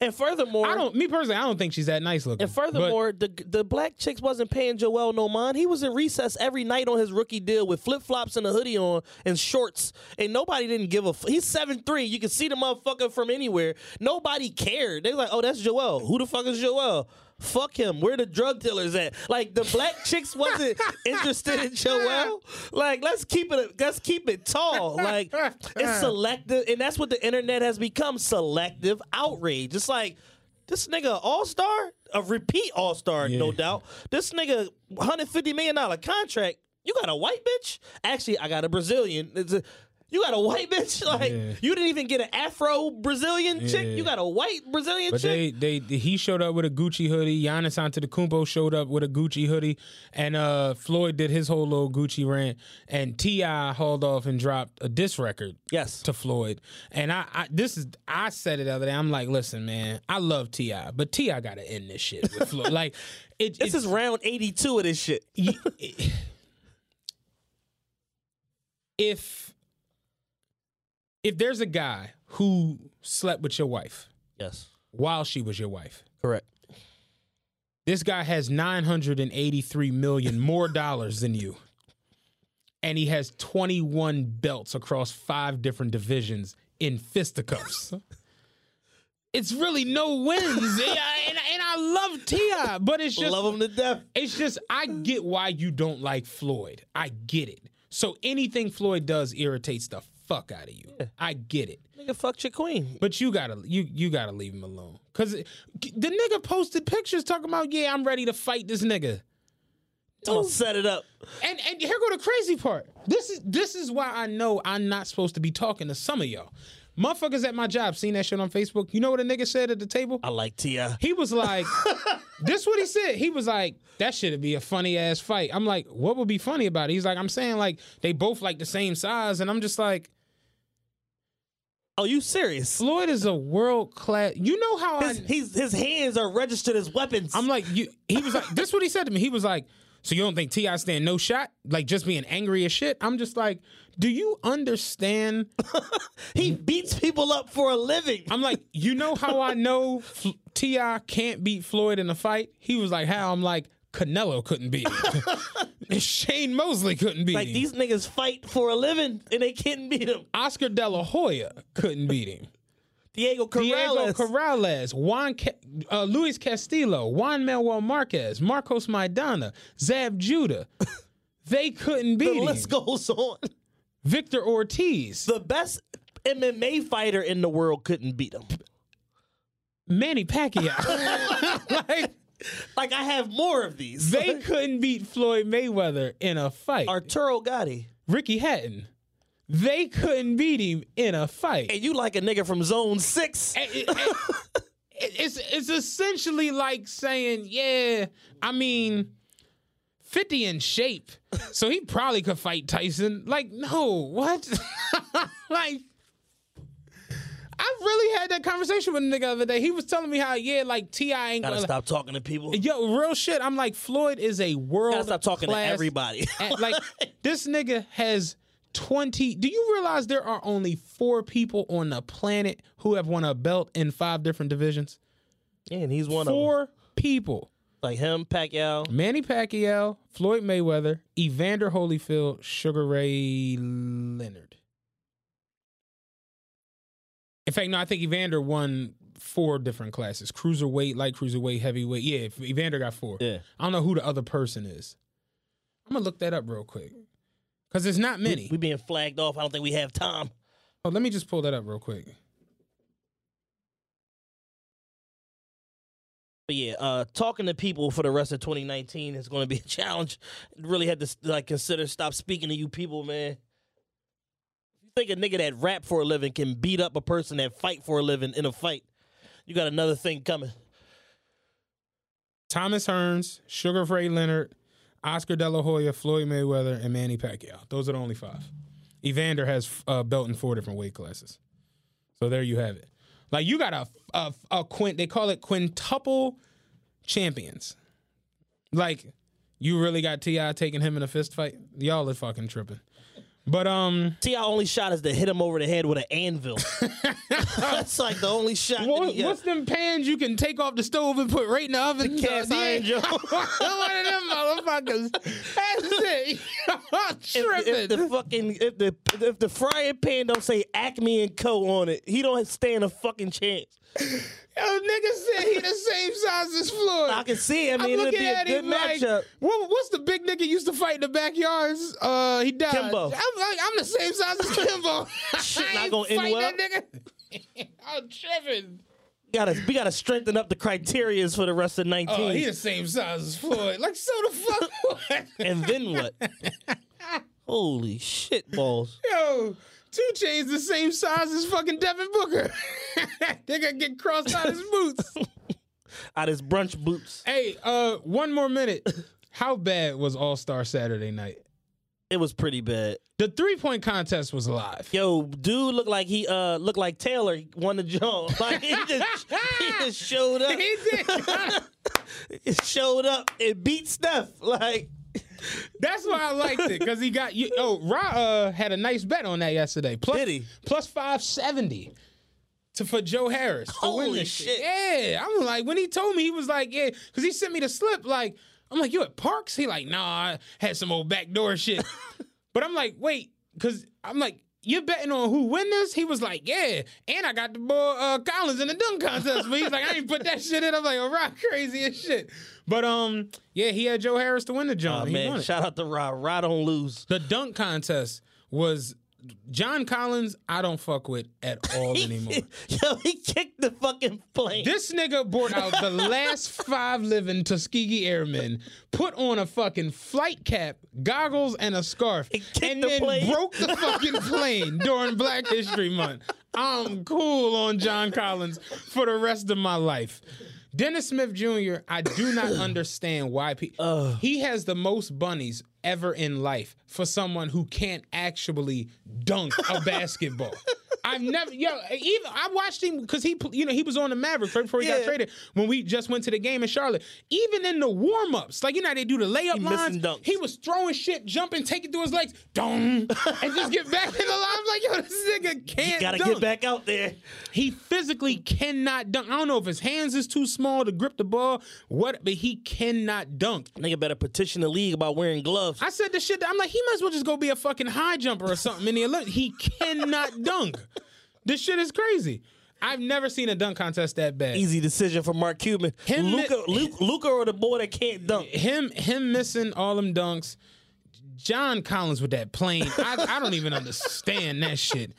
And furthermore, I don't, me personally, I don't think she's that nice looking. And furthermore, the the black chicks wasn't paying Joel no mind. He was in recess every night on his rookie deal with flip flops and a hoodie on and shorts, and nobody didn't give a. F- He's seven three. You can see the motherfucker from anywhere. Nobody cared. They like, oh, that's Joel. Who the fuck is Joel? Fuck him. Where the drug dealers at? Like the black chicks wasn't interested in Joel. Like let's keep it. Let's keep it tall. Like it's selective, and that's what the internet has become: selective outrage. It's like this nigga all star, a repeat all star, no doubt. This nigga, hundred fifty million dollar contract. You got a white bitch? Actually, I got a Brazilian. It's a, you got a white bitch? Like you didn't even get an Afro Brazilian chick. You got a white Brazilian But chick. they, they, he showed up with a Gucci hoodie. Giannis Antetokounmpo showed up with a Gucci hoodie, and uh, Floyd did his whole little Gucci rant. And T.I. hauled off and dropped a diss record. Yes. to Floyd. And I, I, this is, I said it the other day. I'm like, listen, man, I love T.I., but T.I. got to end this shit with Floyd. like, it, This is round 82 of this shit. if if there's a guy who slept with your wife Yes. while she was your wife, Correct. this guy has 983 million more dollars than you. And he has 21 belts across five different divisions in fisticuffs. It's really no wins. Yeah, and, and I love T.I., but it's just Love him to death. it's just I get why you don't like Floyd. I get it. So anything Floyd does irritates the fuck out of you. I get it. Nigga, fuck your queen. But you gotta you you gotta leave him alone. Cause the nigga posted pictures talking about, yeah, I'm ready to fight this nigga. Don't set it up. And and here go the crazy part. This is this is why I know I'm not supposed to be talking to some of y'all. Motherfuckers at my job seen that shit on Facebook. You know what a nigga said at the table? I like Tia. He was like, this what he said. He was like, that should be a funny ass fight. I'm like, what would be funny about it? He's like, I'm saying like they both like the same size, and I'm just like, Oh, you serious? Floyd is a world class. You know how His, I? he's, his hands are registered as weapons. I'm like, you. He was like, this is what he said to me. He was like, so you don't think T.I stand no shot? Like just being angry as shit. I'm just like, do you understand? he beats people up for a living. I'm like, you know how I know T.I can't beat Floyd in a fight? He was like, how? I'm like, Canelo couldn't beat him. Shane Mosley couldn't beat Like him. Like these niggas fight for a living and they can't beat him. Oscar De La Hoya couldn't beat him. Diego Diego Corrales. Corrales, Juan uh, Luis Castillo, Juan Manuel Marquez, Marcos Maidana, Zab Judah. They couldn't beat the him. list goes on. Victor Ortiz, The best MMA fighter in the world couldn't beat him. Manny Pacquiao. like, Like I have more of these. they couldn't beat Floyd Mayweather in a fight. Arturo Gatti. Ricky Hatton. They couldn't beat him in a fight. And you like a nigga from Zone Six? And it- and it's it's essentially like saying, yeah, I mean, fifty in shape, so he probably could fight Tyson. Like, no, what? like, I really had that conversation with a nigga the other day. He was telling me how, yeah, like T.I ain't Gotta gonna. stop talking to people. Yo, real shit. I'm like, Floyd is a world. Gotta stop talking to everybody. at- like this nigga has 20 do you realize there are only four people on the planet who have won a belt in five different divisions Yeah, and he's one of four people Like him, Pacquiao. manny pacquiao floyd mayweather evander holyfield sugar ray leonard in fact no i think evander won four different classes cruiserweight light cruiserweight heavyweight yeah evander got four Yeah. i don't know who the other person is i'm gonna look that up real quick because there's not many We, we being flagged off. I don't think we have time. Oh, let me just pull that up real quick. But yeah, uh, talking to people for the rest of 2019 is going to be a challenge. Really had to like consider stop speaking to you people, man. Think a nigga that rap for a living can beat up a person that fight for a living in a fight, you got another thing coming. Thomas Hearns, Sugar Ray Leonard, Oscar De La Hoya, Floyd Mayweather, and Manny Pacquiao. Those are the only five. Evander has a belt in four different weight classes. So there you have it. Like you got a a, a quint. They call it quintuple champions. Like you really got T.I taking him in a fist fight. Y'all are fucking tripping. But um, T.I only shot is to hit him over the head with an anvil. That's like the only shot. that what, he what's them pans you can take off the stove and put right in the oven? The cast iron Yeah. Joe. One of them motherfuckers. That's it. I'm If, if tripping. the fucking if the if the frying pan don't say Acme and Co on it, he don't stand a fucking chance. Yo, nigga said he the same size as Floyd. I can see. I I'm mean, looking be a at good him like, matchup. what, what's the big nigga used to fight in the backyards? Uh, he died. Kimbo. I'm like, I'm the same size as Kimbo. Shit not gonna end well. that nigga. I'm tripping. Gotta we gotta strengthen up the criterias for the rest of nineteen. Oh, he the same size as Floyd. Like, so the fuck what? and then what? Holy shit balls! Yo, 2 Chainz the same size as fucking Devin Booker. they gonna get crossed out his boots. Out his brunch boots. hey, uh, one more minute. How bad was All Star Saturday night? It was pretty bad. The three point contest was live. Yo, dude looked like he uh looked like Taylor won the joint. Like he just he just showed up. He did. He showed up and beat Steph. Like That's why I liked it because he got you. Oh, Ra uh, had a nice bet on that yesterday. Plus, Did he? Plus five seventy to for Joe Harris to win Holy this shit. Yeah, I'm like when he told me he was like yeah because he sent me the slip like I'm like you at Parks he like nah I had some old backdoor shit but I'm like wait because I'm like. You're betting on who win this? He was like, yeah. And I got the boy uh, Collins in the dunk contest. But he's like, I ain't put that shit in. I'm like, oh, Rock crazy as shit. But um, yeah, he had Joe Harris to win the joint. oh man, shout out to Rod. Rod don't lose. The dunk contest was John Collins. I don't fuck with at all anymore. Yo, he kicked the fucking plane. This nigga brought out the last five living Tuskegee Airmen, put on a fucking flight cap, goggles, and a scarf, kicked and the then plane. broke the fucking plane during Black History Month. I'm cool on John Collins for the rest of my life. Dennis Smith Jr., I do not understand why people. Uh. He has the most bunnies ever in life for someone who can't actually dunk a basketball. I've never, yo, even I watched him because he, you know, he was on the Mavericks right before he got traded when we just went to the game in Charlotte. Even in the warm ups, like you know, how they do the layup He lines. He was throwing shit, jumping, taking through his legs, dong, and just get back in the line. I'm like, yo, this nigga can't. Gotta dunk. get back out there. He physically cannot dunk. I don't know if his hands is too small to grip the ball, what, but he cannot dunk. Nigga better petition the league about wearing gloves. I said this shit. I'm like, he might as well just go be a fucking high jumper or something in the Olympics. He cannot dunk. This shit is crazy. I've never seen a dunk contest that bad. Easy decision for Mark Cuban. Him- Luka, Luka, Luka or the boy that can't dunk. Him, him missing all them dunks. John Collins with that plane. I, I don't even understand that shit.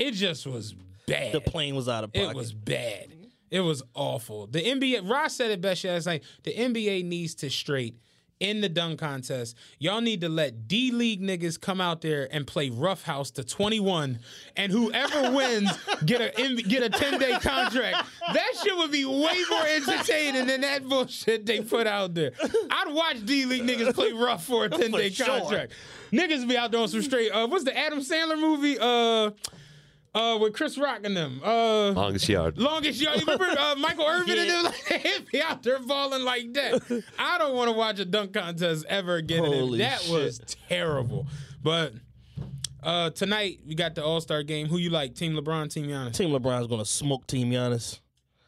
It just was bad. The plane was out of pocket. It was bad. It was awful. The NBA, Ross said it best last night. The NBA needs to straight in the dunk contest. Y'all need to let D League niggas come out there and play Rough House to 21, and whoever wins get a get a 10 day contract. That shit would be way more entertaining than that bullshit they put out there. I'd watch D League niggas play rough for a 10 day For sure. contract. Niggas be out there on some straight. Uh, what's the Adam Sandler movie? Uh, uh, with Chris Rock and them. Uh, Longest yard. Longest yard. You remember uh, Michael Irvin and Yeah. them? Like, they be out there balling like that. I don't want to watch a dunk contest ever again. Holy that shit. was terrible. But uh, tonight we got the All Star game. Who you like? Team LeBron, Team Giannis. Team LeBron's gonna smoke Team Giannis.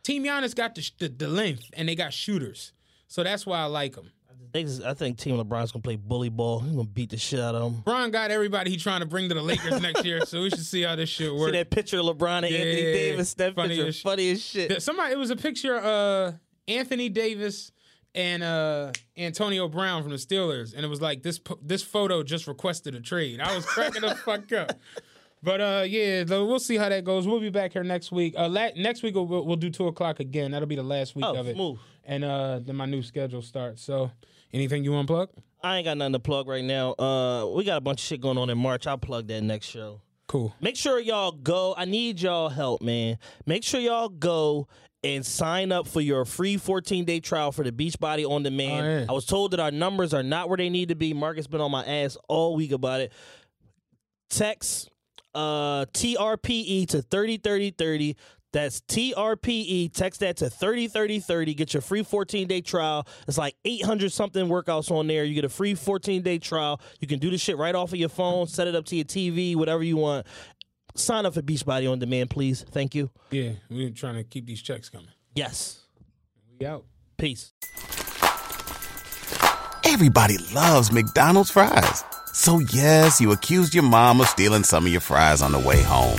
Team Giannis got the, the the length and they got shooters, so that's why I like them. They just- I think Team LeBron's gonna play bully ball. He's gonna beat the shit out of them. LeBron got everybody he trying to bring to the Lakers next year, so we should see how this shit See works. that picture of LeBron and Anthony Yeah, Davis? That funny picture as funny as shit. Yeah, Somebody, it was a picture of uh, Anthony Davis and uh, Antonio Brown from the Steelers, and it was like this this photo just requested a trade. I was cracking the fuck up. But uh, yeah, though we'll see how that goes. We'll be back here next week. Uh, la- next week we'll, we'll do two o'clock again. That'll be the last week Oh, of it, smooth. and uh, then my new schedule starts. So, anything you want to plug? I ain't got nothing to plug right now. Uh, we got a bunch of shit going on in March. I'll plug that next show. Cool. Make sure y'all go. I need y'all help, man. Make sure y'all go and sign up for your free 14 day trial for the Beachbody on Demand. Oh, yeah. I was told that our numbers are not where they need to be. Marcus been on my ass all week about it. Text uh, TRPE to 30 30 30. That's TRPE. Text that to 30 30 30. Get your free 14 day trial. It's like 800 something workouts on there. You get a free 14 day trial. You can do this shit right off of your phone, set it up to your TV, whatever you want. Sign up for Beachbody on Demand, please. Thank you. Yeah, we're trying to keep these checks coming. Yes. We out. Peace. everybody loves McDonald's fries. So yes, you accused your mom of stealing some of your fries on the way home.